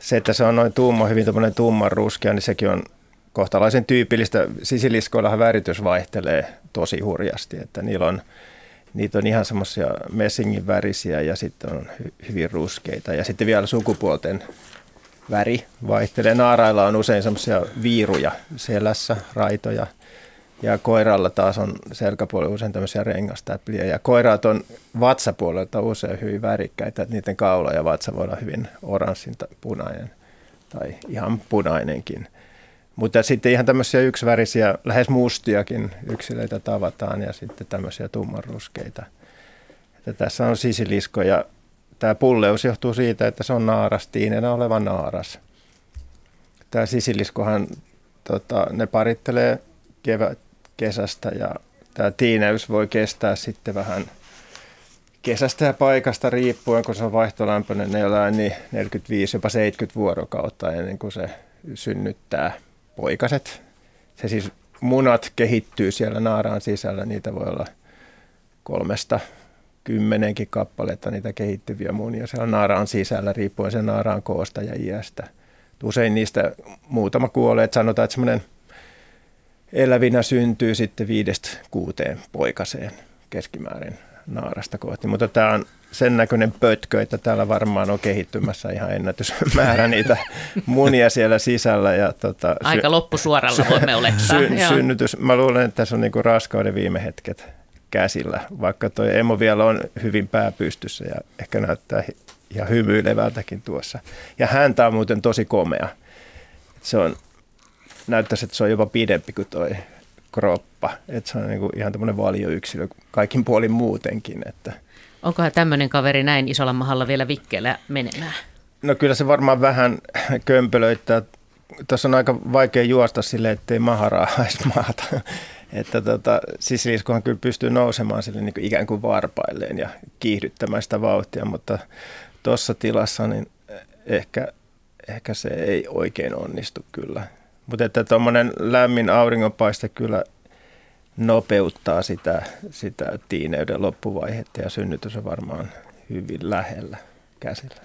Se, että se on noin tumma, hyvin tumman ruskea, niin sekin on kohtalaisen tyypillistä. Sisiliskoillahan väritys vaihtelee tosi hurjasti, että niillä on, niitä on ihan semmoisia messingin värisiä ja sitten on hyvin ruskeita. Ja sitten vielä sukupuolten väri vaihtelee. Naarailla on usein semmoisia viiruja selässä, raitoja. Ja koiralla taas on selkäpuolella usein tämmöisiä rengastäpliä. Ja koiraat on vatsapuolelta usein hyvin värikkäitä, että niiden kaula ja vatsa voi olla hyvin oranssin tai punainen tai ihan punainenkin. Mutta sitten ihan tämmöisiä yksivärisiä, lähes mustiakin yksilöitä tavataan ja sitten tämmöisiä tummanruskeita. Että tässä on sisilisko ja tämä pulleus johtuu siitä, että se on naaras, tiinenä oleva naaras. Tämä sisiliskohan, tota, ne parittelee kevät, kesästä ja tämä tiineys voi kestää sitten vähän kesästä ja paikasta riippuen, kun se on vaihtolämpöinen, ne niin 45, jopa 70 vuorokautta ennen kuin se synnyttää poikaset. Se siis munat kehittyy siellä naaraan sisällä, niitä voi olla kolmesta kymmenenkin kappaletta niitä kehittyviä munia siellä naaraan sisällä, riippuen sen naaraan koosta ja iästä. Usein niistä muutama kuolee, että sanotaan, että semmoinen elävinä syntyy sitten viidestä kuuteen poikaseen keskimäärin naarasta kohti. Mutta tämä on sen näköinen pötkö, että täällä varmaan on kehittymässä ihan ennätysmäärä niitä munia siellä sisällä. Ja tota, Aika loppusuoralla voimme olettaa. Sy- synnytys, mä luulen, että tässä on niinku raskauden viime hetket käsillä, vaikka tuo emo vielä on hyvin pääpystyssä ja ehkä näyttää ihan hymyilevältäkin tuossa. Ja häntä on muuten tosi komea. Se on, näyttäisi, että se on jopa pidempi kuin tuo kroppa. Että se on niinku ihan tämmöinen valioyksilö kaikin puolin muutenkin. Että. Onkohan tämmöinen kaveri näin isolla mahalla vielä vikkeellä menemään? No kyllä se varmaan vähän kömpelöittää. Tuossa on aika vaikea juosta sille, ettei maha raahaisi *laughs* maata. Että tota, sisiliskohan kyllä pystyy nousemaan sille niin kuin ikään kuin varpailleen ja kiihdyttämään sitä vauhtia, mutta tuossa tilassa niin ehkä, ehkä se ei oikein onnistu kyllä. Mutta että tuommoinen lämmin auringonpaiste kyllä nopeuttaa sitä, sitä tiineyden loppuvaihetta ja synnytys on varmaan hyvin lähellä käsillä.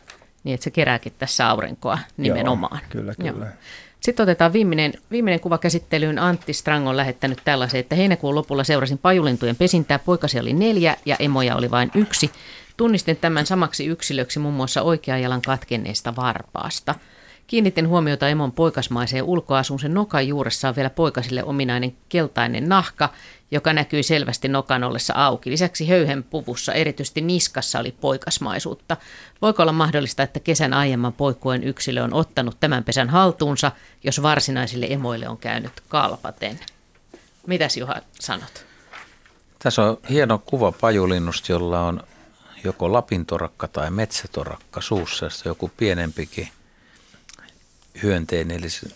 Niin, että se kerääkin tässä aurinkoa nimenomaan. Joo, kyllä, kyllä. Joo. Sitten otetaan viimeinen, viimeinen kuva käsittelyyn. Antti Strang on lähettänyt tällaisen, että heinäkuun lopulla seurasin pajulintujen pesintää. Poikasia oli neljä ja emoja oli vain yksi. Tunnistin tämän samaksi yksilöksi muun muassa oikean jalan katkenneesta varpaasta. Kiinnitin huomiota emon poikasmaiseen ulkoasuun. Sen nokan juuressa on vielä poikasille ominainen keltainen nahka, joka näkyy selvästi nokan ollessa auki. Lisäksi höyhen puvussa, erityisesti niskassa, oli poikasmaisuutta. Voiko olla mahdollista, että kesän aiemman poikkueen yksilö on ottanut tämän pesän haltuunsa, jos varsinaisille emoille on käynyt kalpaten? Mitäs Juha sanot? Tässä on hieno kuva pajulinnusta, jolla on joko lapintorakka tai metsätorakka suussa, joku pienempikin hyönteinen, eli se,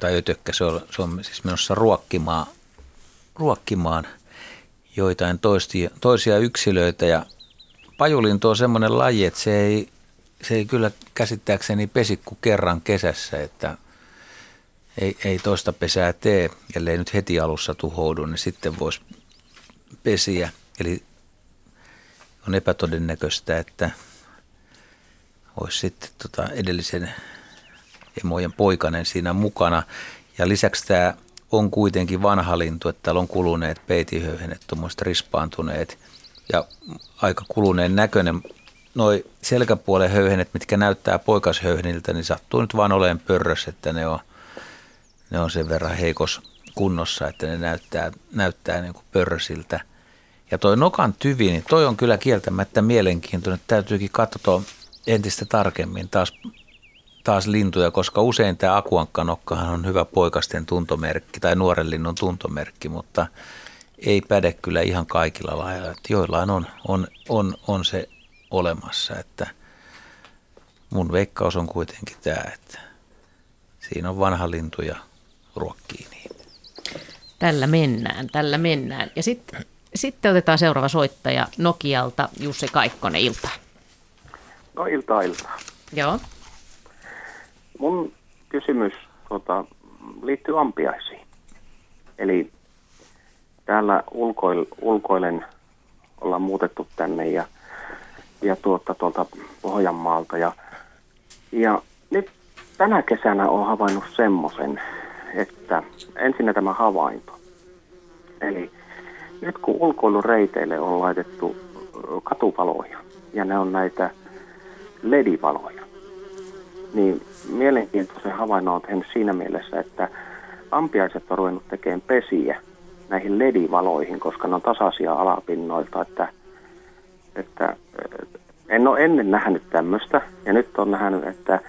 tai ötökkä, se on, se on siis menossa ruokkimaan, ruokkimaan joitain toistia, toisia yksilöitä. Ja pajulinto on semmoinen laji, että se ei, se ei kyllä käsittääkseni pesi kuin kerran kesässä, että ei, ei toista pesää tee, ellei nyt heti alussa tuhoudu, niin sitten voisi pesiä. Eli on epätodennäköistä, että olisi sitten tota edellisen emojen poikanen siinä mukana. Ja lisäksi tämä on kuitenkin vanha lintu, että täällä on kuluneet peitihöyhenet, tuommoiset rispaantuneet ja aika kuluneen näköinen. Noi selkäpuolen höyhenet, mitkä näyttää poikashöyheniltä, niin sattuu nyt vaan olemaan pörrös, että ne on, ne on sen verran heikos kunnossa, että ne näyttää, näyttää niin kuin pörsiltä. Ja toi nokan tyvi, niin toi on kyllä kieltämättä mielenkiintoinen. Täytyykin katsoa entistä tarkemmin taas, taas lintuja, koska usein tämä akuankkanokkahan on hyvä poikasten tuntomerkki tai nuoren linnun tuntomerkki, mutta ei päde kyllä ihan kaikilla lailla. Että joillain on, on, on, on se olemassa, että mun veikkaus on kuitenkin tämä, että siinä on vanha lintu ja ruokkii niin. Tällä mennään, tällä mennään. Ja sitten sitten otetaan seuraava soittaja Nokialta, Jussi Kaikkonen, ilta. No iltaa iltaa. Joo. Mun kysymys tota, liittyy ampiaisiin. Eli täällä ulkoil, ulkoilen ollaan muutettu tänne ja, ja tuota, tuolta Pohjanmaalta. Ja, ja nyt tänä kesänä on havainnut semmoisen, että ensin tämä havainto. Eli nyt kun ulkoilureiteille on laitettu katuvaloja ja ne on näitä ledivaloja, niin mielenkiintoisen havainnon on tehnyt siinä mielessä, että ampiaiset on ruvennut tekemään pesiä näihin ledivaloihin, koska ne on tasaisia alapinnoilta, että, että en ole ennen nähnyt tämmöistä ja nyt on nähnyt, että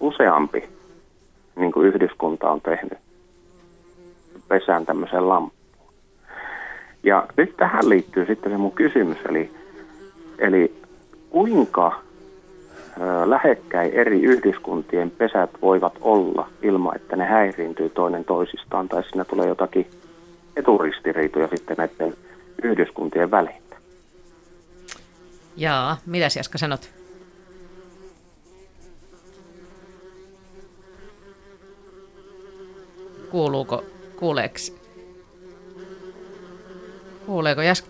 useampi niin kuin yhdyskunta on tehnyt pesään tämmöisen lampun. Ja nyt tähän liittyy sitten se mun kysymys, eli, eli kuinka lähekkäin eri yhdyskuntien pesät voivat olla ilman, että ne häiriintyy toinen toisistaan tai siinä tulee jotakin eturistiriitoja sitten näiden yhdyskuntien välillä. Jaa, mitä Jaska sanot? Kuuluuko, kuuleeks? Kuuleeko Jaska?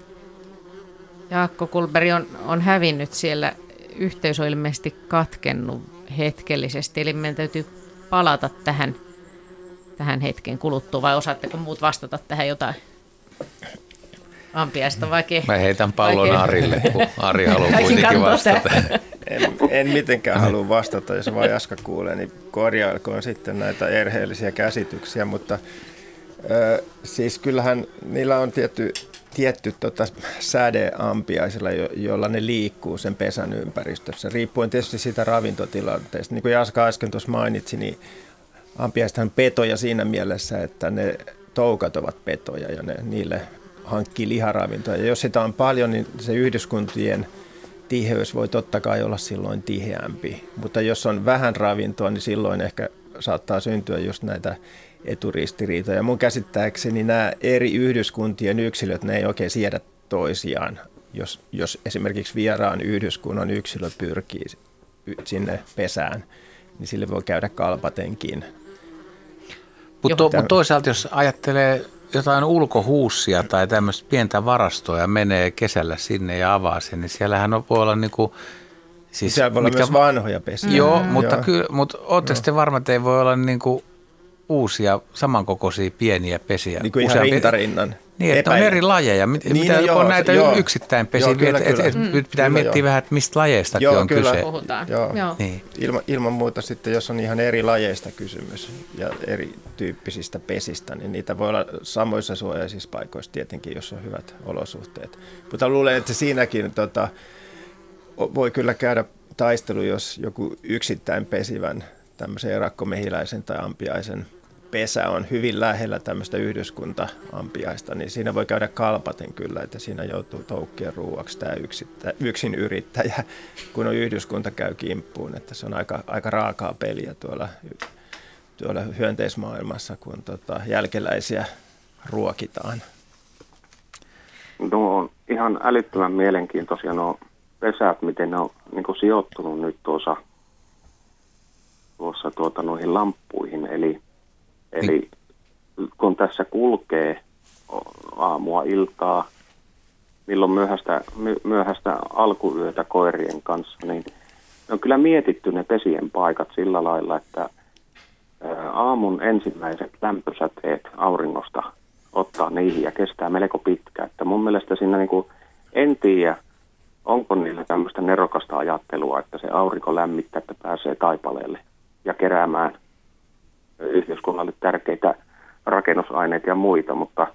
Jaakko Kulberi on, on hävinnyt siellä. Yhteys on ilmeisesti katkennut hetkellisesti, eli meidän täytyy palata tähän, tähän hetken kuluttua, vai osaatteko muut vastata tähän jotain? Ampiaista vaikea. Mä heitän pallon vaikea. Arille, kun Ari *laughs* haluaa kuitenkin vastata. En, en mitenkään halua vastata, jos vaan Jaska kuulee, niin korjailkoon sitten näitä erheellisiä käsityksiä, mutta ö, siis kyllähän niillä on tietty tietty tota, sädeampiaisilla, jo, jolla ne liikkuu sen pesän ympäristössä, riippuen tietysti siitä ravintotilanteesta. Niin kuin Jaska äsken tuossa mainitsi, niin ampiaisethan petoja siinä mielessä, että ne toukat ovat petoja ja ne, niille hankkii liharavintoja. Ja jos sitä on paljon, niin se yhdyskuntien tiheys voi totta kai olla silloin tiheämpi. Mutta jos on vähän ravintoa, niin silloin ehkä saattaa syntyä just näitä eturistiriitoja. Mun käsittääkseni nämä eri yhdyskuntien yksilöt, ne ei oikein siedä toisiaan. Jos, jos esimerkiksi vieraan yhdyskunnan yksilö pyrkii sinne pesään, niin sille voi käydä kalpatenkin. Mutta to, mut toisaalta jos ajattelee jotain ulkohuussia tai tämmöistä pientä varastoa ja menee kesällä sinne ja avaa sen, niin siellähän on, voi olla niinku, siis, Siellä voi olla mitkä, myös vanhoja pesiä. Joo, mm. mutta, kyllä, mutta ootteko te varma, että ei voi olla niinku uusia samankokoisia pieniä pesiä. Niin kuin ihan rintarinnan. Niin, että on eri lajeja. Niin, mitä, no, joo, on näitä joo, yksittäin pesiä, joo, kyllä, et, et, mm. pitää kyllä, miettiä joo. vähän, että mistä lajeistakin joo, on kyllä. kyse. Puhutaan. Joo. Joo. Niin. Ilma, ilman muuta sitten, jos on ihan eri lajeista kysymys ja erityyppisistä pesistä, niin niitä voi olla samoissa suojaisissa paikoissa tietenkin, jos on hyvät olosuhteet. Mutta luulen, että siinäkin tota, voi kyllä käydä taistelu, jos joku yksittäin pesivän tämmöisen erakkomehiläisen tai ampiaisen pesä on hyvin lähellä tämmöistä yhdyskuntaampiaista, niin siinä voi käydä kalpaten kyllä, että siinä joutuu toukkien ruuaksi tämä yksittä, yksin yrittäjä, kun on yhdyskunta käy kimppuun, että se on aika, aika raakaa peliä tuolla, tuolla hyönteismaailmassa, kun tota, jälkeläisiä ruokitaan. No on ihan älyttömän mielenkiintoisia nuo pesät, miten ne on niin sijoittunut nyt tuossa, tuossa tuota, noihin lamppuihin, eli Eli kun tässä kulkee aamua, iltaa, milloin myöhäistä, myöhäistä alkuyötä koirien kanssa, niin on kyllä mietitty ne pesien paikat sillä lailla, että aamun ensimmäiset lämpösäteet auringosta ottaa niihin ja kestää melko pitkä. Että mun mielestä siinä niin kuin, en tiedä, onko niillä tämmöistä nerokasta ajattelua, että se aurinko lämmittää, että pääsee taipaleelle ja keräämään yhteiskunnalle tärkeitä rakennusaineita ja muita, mutta,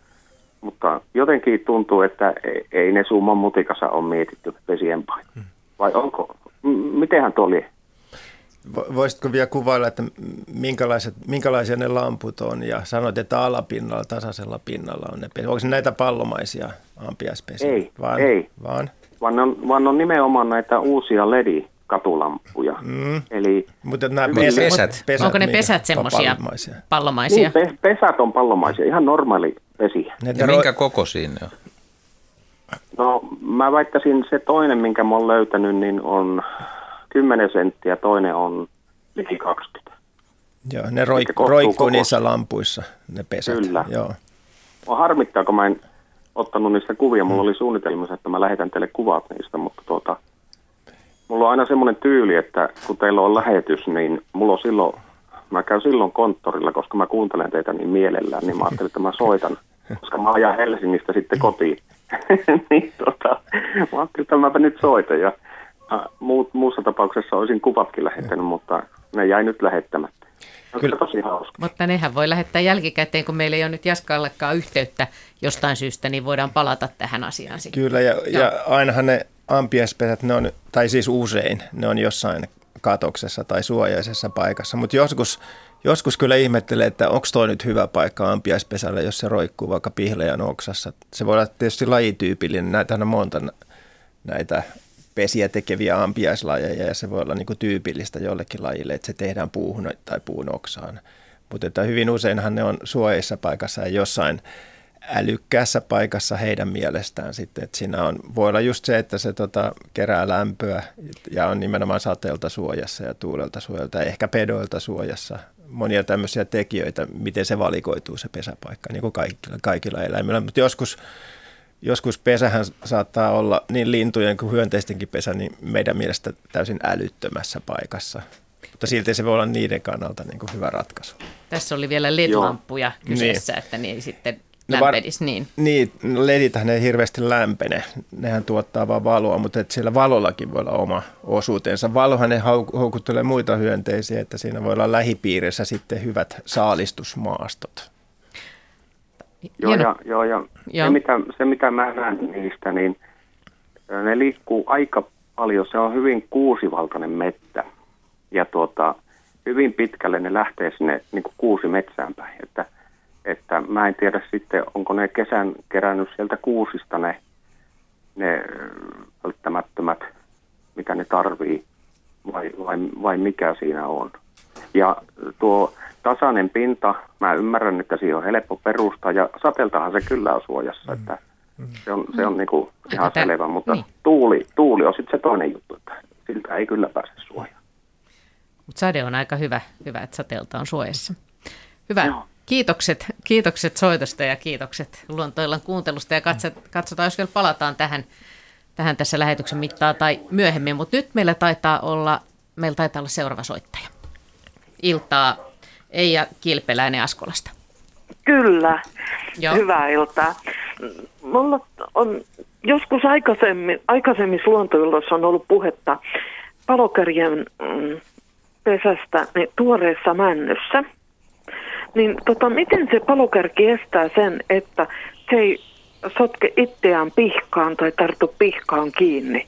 mutta jotenkin tuntuu, että ei, ei ne summan mutikassa ole mietitty pesien paikka. Vai onko, m- mitenhän tuo oli? Vo- Voisitko vielä kuvailla, että minkälaiset, minkälaisia ne lamput on ja sanoit, että alapinnalla, tasaisella pinnalla on ne pesiä. Onko ne näitä pallomaisia ampiaispesiä? Ei, vaan, ei. Vaan? Vaan ne, on, vaan ne on nimenomaan näitä uusia LED-katulampuja. Mm. Eli Mutta nämä Hyvin pesät, pesät. pesät Onko ne pesät semmoisia pallomaisia? pallomaisia? niin, pe- pesät on pallomaisia, ihan normaali vesiä. Ne Ja ro- minkä kokoisia ne on? No mä väittäisin se toinen, minkä mä oon löytänyt, niin on 10 senttiä, toinen on liki 20. Joo, ne roik, roikkuu koko- niissä lampuissa, ne pesät. Kyllä. Joo. Mua harmittaa, kun mä en ottanut niistä kuvia. Mulla oli suunnitelmassa, että mä lähetän teille kuvat niistä, mutta tuota, mulla on aina semmoinen tyyli, että kun teillä on lähetys, niin mulla on silloin, mä käyn silloin konttorilla, koska mä kuuntelen teitä niin mielellään, niin mä ajattelin, että mä soitan, koska mä ajan Helsingistä sitten kotiin. *laughs* niin tota, mä ajattelin, että mäpä nyt soitan ja muut, muussa tapauksessa olisin kuvatkin lähettänyt, mutta ne jäi nyt lähettämättä. Kyllä. tosi hauska. Mutta nehän voi lähettää jälkikäteen, kun meillä ei ole nyt Jaskallekaan yhteyttä jostain syystä, niin voidaan palata tähän asiaan sitten. Kyllä, ja, ja ainahan ne ampiaispesät, ne on, tai siis usein, ne on jossain katoksessa tai suojaisessa paikassa. Mutta joskus, joskus kyllä ihmettelee, että onko toi nyt hyvä paikka ampiaispesälle, jos se roikkuu vaikka pihlajan oksassa. Se voi olla tietysti lajityypillinen. Näitähän on monta näitä pesiä tekeviä ampiaislajeja ja se voi olla niinku tyypillistä jollekin lajille, että se tehdään puuhun tai puun oksaan. Mutta hyvin useinhan ne on suojaisessa paikassa ja jossain älykkäässä paikassa heidän mielestään sitten. Että siinä on, voi olla just se, että se tota, kerää lämpöä ja on nimenomaan sateelta suojassa ja tuulelta suojalta ja ehkä pedoilta suojassa. Monia tämmöisiä tekijöitä, miten se valikoituu se pesäpaikka, niin kuin kaikilla, kaikilla eläimillä. Mutta joskus, joskus pesähän saattaa olla niin lintujen kuin hyönteistenkin pesä, niin meidän mielestä täysin älyttömässä paikassa. Mutta silti se voi olla niiden kannalta niin kuin hyvä ratkaisu. Tässä oli vielä LED-lamppuja kyseessä, että ne ei sitten No var- lämpenisi niin. Niin, no ledithän ei hirveästi lämpene. Nehän tuottaa vaan valoa, mutta et siellä valollakin voi olla oma osuutensa. Valohan ne houkuttelee muita hyönteisiä, että siinä voi olla lähipiirissä sitten hyvät saalistusmaastot. Joo, ja, joo, ja Joo. Se, mitä, se mitä mä näen niistä, niin ne liikkuu aika paljon. Se on hyvin kuusivaltainen mettä. Ja tuota, hyvin pitkälle ne lähtee sinne niin kuin kuusi metsään päin. Että, että mä en tiedä sitten, onko ne kesän kerännyt sieltä kuusista ne, ne välttämättömät, mitä ne tarvii, vai, vai, vai mikä siinä on. Ja tuo tasainen pinta, mä ymmärrän, että siihen on helppo perustaa ja sateeltahan se kyllä on suojassa, että se on, se on niinku ihan tä- selvä, mutta niin. tuuli, tuuli on sitten se toinen juttu, että siltä ei kyllä pääse suojaan. Mutta sade on aika hyvä, hyvä, että sateelta on suojassa. Hyvä. Joo. Kiitokset, kiitokset soitosta ja kiitokset luontoillan kuuntelusta ja katsot, katsotaan, jos vielä palataan tähän, tähän tässä lähetyksen mittaan tai myöhemmin. Mutta nyt meillä taitaa olla, meillä taitaa olla seuraava soittaja. Iltaa Eija Kilpeläinen Askolasta. Kyllä, Joo. hyvää iltaa. Mulla on joskus aikaisemmin, aikaisemmissa luontoilloissa on ollut puhetta palokärjen mm, pesästä niin tuoreessa männyssä. Niin tota, miten se palokärki estää sen, että se ei sotke itseään pihkaan tai tartu pihkaan kiinni?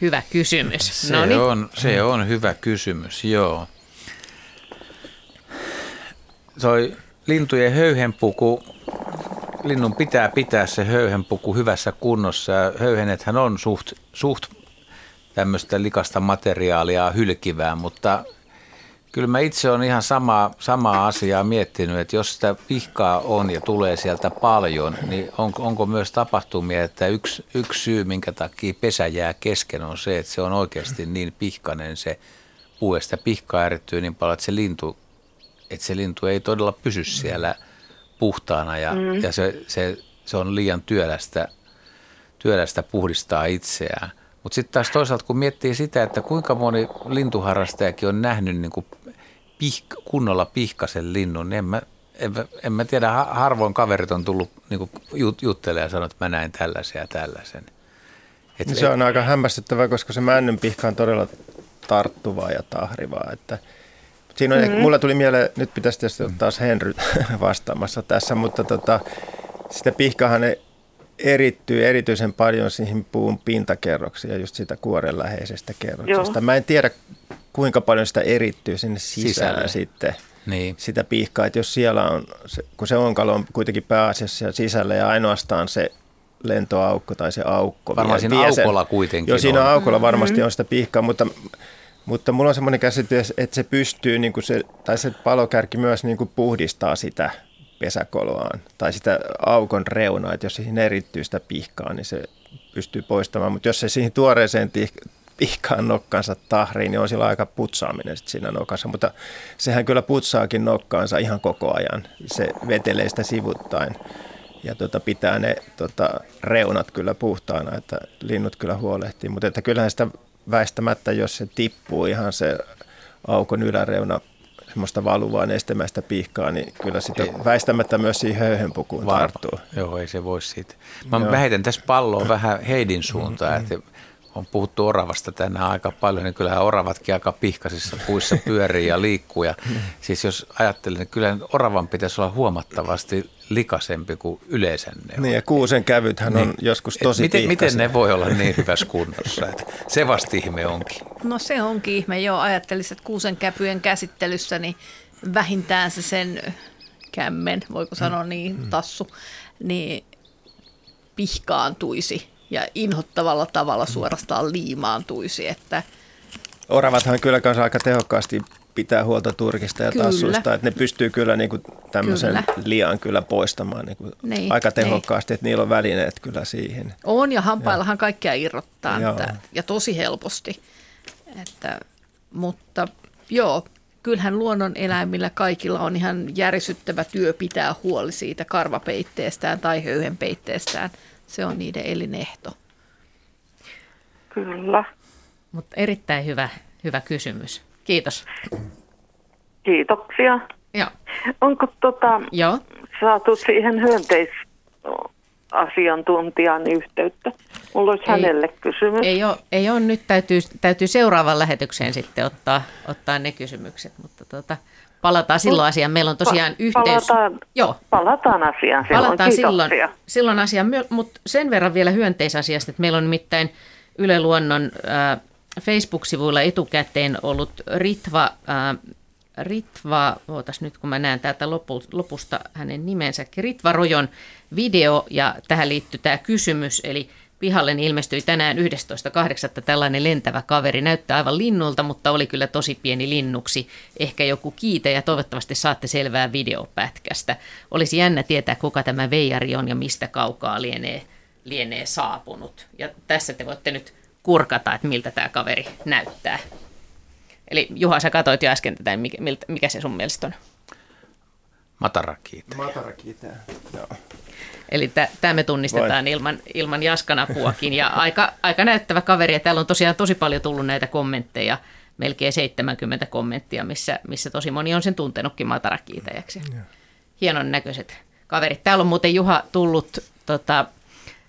Hyvä kysymys. Se, Noniin. on, se on hyvä kysymys, joo. Toi lintujen höyhenpuku, linnun pitää pitää se höyhenpuku hyvässä kunnossa ja höyhenethän on suht, suht tämmöistä likasta materiaalia hylkivää, mutta kyllä mä itse olen ihan sama, samaa asiaa miettinyt, että jos sitä pihkaa on ja tulee sieltä paljon, niin onko, onko myös tapahtumia, että yksi, yksi syy, minkä takia pesä jää kesken, on se, että se on oikeasti niin pihkainen se puu, ja sitä pihkaa erittyy niin paljon, että se lintu, että se lintu ei todella pysy siellä puhtaana ja, mm. ja se, se, se on liian työlästä, työlästä puhdistaa itseään. Mutta sitten taas toisaalta, kun miettii sitä, että kuinka moni lintuharrastajakin on nähnyt niin kuin pih- kunnolla pihkasen linnun, niin en mä, en, mä- en mä tiedä, ha- harvoin kaverit on tullut niin juttelemaan ja sanonut, että mä näin tällaisen ja tällaisen. Et, Se on aika hämmästyttävää, koska se männyn pihka on todella tarttuvaa ja tahrivaa. Että Siinä on, mm-hmm. mulla tuli mieleen, nyt pitäisi tietysti olla taas Henry *laughs* vastaamassa tässä, mutta tota, sitä pihkahan ne erittyy erityisen paljon siihen puun pintakerroksiin ja just sitä kuoren läheisestä kerroksesta. Joo. Mä en tiedä, kuinka paljon sitä erittyy sinne sisään Sisälle. sitten niin. sitä pihkaa. Että jos siellä on, se, kun se onkalo on kuitenkin pääasiassa sisällä ja ainoastaan se lentoaukko tai se aukko. Varmaan siinä aukolla sen, kuitenkin Joo, siinä on. aukolla varmasti mm-hmm. on sitä pihkaa, mutta, mutta mulla on semmoinen käsitys, että se pystyy, niin kuin se, tai se palokärki myös niin kuin puhdistaa sitä pesäkoloaan tai sitä aukon reunaa, että jos siihen erittyy sitä pihkaa, niin se pystyy poistamaan, mutta jos se siihen tuoreeseen pihkaan nokkansa tahriin, niin on sillä aika putsaaminen sit siinä nokassa, mutta sehän kyllä putsaakin nokkaansa ihan koko ajan, se vetelee sitä sivuttain ja tota, pitää ne tota, reunat kyllä puhtaana, että linnut kyllä huolehtii, mutta että kyllähän sitä väistämättä, jos se tippuu ihan se aukon yläreuna semmoista valuvaa nestemäistä pihkaa, niin kyllä sitä ei. väistämättä myös siihen höyhenpukuun tarttuu. Joo, ei se voi siitä. Mä, mä heitän tässä palloa vähän Heidin suuntaan, mm-hmm. että on puhuttu oravasta tänään aika paljon, niin kyllähän oravatkin aika pihkaisissa puissa pyörii ja liikkuu. Ja siis jos ajattelen, niin kyllä oravan pitäisi olla huomattavasti likaisempi kuin yleisen ne Niin ja kuusen kävythän niin. on joskus tosi miten, miten ne voi olla niin hyvässä kunnossa? Että se vasta ihme onkin. No se onkin ihme, joo. Ajattelisin, että kuusen käpyjen käsittelyssä niin vähintään se sen kämmen, voiko sanoa niin, tassu, niin pihkaantuisi ja inhottavalla tavalla suorastaan liimaantuisi. Että Oravathan kyllä kanssa aika tehokkaasti pitää huolta turkista ja kyllä. tassuista, että ne pystyy kyllä niin kuin tämmöisen kyllä. lian kyllä poistamaan niin kuin niin, aika niin. tehokkaasti, niin. että niillä on välineet kyllä siihen. On ja hampaillahan ja. kaikkea irrottaa että, ja tosi helposti. Että, mutta joo, kyllähän luonnon eläimillä kaikilla on ihan järisyttävä työ pitää huoli siitä karvapeitteestään tai höyhenpeitteestään se on niiden elinehto. Kyllä. Mutta erittäin hyvä, hyvä kysymys. Kiitos. Kiitoksia. Joo. Onko tota, Joo. saatu siihen hyönteisasiantuntijan yhteyttä? Mulla olisi ei, hänelle kysymys. Ei ole, ei ole nyt täytyy, täytyy seuraavaan lähetykseen sitten ottaa, ottaa ne kysymykset, mutta tota, Palataan silloin asiaan. Meillä on tosiaan pa- yhteys. Palataan, Joo. palataan asiaan silloin. Palataan silloin, silloin asiaan, mutta sen verran vielä hyönteisasiasta, että meillä on nimittäin Yle Luonnon äh, Facebook-sivuilla etukäteen ollut Ritva, äh, Ritva, ootas nyt kun mä näen täältä lopu, lopusta hänen nimensä, Ritva Rojon video ja tähän liittyy tämä kysymys, eli Pihalle ilmestyi tänään 11.8. tällainen lentävä kaveri. Näyttää aivan linnulta, mutta oli kyllä tosi pieni linnuksi. Ehkä joku kiite ja toivottavasti saatte selvää videopätkästä. Olisi jännä tietää, kuka tämä veijari on ja mistä kaukaa lienee, lienee saapunut. Ja tässä te voitte nyt kurkata, että miltä tämä kaveri näyttää. Eli Juha, sä katsoit jo äsken tätä, mikä, mikä se sun mielestä on? Matarakiite. Matarakiite, joo. Eli tämä me tunnistetaan ilman, ilman Jaskan apuakin. Ja aika, aika näyttävä kaveri. Ja täällä on tosiaan tosi paljon tullut näitä kommentteja, melkein 70 kommenttia, missä, missä tosi moni on sen tuntenutkin matarakiitäjäksi. Hienon näköiset kaverit. Täällä on muuten Juha tullut tota,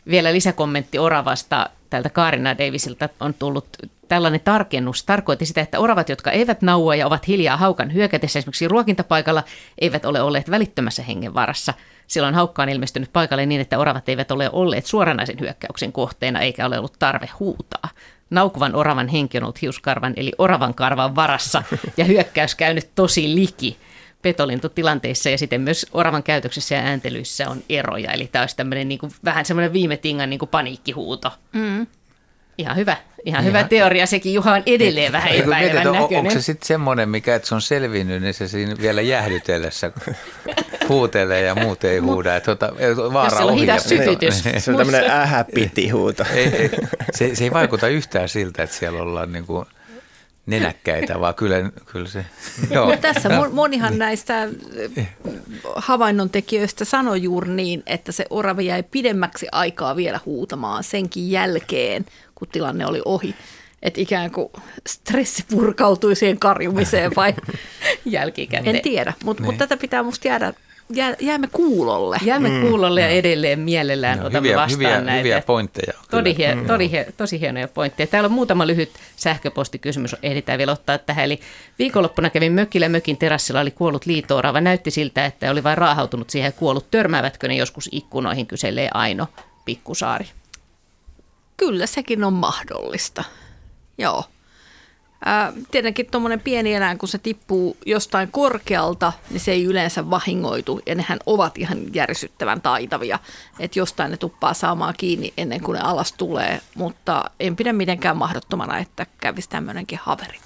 vielä lisäkommentti Oravasta. Täältä Kaarina Davisilta on tullut tällainen tarkennus. Tarkoitti sitä, että oravat, jotka eivät naua ja ovat hiljaa haukan hyökätessä esimerkiksi ruokintapaikalla, eivät ole olleet välittömässä hengenvarassa – Silloin haukka on ilmestynyt paikalle niin, että oravat eivät ole olleet suoranaisen hyökkäyksen kohteena eikä ole ollut tarve huutaa. Naukuvan oravan henki on ollut hiuskarvan eli oravan karvan varassa ja hyökkäys käynyt tosi liki petolintutilanteissa ja sitten myös oravan käytöksessä ja ääntelyissä on eroja. Eli tämä olisi tämmöinen niin kuin, vähän semmoinen viime tingan niin kuin paniikkihuuto. Mm. Ihan hyvä. Ihan hyvä teoria. Sekin Juha on edelleen vähän epäilevän näköinen. On, onko se sitten semmoinen, mikä että se on selvinnyt, niin se siinä vielä jäähdytellessä huutelee ja muut ei huuda. Että tuota, vaara Jos on hidas sytytys. se on tämmöinen ähäpiti huuto. Ei, ei, se, se ei vaikuta yhtään siltä, että siellä ollaan niin kuin nenäkkäitä, vaan kyllä, kyllä se... Joo. Ja tässä monihan näistä havainnon tekijöistä sanoi juuri niin, että se orava jäi pidemmäksi aikaa vielä huutamaan senkin jälkeen, kun tilanne oli ohi. Että ikään kuin stressi purkautui siihen karjumiseen vai *laughs* jälkikäteen. En tiedä, mutta niin. mut tätä pitää musta jäädä jää, jäämme kuulolle. Jäämme mm. kuulolle ja edelleen mielellään No, otamme hyviä, vastaan hyviä, näitä. hyviä pointteja. Todi, hie, Mm. todi, hie, tosi hienoja pointteja. Täällä on muutama lyhyt sähköpostikysymys, ehditään vielä ottaa tähän. Eli viikonloppuna kävin mökillä, mökin terassilla oli kuollut liitoorava. Näytti siltä, että oli vain raahautunut siihen ja kuollut. Törmäävätkö ne joskus ikkunoihin, kyselee Aino Pikkusaari. Kyllä sekin on mahdollista. Joo. Ää, tietenkin tuommoinen pieni eläin, kun se tippuu jostain korkealta, niin se ei yleensä vahingoitu. Ja nehän ovat ihan järsyttävän taitavia, että jostain ne tuppaa saamaan kiinni ennen kuin ne alas tulee. Mutta en pidä mitenkään mahdottomana, että kävisi tämmöinenkin haveri.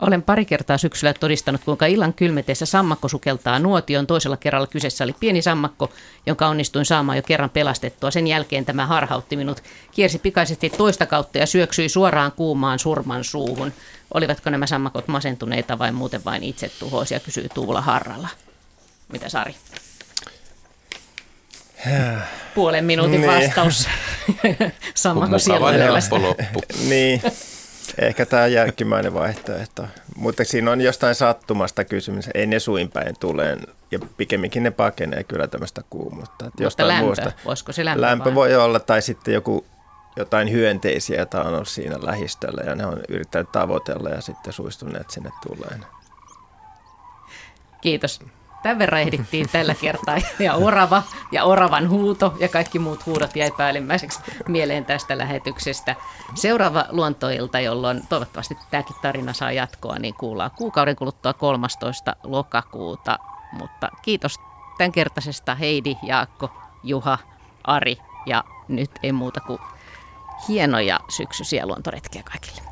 Olen pari kertaa syksyllä todistanut, kuinka illan kylmetessä sammakko sukeltaa nuotion. Toisella kerralla kyseessä oli pieni sammakko, jonka onnistuin saamaan jo kerran pelastettua. Sen jälkeen tämä harhautti minut, kiersi pikaisesti toista kautta ja syöksyi suoraan kuumaan surman suuhun. Olivatko nämä sammakot masentuneita vai muuten vain itsetuhoisia, kysyy Tuula Harralla. Mitä Sari? Puolen minuutin Niin. vastaus. Sammakko siellä loppu. *laughs* niin, ehkä tämä jälkimmäinen vaihtoehto. Mutta siinä on jostain sattumasta kysymys. Ei ne suinpäin tule. Ja pikemminkin ne pakenee kyllä tämmöistä kuumuutta. Että Mutta lämpö, voisiko se lämpö Lämpö vain? voi olla, tai sitten joku jotain hyönteisiä, joita on ollut siinä lähistöllä ja ne on yrittänyt tavoitella ja sitten suistuneet sinne tuleen. Kiitos. Tämän verran ehdittiin tällä kertaa. Ja orava ja oravan huuto ja kaikki muut huudot jäi päällimmäiseksi mieleen tästä lähetyksestä. Seuraava luontoilta, jolloin toivottavasti tämäkin tarina saa jatkoa, niin kuullaan kuukauden kuluttua 13. lokakuuta. Mutta kiitos tämänkertaisesta Heidi, Jaakko, Juha, Ari ja nyt ei muuta kuin hienoja syksyisiä luontoretkiä kaikille.